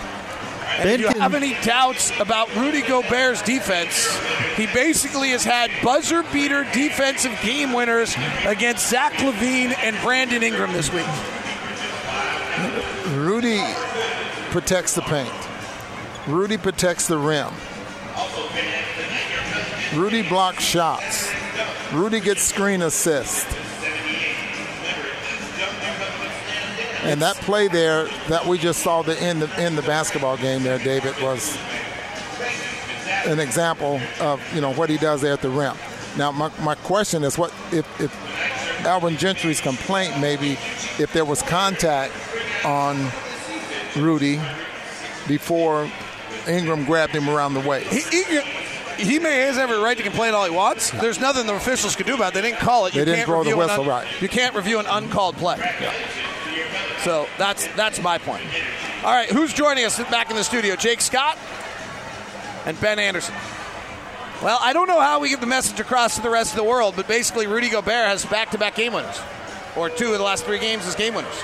And if you have any doubts about Rudy Gobert's defense, he basically has had buzzer beater defensive game winners against Zach LaVine and Brandon Ingram this week. Rudy protects the paint. Rudy protects the rim. Rudy blocks shots. Rudy gets screen assists. And that play there that we just saw the end of, in the basketball game there, David, was an example of you know what he does there at the rim. Now my, my question is what if, if Alvin Gentry's complaint maybe if there was contact on Rudy before Ingram grabbed him around the waist. He, he, he may has every right to complain all he wants. There's nothing the officials could do about it. They didn't call it. They you didn't can't blow the whistle, un- right. You can't review an uncalled play. Yeah. So that's that's my point. All right, who's joining us back in the studio? Jake Scott and Ben Anderson. Well, I don't know how we get the message across to the rest of the world, but basically, Rudy Gobert has back-to-back game winners, or two of the last three games as game winners.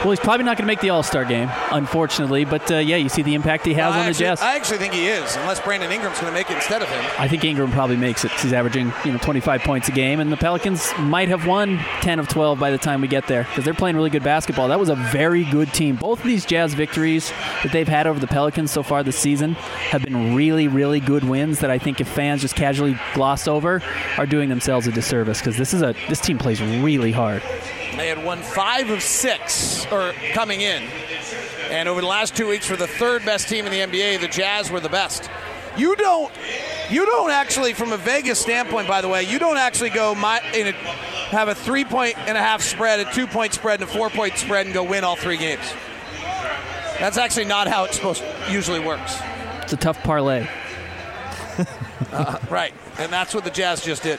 Well, he's probably not going to make the All Star game, unfortunately. But uh, yeah, you see the impact he has I on the actually, Jazz. I actually think he is, unless Brandon Ingram's going to make it instead of him. I think Ingram probably makes it. He's averaging, you know, 25 points a game, and the Pelicans might have won 10 of 12 by the time we get there because they're playing really good basketball. That was a very good team. Both of these Jazz victories that they've had over the Pelicans so far this season have been really, really good wins that I think if fans just casually gloss over, are doing themselves a disservice because this is a this team plays really hard. They had won five of six, or coming in, and over the last two weeks, for the third best team in the NBA, the Jazz were the best. You don't, you don't actually, from a Vegas standpoint, by the way, you don't actually go my, in a, have a three point and a half spread, a two point spread, and a four point spread, and go win all three games. That's actually not how it's supposed usually works. It's a tough parlay. Uh, right, and that's what the Jazz just did.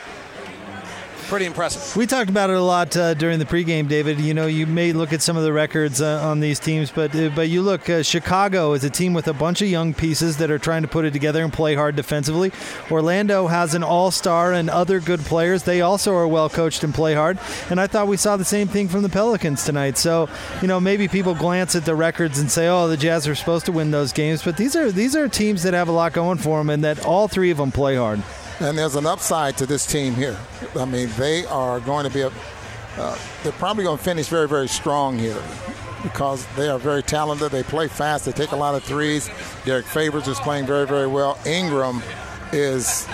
Pretty impressive. We talked about it a lot uh, during the pregame, David. You know, you may look at some of the records uh, on these teams, but uh, but you look, uh, Chicago is a team with a bunch of young pieces that are trying to put it together and play hard defensively. Orlando has an all-star and other good players. They also are well coached and play hard. And I thought we saw the same thing from the Pelicans tonight. So you know, maybe people glance at the records and say, "Oh, the Jazz are supposed to win those games," but these are these are teams that have a lot going for them, and that all three of them play hard. And there's an upside to this team here. I mean, they are going to be a. Uh, they're probably going to finish very, very strong here because they are very talented. They play fast. They take a lot of threes. Derrick Favors is playing very, very well. Ingram is,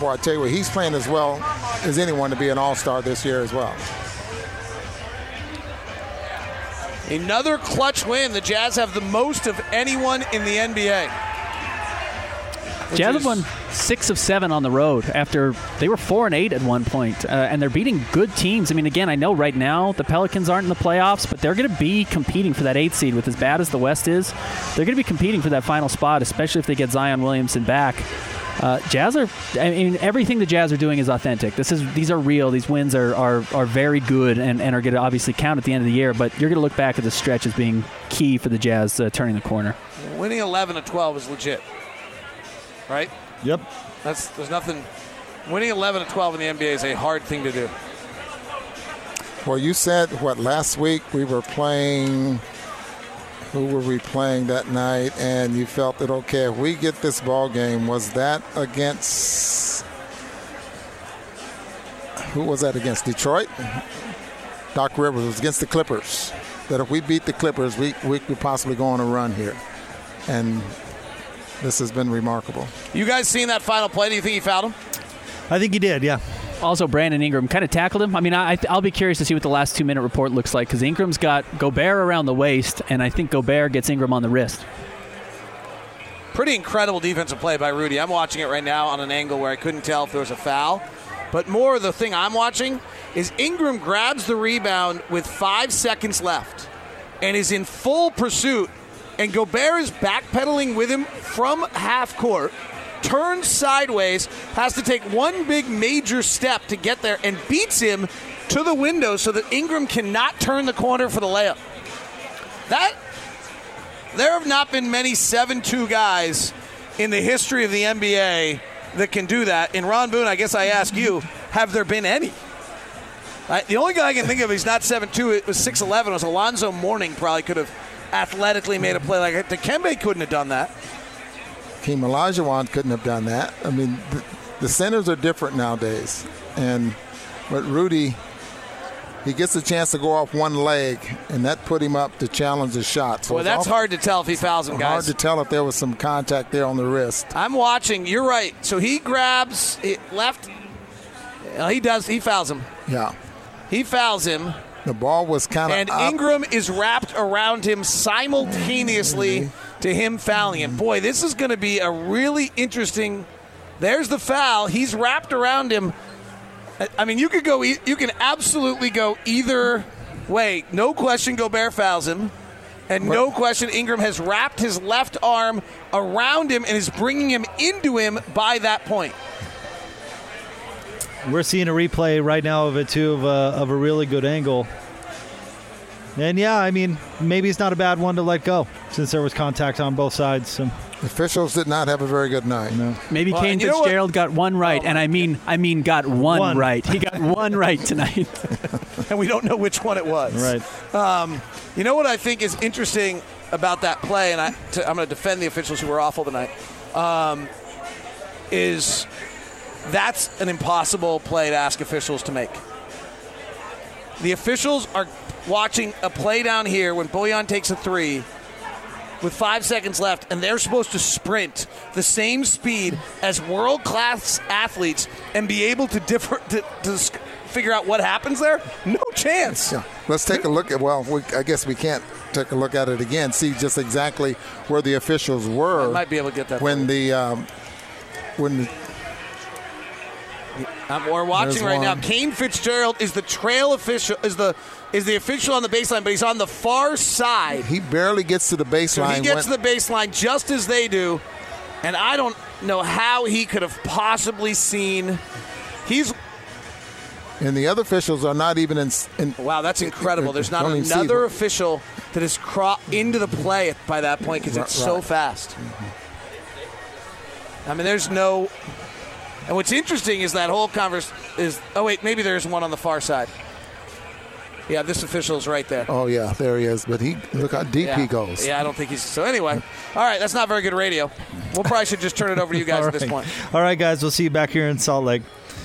boy, I tell you what, he's playing as well as anyone to be an All-Star this year as well. Another clutch win. The Jazz have the most of anyone in the NBA. Which Jazz have won six of seven on the road after they were four and eight at one point, uh, and they're beating good teams. I mean, again, I know right now the Pelicans aren't in the playoffs, but they're going to be competing for that eighth seed. With as bad as the West is, they're going to be competing for that final spot, especially if they get Zion Williamson back. Uh, Jazz are. I mean, everything the Jazz are doing is authentic. This is these are real. These wins are are, are very good and, and are going to obviously count at the end of the year. But you're going to look back at the stretch as being key for the Jazz uh, turning the corner. Winning 11 to 12 is legit. Right? Yep. That's there's nothing. Winning 11 to 12 in the NBA is a hard thing to do. Well, you said what last week we were playing. Who were we playing that night? And you felt that okay, if we get this ball game, was that against? Who was that against? Detroit. Doc Rivers was against the Clippers. That if we beat the Clippers, we we could possibly go on a run here, and this has been remarkable. You guys seen that final play? Do you think he fouled him? I think he did. Yeah. Also, Brandon Ingram kind of tackled him. I mean, I, I'll be curious to see what the last two minute report looks like because Ingram's got Gobert around the waist, and I think Gobert gets Ingram on the wrist. Pretty incredible defensive play by Rudy. I'm watching it right now on an angle where I couldn't tell if there was a foul. But more the thing I'm watching is Ingram grabs the rebound with five seconds left and is in full pursuit. And Gobert is backpedaling with him from half court, turns sideways, has to take one big major step to get there, and beats him to the window so that Ingram cannot turn the corner for the layup. That there have not been many 7-2 guys in the history of the NBA that can do that. And Ron Boone, I guess I ask you, have there been any? The only guy I can think of, he's not 7-2, it was 6'11", was Alonzo Mourning probably could have athletically made a play like that. Dikembe couldn't have done that. Keem Olajuwon couldn't have done that. I mean, the, the centers are different nowadays, and but Rudy, he gets a chance to go off one leg, and that put him up to challenge the shot. So Well, that's awful- hard to tell if he fouls him, Hard to tell if there was some contact there on the wrist. I'm watching. You're right. So he grabs it left. He does. He fouls him. Yeah. He fouls him. The ball was kind of And up. Ingram is wrapped around him simultaneously to him fouling him. Boy, this is going to be a really interesting. There's the foul. He's wrapped around him. I- mean, you could go. You can absolutely go either way. No question, Gobert fouls him, and no question, Ingram has wrapped his left arm around him and is bringing him into him by that point. We're seeing a replay right now of it too of a, of a really good angle. And yeah, I mean, maybe it's not a bad one to let go since there was contact on both sides. So. Officials did not have a very good night. No. Maybe Well, Kane and you know what- Fitzgerald got one right, and I mean, I mean, got one, One. right. He got one right tonight. and we don't know which one it was. Right. Um, you know what I think is interesting about that play, and I I'm going to defend the officials who were awful tonight. Um, is that's an impossible play to ask officials to make. The officials are watching a play down here when Bojan takes a three with five seconds left, and they're supposed to sprint the same speed as world class athletes and be able to differ to, to figure out what happens there. No chance. Yeah. Let's take a look at. Well, we, I guess we can't take a look at it again. See just exactly where the officials were. I might be able to get that when the um, when the, Um, we're watching There's right now. Kane Fitzgerald is the trail official. Is the is the official on the baseline, but he's on the far side. he barely gets to the baseline. So he gets when- to the baseline just as they do, and I don't know how he could have possibly seen. He's and the other officials are not even in. in wow, that's incredible. There's not Don't even see another official that has crossed into the play by that point because it's Right, so fast. I mean, there's no. And what's interesting is that whole converse is. Oh wait, maybe there's one on the far side. Yeah, this official's right there. Oh yeah, there he is. But he look how deep yeah. he goes. Yeah, I don't think he's. So anyway, all right, that's not very good radio. We'll probably should just turn it over to you guys at this point. All right, guys, we'll see you back here in Salt Lake.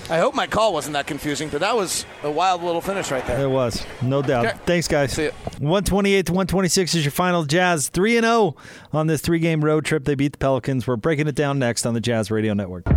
I hope my call wasn't that confusing, but that was a wild little finish right there. It was, no doubt. Okay. Thanks, guys. 128 to 126 is your final. Jazz 3 and 0 on this three game road trip. They beat the Pelicans. We're breaking it down next on the Jazz Radio Network.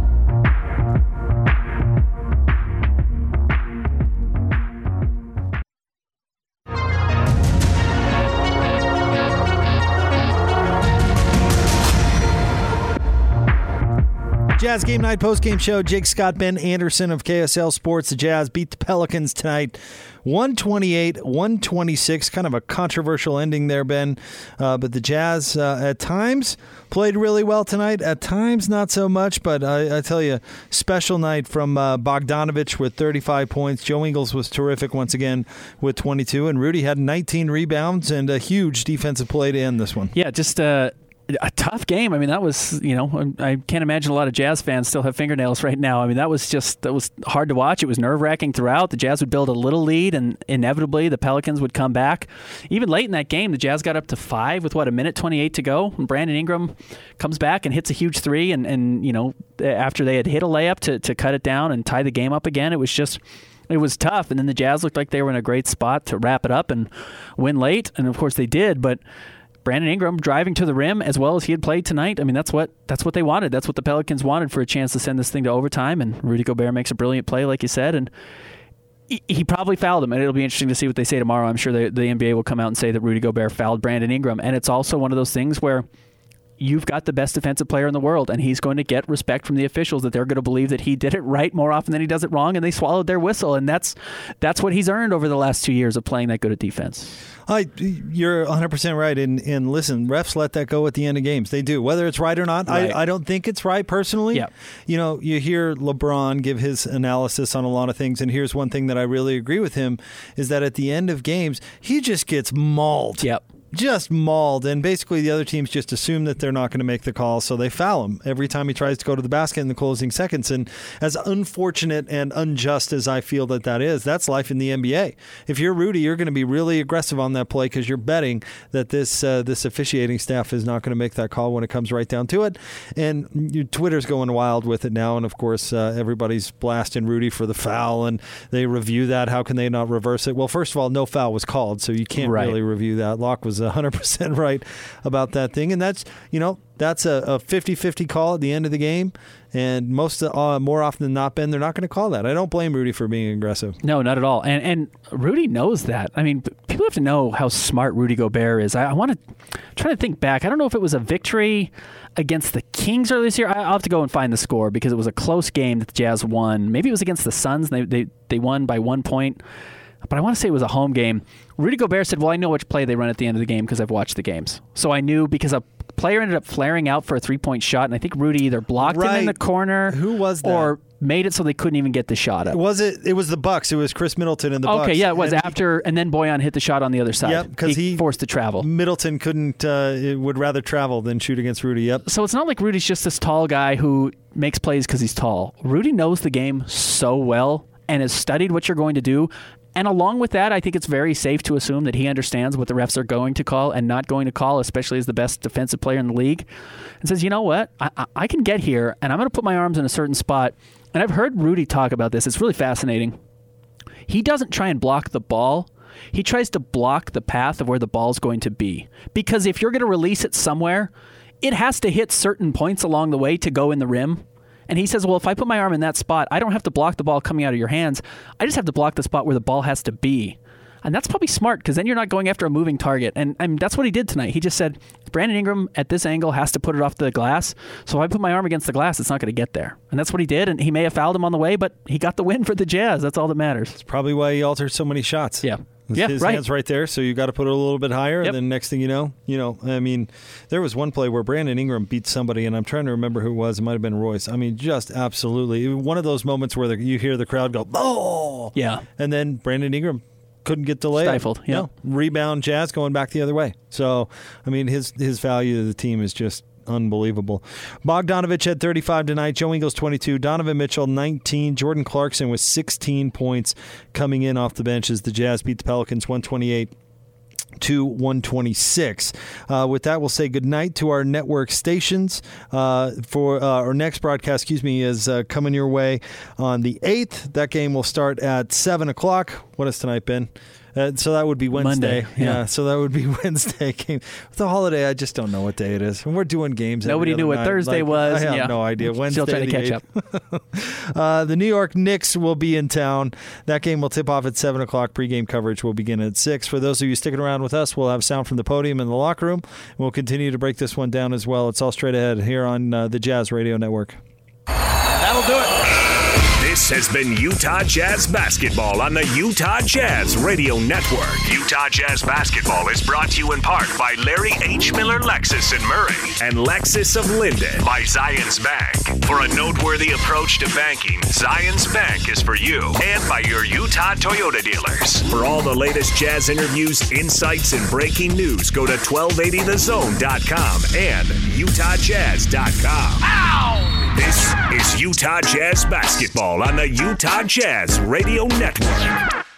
Jazz Game Night post game show. Jake Scott, Ben Anderson of KSL Sports. The Jazz beat the Pelicans tonight 128 126. Kind of a controversial ending there, Ben. Uh, but the Jazz uh, at times played really well tonight. At times, not so much. But I, I tell you, special night from uh, Bogdanovic with 35 points. Joe Ingles was terrific once again with 22. And Rudy had 19 rebounds and a huge defensive play to end this one. Yeah, just uh, a tough game. I mean, that was you know um, I can't imagine a lot of Jazz fans still have fingernails right now. I mean, that was just that was hard to watch. It was nerve wracking throughout. The Jazz would build a little lead, and inevitably the Pelicans would come back. Even late in that game, the Jazz got up to five with what a minute twenty eight to go. And Brandon Ingram comes back and hits a huge three, and and you know after they had hit a layup to to cut it down and tie the game up again, it was just it was tough. And then the Jazz looked like they were in a great spot to wrap it up and win late. And of course they did. But Brandon Ingram driving to the rim as well as he had played tonight. I mean, that's what that's what they wanted. That's what the Pelicans wanted for a chance to send this thing to overtime. And Rudy Gobert makes a brilliant play, like you said, and he, he probably fouled him. And it'll be interesting to see what they say tomorrow. I'm sure the, NBA will come out and say that Rudy Gobert fouled Brandon Ingram. And it's also one of those things where you've got the best defensive player in the world, and he's going to get respect from the officials that they're going to believe that he did it right more often than he does it wrong, and they swallowed their whistle, and that's that's what he's earned over the last two years of playing that good at defense. I, you're 100% right. And, and listen, refs let that go at the end of games. They do. Whether it's right or not, Right. I, I don't think it's right personally. Yeah. You know, you hear LeBron give his analysis on a lot of things. And here's one thing that I really agree with him is that at the end of games, he just gets mauled. Yep. Just mauled, and basically the other teams just assume that they're not going to make the call, so they foul him every time he tries to go to the basket in the closing seconds. And as unfortunate and unjust as I feel that that is, that's life in the NBA. If you're Rudy, you're going to be really aggressive on that play because you're betting that this uh, this officiating staff is not going to make that call when it comes right down to it. And you, Twitter's going wild with it now, and of course uh, everybody's blasting Rudy for the foul, and they review that. How can they not reverse it? Well, first of all, no foul was called, so you can't Right. really review that. Locke was 100% right about that thing. And that's, you know, that's a, a 50-50 call at the end of the game. And most, uh, more often than not, Ben, they're not going to call that. I don't blame Rudy for being aggressive. No, not at all. And and Rudy knows that. I mean, people have to know how smart Rudy Gobert is. I, I want to try to think back. I don't know if it was a victory against the Kings earlier this year. I, I'll have to go and find the score because it was a close game that the Jazz won. Maybe it was against the Suns. They they they won by one point. But I want to say it was a home game. Rudy Gobert said, "Well, I know which play they run at the end of the game because I've watched the games. So I knew because a player ended up flaring out for a three-point shot, and I think Rudy either blocked him in the corner, Who was that? or made it so they couldn't even get the shot up. Was it? It was the Bucks. It was Khris Middleton in the Bucks. Okay, yeah, it was And he- after, and then Bojan hit the shot on the other side. Yep, because he, forced to travel. Middleton couldn't. Uh, would rather travel than shoot against Rudy. Yep. So it's not like Rudy's just this tall guy who makes plays because he's tall. Rudy knows the game so well and has studied what you're going to do. And along with that, I think it's very safe to assume that he understands what the refs are going to call and not going to call, especially as the best defensive player in the league, and says, you know what, I, I- can get here and I'm going to put my arms in a certain spot. And I've heard Rudy talk about this. It's really fascinating. He doesn't try and block the ball. He tries to block the path of where the ball's going to be. Because if you're going to release it somewhere, it has to hit certain points along the way to go in the rim. And he says, well, if I put my arm in that spot, I don't have to block the ball coming out of your hands. I just have to block the spot where the ball has to be. And that's probably smart because then you're not going after a moving target. And, that's what he did tonight. He just said, Brandon Ingram at this angle has to put it off the glass. So if I put my arm against the glass, it's not going to get there. And that's what he did. And he may have fouled him on the way, but he got the win for the Jazz. That's all that matters. That's probably why he altered so many shots. Yeah. His, Yeah, his right. hands right there, so you got to put it a little bit higher. Yep. And then next thing you know, you know, I mean, there was one play where Brandon Ingram beat somebody, and I'm trying to remember who it was. It might have been Royce. I mean, just absolutely one of those moments where the, you hear the crowd go, "Oh!" Yeah. and then Brandon Ingram couldn't get delayed. Stifled, yeah. No. rebound, Jazz going back the other way. So, I mean, his his value to the team is just unbelievable. Bogdanovic had 35 tonight. Joe Ingles 22. Donovan Mitchell 19. Jordan Clarkson with 16 points coming in off the bench as the Jazz beat the Pelicans 128 to 126. Uh, with that, we'll say goodnight to our network stations. Uh, for uh, our next broadcast, excuse me, is uh, coming your way on the 8th. That game will start at 7 o'clock. What is tonight, Ben? Uh, so that would be Wednesday. Monday, yeah. so that would be Wednesday game. With the holiday, I just don't know what day it is. And we're doing games. Nobody knew what night. Thursday Like, was, I have yeah. no idea. Wednesday, Still trying to catch 8th. Uh, the New York Knicks will be in town. That game will tip off at 7 o'clock. Pregame coverage will begin at 6. For those of you sticking around with us, we'll have sound from the podium in the locker room. We'll continue to break this one down as well. It's all straight ahead here on uh, the Jazz Radio Network. That'll do it. This has been Utah Jazz Basketball on the Utah Jazz Radio Network. Utah Jazz Basketball is brought to you in part by Larry H. Miller Lexus in Murray and Lexus of Lindon by Zions Bank. For a noteworthy approach to banking, Zions Bank is for you and by your Utah Toyota dealers. For all the latest Jazz interviews, insights, and breaking news, go to 1280thezone.com and utahjazz.com. Ow! This is Utah Jazz Basketball on the Utah Jazz Radio Network.